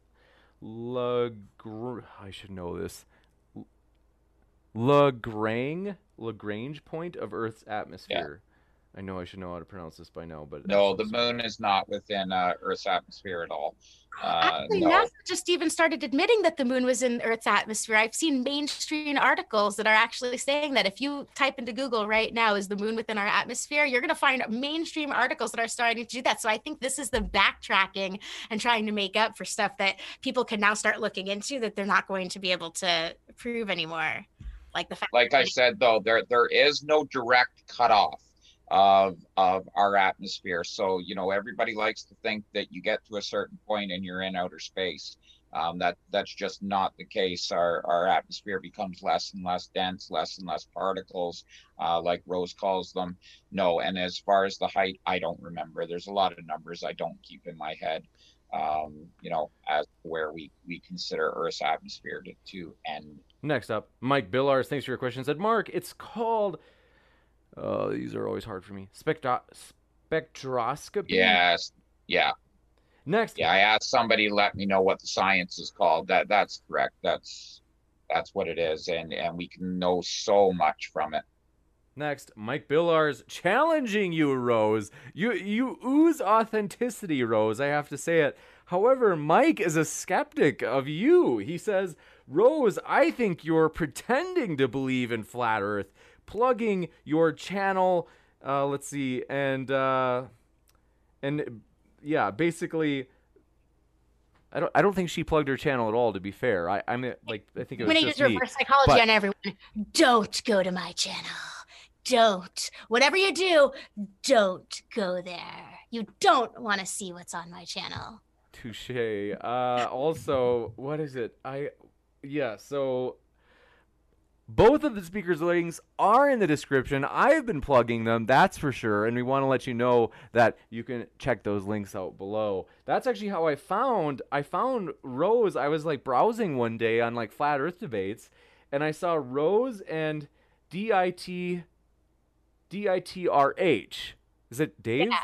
Lagr- I should know this. Lagrange Lagrange point of Earth's atmosphere. I know I should know how to pronounce this by now, but no, the moon is not within uh, Earth's atmosphere at all. Uh, Actually, no. NASA just even started admitting that the moon was in Earth's atmosphere. I've seen mainstream articles that are actually saying that if you type into Google right now, is the moon within our atmosphere? You're going to find mainstream articles that are starting to do that. So I think this is the backtracking and trying to make up for stuff that people can now start looking into that they're not going to be able to prove anymore. Like the fact. Like I said, though, there there is no direct cutoff of of our atmosphere. So you know, everybody likes to think that you get to a certain point and you're in outer space. Um, that that's just not the case. Our our atmosphere becomes less and less dense, less and less particles, uh, like Rose calls them. No, and as far as the height, I don't remember. There's a lot of numbers I don't keep in my head. Um, you know, as where we we consider Earth's atmosphere to, to end. Next up, Mike Billars. Thanks for your question. Said Mark, it's called. Uh, these are always hard for me. Spectro- spectroscopy. Yes. Yeah. Next. Yeah, I asked somebody to let me know what the science is called. That that's correct. That's that's what it is, and and we can know so much from it. Next, Mike Billars challenging you, Rose. You you ooze authenticity, Rose. I have to say it. However, Mike is a skeptic of you. He says, Rose, I think you're pretending to believe in flat Earth, plugging your channel. Uh, let's see, and uh, and yeah, basically. I don't. I don't think she plugged her channel at all. To be fair, I. I mean, like, I think it I'm was gonna just use me. reverse psychology But- on everyone. Don't go to my channel. Don't. Whatever you do, don't go there. You don't want to see what's on my channel. Touche. Uh, also, what is it? I, yeah. So, both of the speakers' links are in the description. I've been plugging them, that's for sure, and we want to let you know that you can check those links out below. That's actually how I found. I found Rose. I was like browsing one day on like flat Earth debates, and I saw Rose and DIT, DITRH. Is it Dave? Yeah.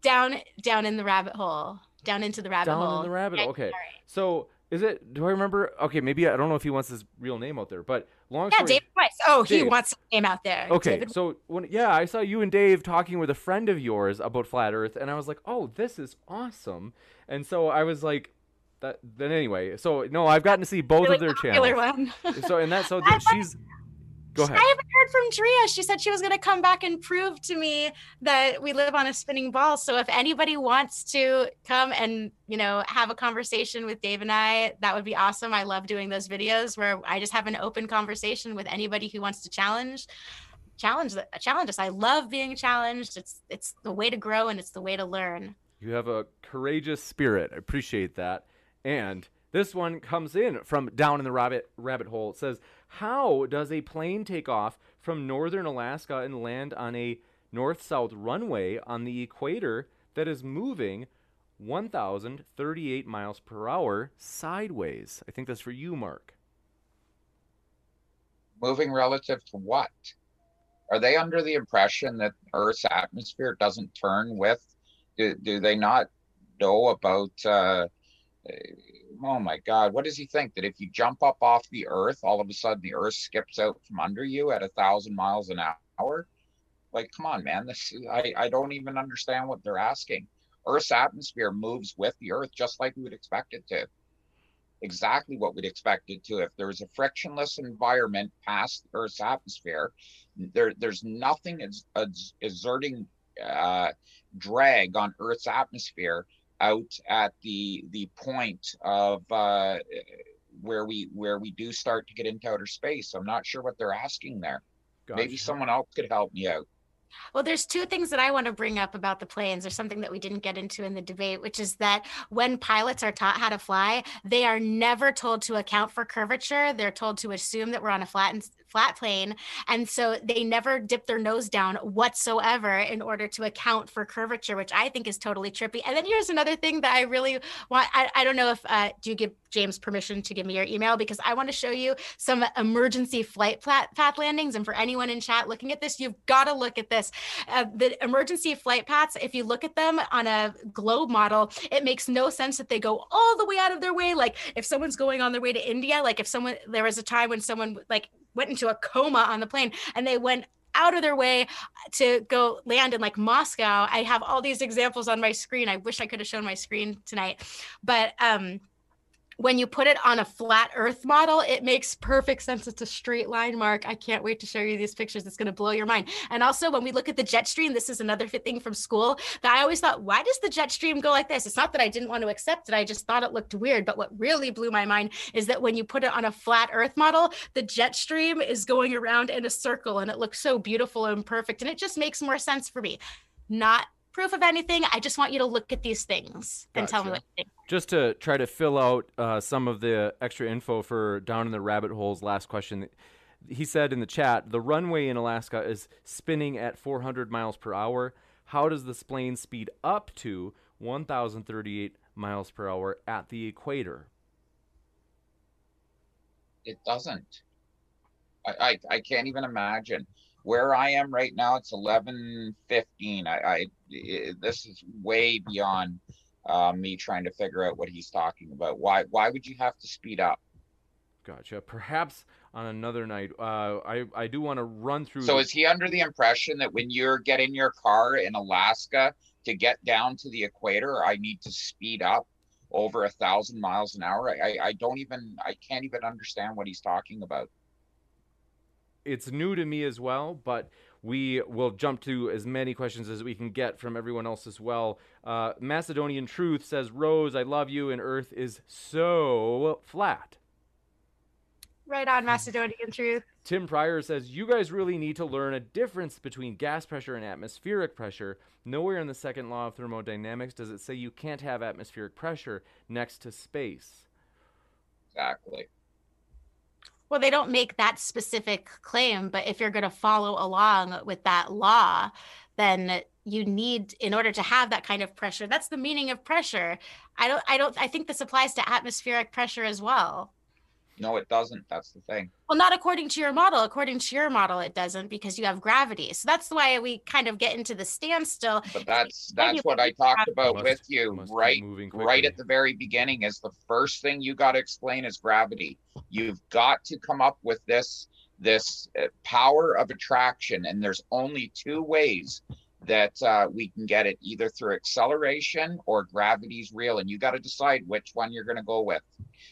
Down down in the rabbit hole. Down into the rabbit Down hole. Down in the rabbit hole. Okay. So is it? Do I remember? Okay, maybe I don't know if he wants his real name out there, but long Yeah, story. David Weiss. Oh, he wants his name out there. Okay, David so when yeah, I saw you and Dave talking with a friend of yours about flat Earth, and I was like, oh, this is awesome. And so I was like, that. Then anyway, so no, I've gotten to see both really of their channels. So and that so th- she's. Go ahead. I haven't heard from Drea. She said she was going to come back and prove to me that we live on a spinning ball. So if anybody wants to come and, you know, have a conversation with Dave and I, that would be awesome. I love doing those videos where I just have an open conversation with anybody who wants to challenge challenge the, challenge us. I love being challenged. It's it's the way to grow and it's the way to learn. You have a courageous spirit. I appreciate that. And this one comes in from down in the rabbit rabbit hole. It says, "How does a plane take off from northern Alaska and land on a north-south runway on the equator that is moving 1038 miles per hour sideways?" I think that's for you, Mark. Moving relative to what? Are they under the impression that Earth's atmosphere doesn't turn with? Do, do they not know about? Uh, oh my God, what does he think that if you jump up off the Earth, all of a sudden the Earth skips out from under you at a thousand miles an hour? Like, come on, man. This I I don't even understand what they're asking. Earth's atmosphere moves with the Earth just like we would expect it to exactly what we'd expect it to. If there's a frictionless environment past Earth's atmosphere, there there's nothing ex- exerting uh, drag on Earth's atmosphere out at the the point of uh, where we where we do start to get into outer space. I'm not sure what they're asking there. Maybe someone else could help me out. Well, there's two things that I want to bring up about the planes. There's something that we didn't get into in the debate, which is that when pilots are taught how to fly, they are never told to account for curvature. They're told to assume that we're on a flat and flat plane, and so they never dip their nose down whatsoever in order to account for curvature, which I think is totally trippy. And then here's another thing that I really want. I, I don't know if uh, do you give James permission to give me your email because I want to show you some emergency flight path landings. And for anyone in chat looking at this, you've got to look at this. Uh, the emergency flight paths, if you look at them on a globe model, it makes no sense that they go all the way out of their way. Like if someone's going on their way to India, like if someone, there was a time when someone like went into a coma on the plane and they went out of their way to go land in like Moscow. I have all these examples on my screen. I wish I could have shown my screen tonight, but um when you put it on a flat earth model, it makes perfect sense. It's a straight line mark. I can't wait to show you these pictures. It's going to blow your mind. And also, when we look at the jet stream, this is another thing from school that I always thought, why does the jet stream go like this? It's not that I didn't want to accept it, I just thought it looked weird. But what really blew my mind is that when you put it on a flat earth model, the jet stream is going around in a circle and it looks so beautiful and perfect. And it just makes more sense for me. Not proof of anything. I just want you to look at these things gotcha. and tell me what you think. Just to try to fill out uh, some of the extra info for down in the rabbit holes. Last question. He said in the chat, the runway in Alaska is spinning at 400 miles per hour. How does the plane speed up to 1,038 miles per hour at the equator? It doesn't. I, I, I can't even imagine where I am right now, it's eleven fifteen. I, I this is way beyond uh, me trying to figure out what he's talking about. Why why would you have to speed up? Gotcha. Perhaps on another night. Uh, I I do want to run through. So the... is he under the impression that when you're getting your car in Alaska to get down to the equator, I need to speed up over a thousand miles an hour? I I don't even I can't even understand what he's talking about it's new to me as well, but we will jump to as many questions as we can get from everyone else as well. Uh, Macedonian Truth says, Rose, I love you, and Earth is so flat. Right on, Macedonian Truth. Tim Pryor says, You guys really need to learn a difference between gas pressure and atmospheric pressure. Nowhere in the second law of thermodynamics does it say you can't have atmospheric pressure next to space. Exactly. Well, they don't make that specific claim, but if you're going to follow along with that law, then you need in order to have that kind of pressure. That's the meaning of pressure. I don't I don't I think this applies to atmospheric pressure as well. No, it doesn't. That's the thing. Well, not according to your model. According to your model, it doesn't because you have gravity. So that's why we kind of get into the standstill. But that's that's what I talked about must, with you right right at the very beginning. Is the first thing you got to explain is gravity. You've got to come up with this this uh, power of attraction, and there's only two ways that uh, we can get it either through acceleration or gravity's real and you got to decide which one you're going to go with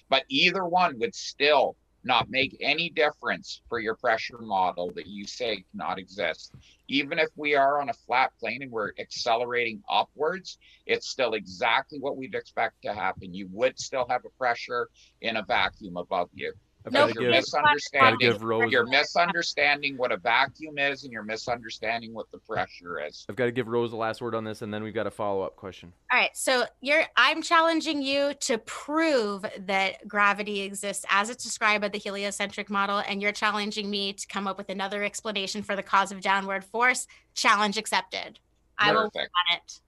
but either one would still not make any difference for your pressure model that you say cannot exist. Even if we are on a flat plane and we're accelerating upwards, it's still exactly what we'd expect to happen. You would still have a pressure in a vacuum above you. Nope. You're misunderstanding. You're misunderstanding what a vacuum is, and you're misunderstanding what the pressure is. I've got to give Rose the last word on this, and then we've got a follow up question. All right. So you're. I'm challenging you to prove that gravity exists as it's described by the heliocentric model, and you're challenging me to come up with another explanation for the cause of downward force. Challenge accepted. I will work on it.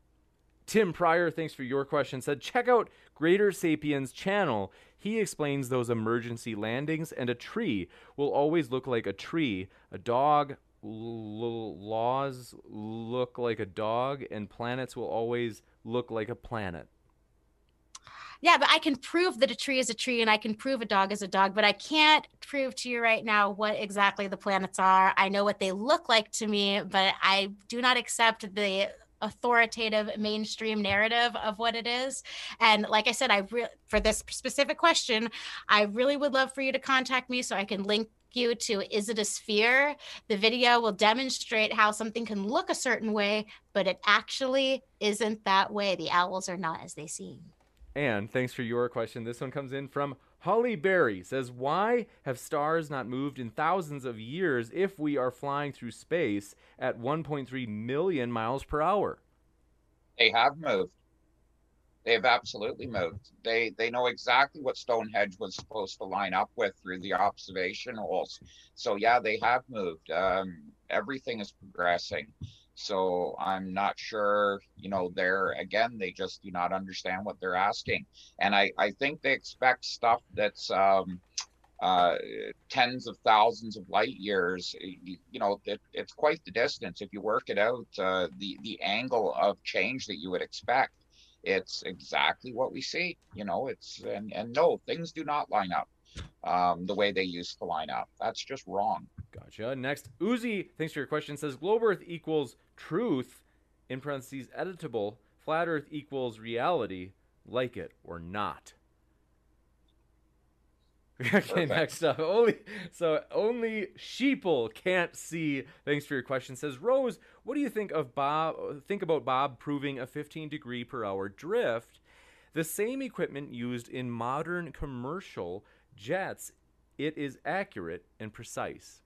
Tim Pryor, thanks for your question. Said check out Greater Sapiens channel. He explains those emergency landings, and a tree will always look like a tree. A dog l- laws look like a dog, and planets will always look like a planet. Yeah, but I can prove that a tree is a tree and I can prove a dog is a dog, but I can't prove to you right now what exactly the planets are. I know what they look like to me, but I do not accept the authoritative mainstream narrative of what it is. And like I said, I re- for this specific question, I really would love for you to contact me so I can link you to Is It a Sphere? The video will demonstrate how something can look a certain way, but it actually isn't that way. The owls are not as they seem. And thanks for your question. This one comes in from Holly Berry says, Why have stars not moved in thousands of years if we are flying through space at 1.3 million miles per hour? They have moved. They have absolutely moved. They they know exactly what Stonehenge was supposed to line up with through the observation holes. So yeah, they have moved. Um, everything is progressing. So I'm not sure, you know, they're again, they just do not understand what they're asking. And I, I think they expect stuff that's um, uh, tens of thousands of light years. You, you know, it, it's quite the distance. If you work it out, uh, the, the angle of change that you would expect, it's exactly what we see. You know, it's, and, and no, things do not line up um, the way they used to line up. That's just wrong. Gotcha. Next, Uzi, thanks for your question, says Globe Earth equals truth, in parentheses, editable, flat Earth equals reality, like it or not. Okay, Perfect. next up. Only so only sheeple can't see. Thanks for your question. Says Rose, what do you think of Bob think about Bob proving a 15 degree per hour drift? The same equipment used in modern commercial jets. It is accurate and precise.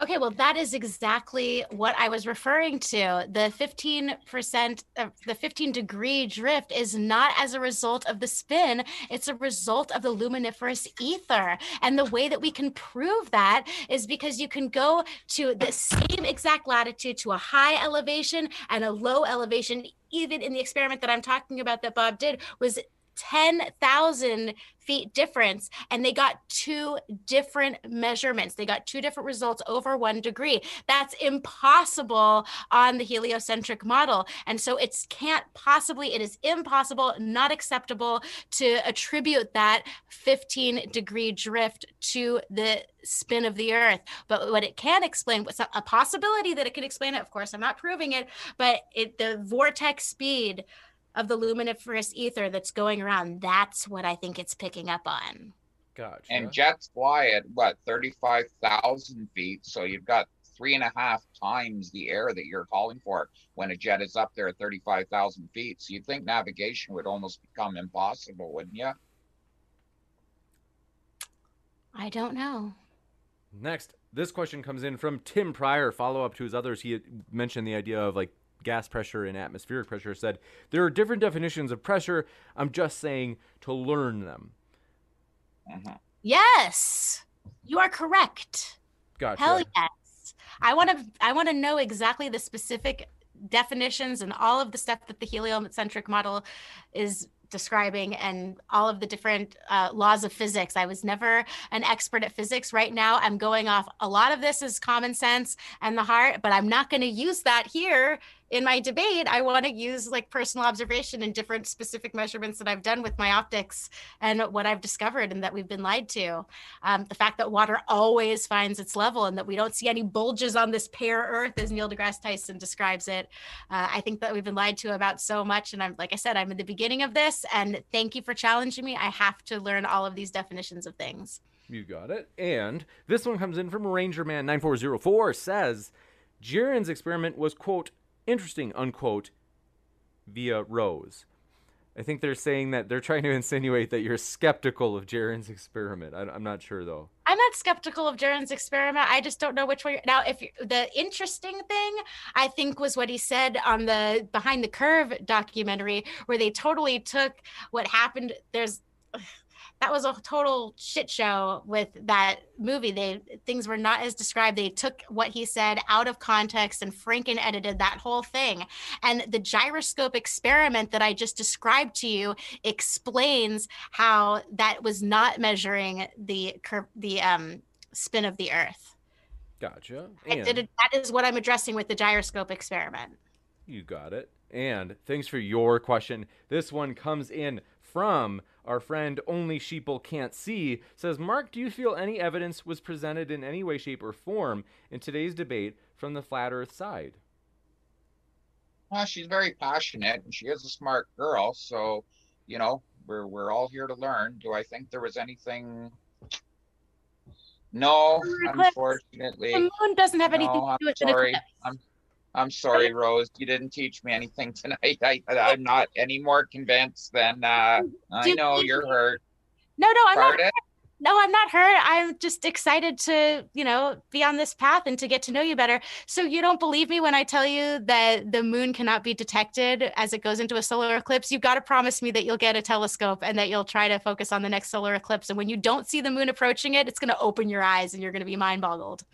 Okay, well, that is exactly what I was referring to. The 15% of the 15 degree drift is not as a result of the spin, it's a result of the luminiferous ether. And the way that we can prove that is because you can go to the same exact latitude to a high elevation and a low elevation. Even in the experiment that I'm talking about that Bob did, was 10,000 feet difference and they got two different measurements. They got two different results over one degree. That's impossible on the heliocentric model. And so it can't possibly it is impossible not acceptable to attribute that 15 degree drift to the spin of the earth. But what it can explain what's a possibility that it can explain it of course i'm not proving it but it the vortex speed of the luminiferous ether that's going around. That's what I think it's picking up on. Gotcha. And jets fly at what, 35,000 feet? So you've got three and a half times the air that you're calling for when a jet is up there at 35,000 feet. So you'd think navigation would almost become impossible, wouldn't you? I don't know. Next, this question comes in from Tim Pryor. Follow up to his others. He had mentioned the idea of like gas pressure and atmospheric pressure. Said there are different definitions of pressure. I'm just saying to learn them. Mhm. Yes, you are correct. Gotcha. Hell yes. I want to. I want to know exactly the specific definitions and all of the stuff that the heliocentric model is describing and all of the different uh, laws of physics. I was never an expert at physics. Right now, I'm going off a lot of this is common sense and the heart, but I'm not going to use that here in my debate. I want to use like personal observation and different specific measurements that I've done with my optics and what I've discovered and that we've been lied to. Um, the fact that water always finds its level and that we don't see any bulges on this pear earth, as Neil deGrasse Tyson describes it. Uh, I think that we've been lied to about so much. And I'm, like I said, I'm in the beginning of this. And thank you for challenging me. I have to learn all of these definitions of things. You got it. And this one comes in from Ranger Man 9404 says Jeran's experiment was, quote, interesting, unquote, via Rose. I think they're saying that they're trying to insinuate that you're skeptical of Jeran's experiment. I, am not sure though. I'm not skeptical of Jeran's experiment. I just don't know which way. Now, if the interesting thing, I think, was what he said on the Behind the Curve documentary, where they totally took what happened. There's that was a total shit show with that movie. They things were not as described. They took what he said out of context and Franken edited that whole thing. And the gyroscope experiment that I just described to you explains how that was not measuring the cur- the um, spin of the Earth. Gotcha. It, that is what I'm addressing with the gyroscope experiment. You got it. And thanks for your question. This one comes in from our friend Only Sheeple Can't See says, Mark, do you feel any evidence was presented in any way, shape, or form in today's debate from the flat earth side? Well, she's very passionate and she is a smart girl. So, you know, we're, we're all here to learn. Do I think there was anything? No, unfortunately. The moon doesn't have anything no, to do with I'm sorry. I'm, I'm sorry, Rose. You didn't teach me anything tonight. I, I'm not any more convinced than uh, I know you- you're hurt. No, no, I'm not. No, I'm not hurt. I'm just excited to, you know, be on this path and to get to know you better. So you don't believe me when I tell you that the moon cannot be detected as it goes into a solar eclipse. You've got to promise me that you'll get a telescope and that you'll try to focus on the next solar eclipse. And when you don't see the moon approaching it, it's going to open your eyes and you're going to be mind boggled.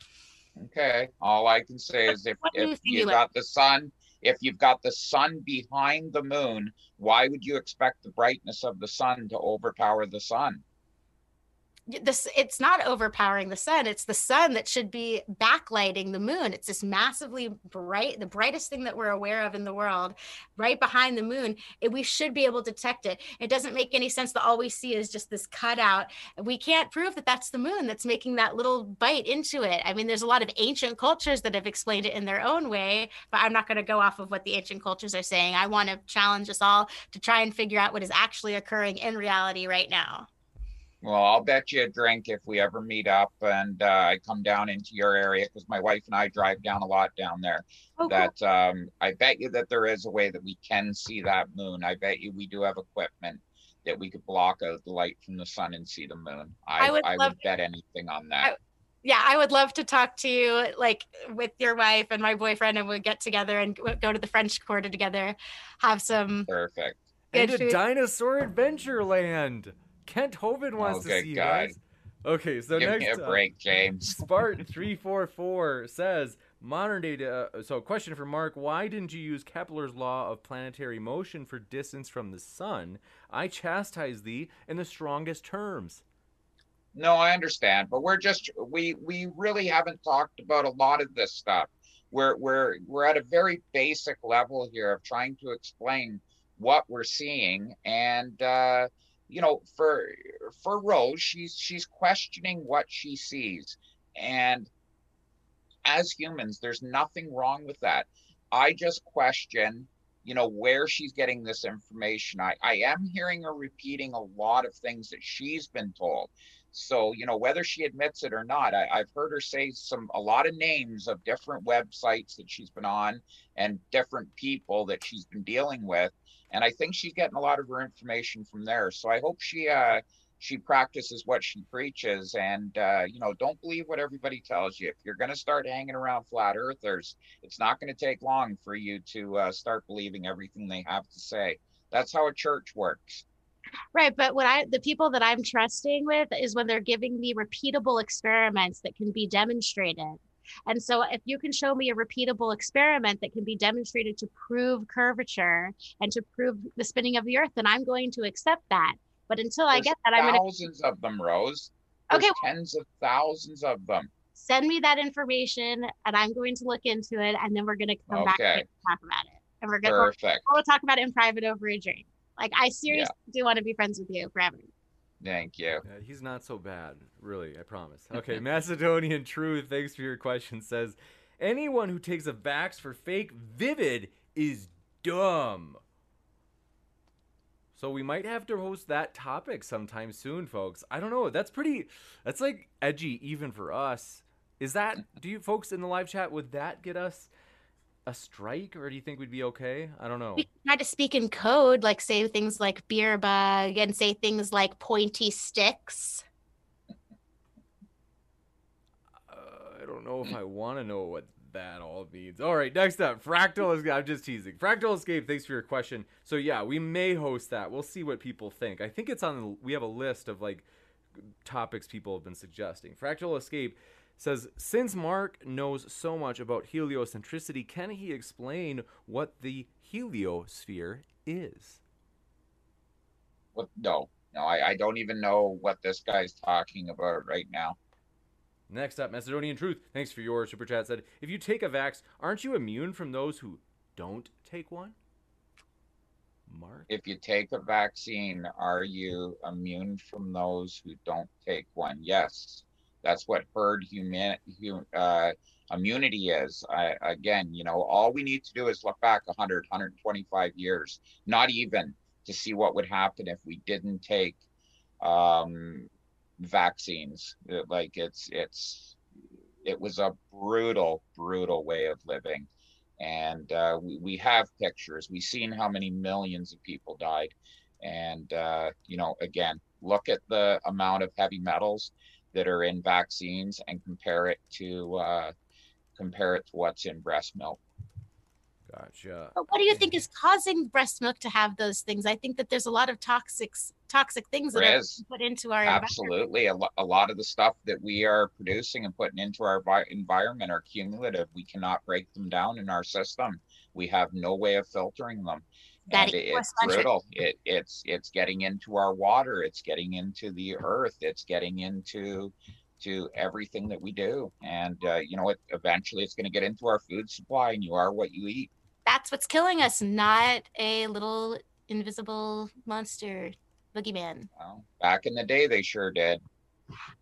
Okay. All I can say is if, What do you if think you you got the sun, if you've got the sun behind the moon, why would you expect the brightness of the sun to overpower the sun? This it's not overpowering the sun it's the sun that should be backlighting the moon. It's this massively bright the brightest thing that we're aware of in the world right behind the moon and we should be able to detect it. It doesn't make any sense that all we see is just this cutout. We can't prove that that's the moon that's making that little bite into it. I mean there's a lot of ancient cultures that have explained it in their own way but i'm not going to go off of what the ancient cultures are saying. I want to challenge us all to try and figure out what is actually occurring in reality right now Well, I'll bet you a drink if we ever meet up and uh, I come down into your area because my wife and I drive down a lot down there. Oh, cool. that um, I bet you that there is a way that we can see that moon. I bet you we do have equipment that we could block out the light from the sun and see the moon. I, I would I would bet anything on that. yeah, I would love to talk to you like with your wife and my boyfriend, and we'll get together and go- go to the French Quarter together, have some Perfect. And a food. dinosaur adventureland. Kent Hovind wants Oh, to see you guys. Okay, so Give next me a break, James. Spart three four four says modern day. Uh, so question for Mark: Why didn't you use Kepler's law of planetary motion for distance from the sun? I chastise thee in the strongest terms. No, I understand, but we're just we we really haven't talked about a lot of this stuff. We're we're we're at a very basic level here of trying to explain what we're seeing, and uh, you know, for for Rose, she's she's questioning what she sees, and as humans, there's nothing wrong with that. I just question, you know, where she's getting this information. I I am hearing her repeating a lot of things that she's been told. So, you know, whether she admits it or not, I, I've heard her say some a lot of names of different websites that she's been on and different people that she's been dealing with. And I think she's getting a lot of her information from there. So I hope she uh she practices what she preaches and uh, you know, don't believe what everybody tells you. If you're gonna start hanging around flat earthers, it's not gonna take long for you to uh, start believing everything they have to say. That's how a church works. Right, but what I the people that I'm trusting with is when they're giving me repeatable experiments that can be demonstrated. And so if you can show me a repeatable experiment that can be demonstrated to prove curvature and to prove the spinning of the earth, then I'm going to accept that. But until I get that, I'm going to thousands of them, Rose. There's Okay. tens of thousands of them. send me that information and I'm going to look into it and then we're going to come back and talk about it. And we're going to we'll talk about it in private over a drink. Like I seriously do want to be friends with you forever. Thank you. Yeah, he's not so bad, really. I promise. Okay, Macedonian Truth. Thanks for your question. Says anyone who takes a vax for fake vivid is dumb. So we might have to host that topic sometime soon, folks. I don't know. That's pretty. That's like edgy even for us. Is that? Do you folks in the live chat would that get us a strike, or do you think we'd be okay? I don't know. We try to speak in code, like say things like beer bug and say things like pointy sticks. Uh, I don't know if I want to know what that all means. All right, next up, Fractal Escape. I'm just teasing. Fractal Escape, thanks for your question. So yeah, we may host that. We'll see what people think. I think it's on. We have a list of like topics people have been suggesting. Fractal Escape says since Mark knows so much about heliocentricity, can he explain what the heliosphere is? What? No, no, I, I don't even know what this guy's talking about right now. Next up, Macedonian Truth. Thanks for your super chat. Said, if you take a vax, aren't you immune from those who don't take one? Mark? If you take a vaccine, are you immune from those who don't take one? Yes, that's what herd human, hu- uh, immunity is. I, again, you know, all we need to do is look back 100, 125 years, not even to see what would happen if we didn't take um, vaccines. Uh, Like it's it's it was a brutal, brutal way of living, and uh, we we have pictures. We've seen how many millions of people died, and uh, you know, again, look at the amount of heavy metals that are in vaccines and compare it to uh, compare it to what's in breast milk. Gotcha. But what do you think is causing breast milk to have those things? I think that there's a lot of toxic toxic things that There are is. put into our. Absolutely. A, lo- a lot of the stuff that we are producing and putting into our vi- environment are cumulative. We cannot break them down in our system. We have no way of filtering them. That and it's brutal. It, it's it's getting into our water. It's getting into the earth. It's getting into to everything that we do. And uh, you know, it, eventually, it's going to get into our food supply. And you are what you eat. That's what's killing us, not a little invisible monster boogeyman. Well, back in the day, they sure did.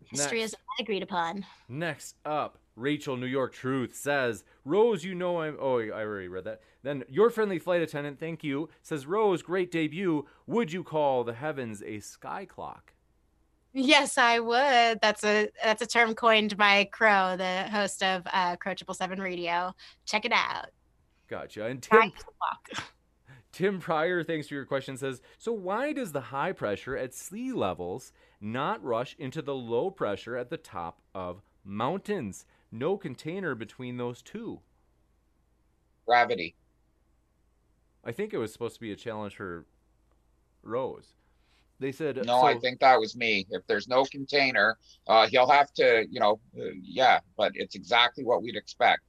History Next. is not agreed upon. Next up, Rachel New York Truth says, Rose, you know I'm. Oh, I already read that. Then your friendly flight attendant, thank you, says, Rose, great debut. Would you call the heavens a sky clock? Yes, I would. That's a that's a term coined by Crow, the host of uh, Crow Triple Seven Radio. Check it out. Gotcha. And Tim, Tim Pryor, thanks for your question, says So, why does the high pressure at sea levels not rush into the low pressure at the top of mountains? No container between those two. Gravity. I think it was supposed to be a challenge for Rose. They said no. so, I think that was me. If there's no container, uh, he'll have to, you know, uh, yeah. But it's exactly what we'd expect.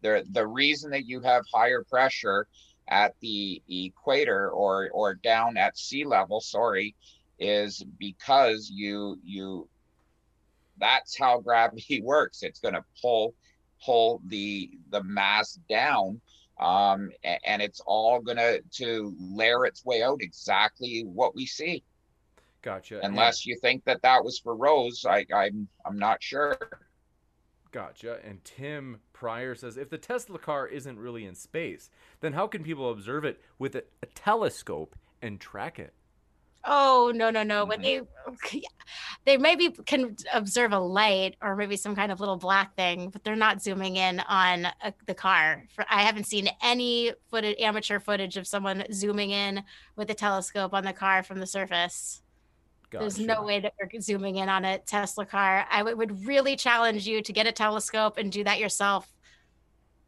The the reason that you have higher pressure at the equator or or down at sea level, sorry, is because you you. That's how gravity works. It's going to pull pull the the mass down um, and it's all gonna to layer its way out exactly what we see. Gotcha. Unless you think that that was for Rose, I, I'm I'm not sure. Gotcha. And Tim Pryor says if the Tesla car isn't really in space, then how can people observe it with a, a telescope and track it? Oh no no no! When mm-hmm. they they maybe can observe a light or maybe some kind of little black thing, but they're not zooming in on a, the car. For, I haven't seen any footage, amateur footage of someone zooming in with a telescope on the car from the surface. Gotcha. There's no way that we're zooming in on a Tesla car. I w- would really challenge you to get a telescope and do that yourself.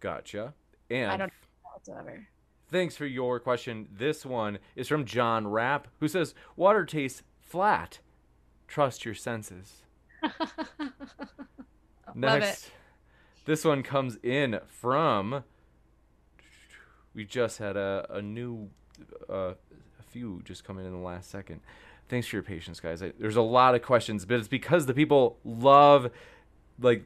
Gotcha. And I don't know whatsoever. Thanks for your question. This one is from John Rapp, who says, Water tastes flat. Trust your senses. Next, this one comes in from. We just had a, a new, uh, a few just coming in the last second. Thanks for your patience, guys. I, there's a lot of questions, but it's because the people love, like,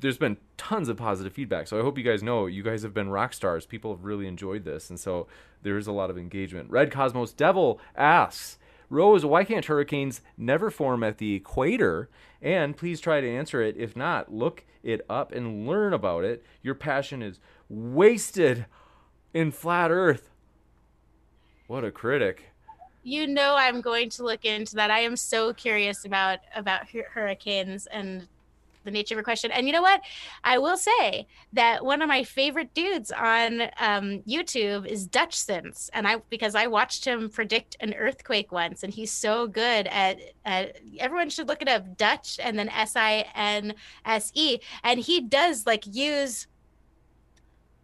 there's been tons of positive feedback. So I hope you guys know you guys have been rock stars. People have really enjoyed this, and so there is a lot of engagement. Red Cosmos Devil asks, Rose, why can't hurricanes never form at the equator? And please try to answer it. If not, look it up and learn about it. Your passion is wasted in flat Earth. What a critic. You know I'm going to look into that. I am so curious about about hurricanes and the nature of your question. And you know what? I will say that one of my favorite dudes on um, YouTube is Dutchsinse, and I because I watched him predict an earthquake once, and he's so good at. at everyone should look it up, Dutch, and then S I N S E, and he does like use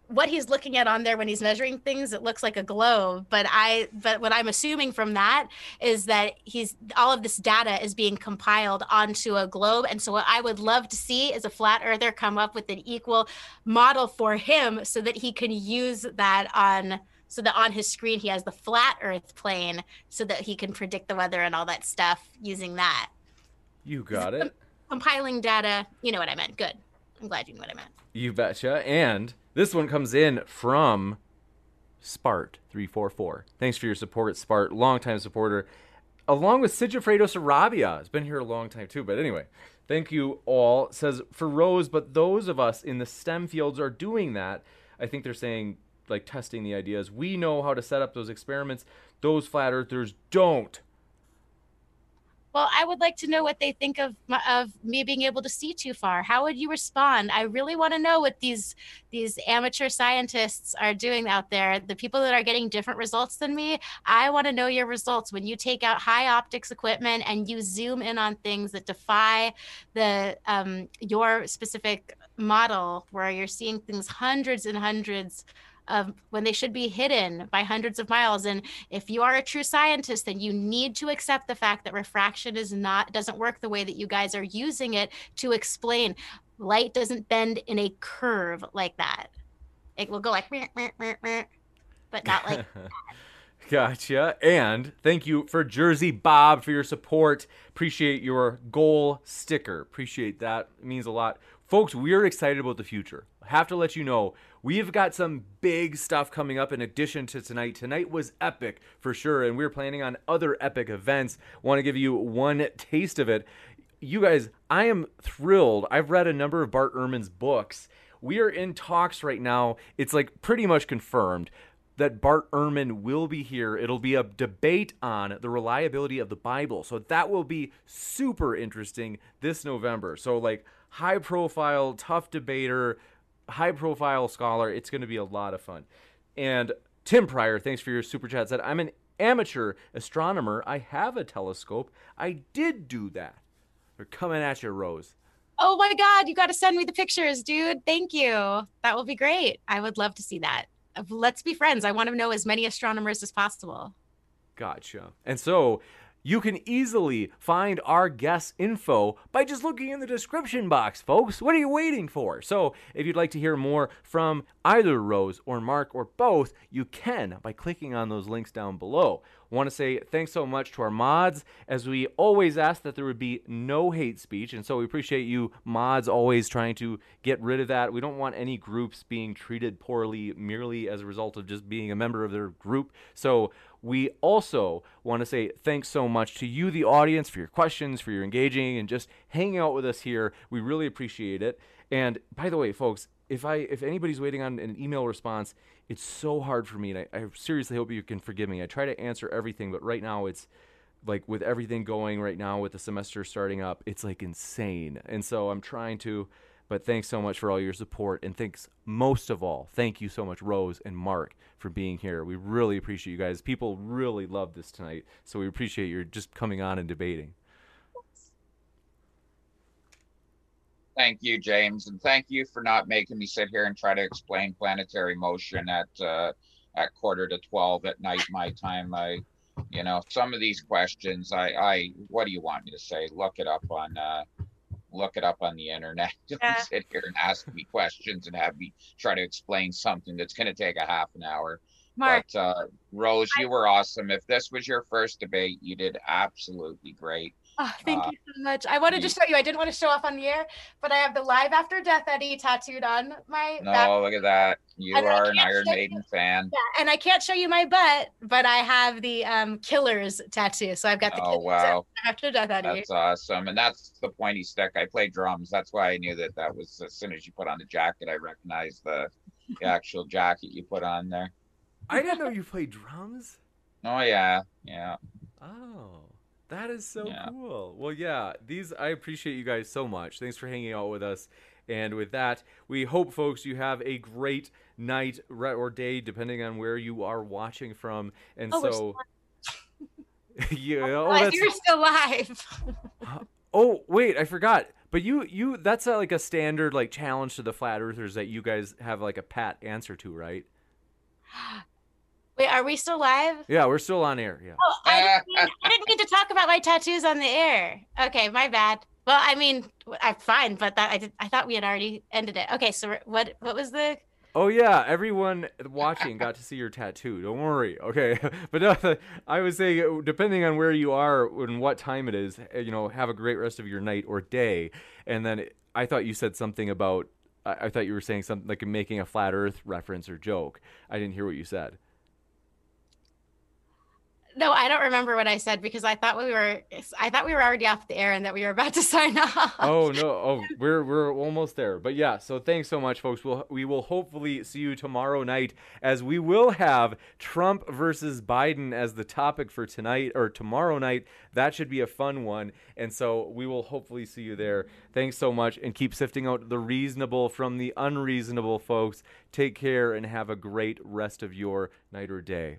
what he's looking at on there when he's measuring things it looks like a globe. But i but what i'm assuming from that is that he's all of this data is being compiled onto a globe. And so what i would love to see is a flat earther come up with an equal model for him so that he can use that on so that on his screen he has the flat earth plane so that he can predict the weather and all that stuff using that. You got it. compiling data you know what i meant. Good. I'm glad you knew what i meant. You betcha. And this one comes in from Spart344. Thanks for your support, Spart, longtime supporter. Along with Sigifredo Sarabia. It's been here a long time too, but anyway. Thank you all. says for Rose, but those of us in the STEM fields are doing that. I think they're saying like testing the ideas. We know how to set up those experiments. Those flat earthers don't. Well, I would like to know what they think of of me being able to see too far. How would you respond? I really want to know what these these amateur scientists are doing out there. The people that are getting different results than me. I want to know your results when you take out high optics equipment and you zoom in on things that defy the um, your specific model, where you're seeing things hundreds and hundreds of when they should be hidden by hundreds of miles. And if you are a true scientist, then you need to accept the fact that refraction is not doesn't work the way that you guys are using it to explain. Light doesn't bend in a curve like that. It will go like, but not like. Gotcha. And thank you for Jersey Bob for your support. Appreciate your goal sticker. Appreciate that. It means a lot. Folks, we're excited about the future. Have to let you know We've got some big stuff coming up in addition to tonight. Tonight was epic for sure, and we're planning on other epic events. Want to give you one taste of it. You guys, I am thrilled. I've read a number of Bart Ehrman's books. We are in talks right now. It's like pretty much confirmed. that Bart Ehrman will be here. It'll be a debate on the reliability of the Bible. So that will be super interesting this November. So, like, high profile, tough debater, high profile scholar. It's going to be a lot of fun. And Tim Pryor, thanks for your super chat. Said, I'm an amateur astronomer. I have a telescope. I did do that. They're coming at you, Rose. Oh my God, you got to send me the pictures, dude. Thank you. That will be great. I would love to see that. Let's be friends. I want to know as many astronomers as possible. Gotcha. And so you can easily find our guest info by just looking in the description box, folks. What are you waiting for? So, if you'd like to hear more from either Rose or Mark or both, you can by clicking on those links down below. Want to say thanks so much to our mods, as we always ask that there would be no hate speech, and so we appreciate you mods always trying to get rid of that. We don't want any groups being treated poorly merely as a result of just being a member of their group. So we also want to say thanks so much to you, the audience, for your questions, for your engaging, and just hanging out with us here. We really appreciate it. And by the way, folks, if I if anybody's waiting on an email response, it's so hard for me, and I, I seriously hope you can forgive me. I try to answer everything, but right now it's like with everything going right now with the semester starting up, it's like insane. And so I'm trying to but thanks so much for all your support. And thanks most of all, thank you so much, Rose and Mark, for being here. We really appreciate you guys. People really love this tonight. So we appreciate your just coming on and debating. Thank you, James, and thank you for not making me sit here and try to explain planetary motion at uh, at quarter to twelve at night my time. I, you know, some of these questions, I, I, what do you want me to say? Look it up on uh, look it up on the internet. Don't yeah. sit here and ask me questions and have me try to explain something that's going to take a half an hour. Mark. But uh, Rose, you were awesome. If this was your first debate, you did absolutely great. Oh, thank uh, you so much. I wanted to show you. I didn't want to show off on the air, but I have the live after death Eddie tattooed on my. No, back. look at that. You and are an Iron Maiden you, fan. Yeah, and I can't show you my butt, but I have the um, Killers tattoo. So I've got the. Oh wow! After death Eddie. That's awesome, and that's the pointy stick. I play drums. That's why I knew that that was as soon as you put on the jacket, I recognized the, the actual jacket you put on there. I didn't know you played drums. Oh yeah, yeah. Oh. That is so yeah. cool. Well, yeah, these I appreciate you guys so much. Thanks for hanging out with us. And with that, we hope, folks, you have a great night or day, depending on where you are watching from. And oh, so, yeah, oh, oh you're still live. oh, wait, I forgot. But you, you, that's a, like a standard like challenge to the flat earthers that you guys have like a pat answer to, right? Wait, are we still live? Yeah, we're still on air. Yeah. Oh, I didn't, mean, I didn't mean to talk about my tattoos on the air. Okay, my bad. Well, I mean, I'm fine, but that I did. I thought we had already ended it. Okay, so what? What was the? Oh yeah, everyone watching got to see your tattoo. Don't worry. Okay, but no, I was saying, depending on where you are and what time it is, eh, you know, have a great rest of your night or day. And then I thought you said something about. I thought you were saying something like making a flat Earth reference or joke. I didn't hear what you said. No, I don't remember what I said because I thought we were I thought we were already off the air and that we were about to sign off. Oh no, oh we're we're almost there. But yeah, so thanks so much folks. We'll we will hopefully see you tomorrow night as we will have Trump versus Biden as the topic for tonight or tomorrow night. That should be a fun one. And so we will hopefully see you there. Thanks so much and keep sifting out the reasonable from the unreasonable folks. Take care and have a great rest of your night or day.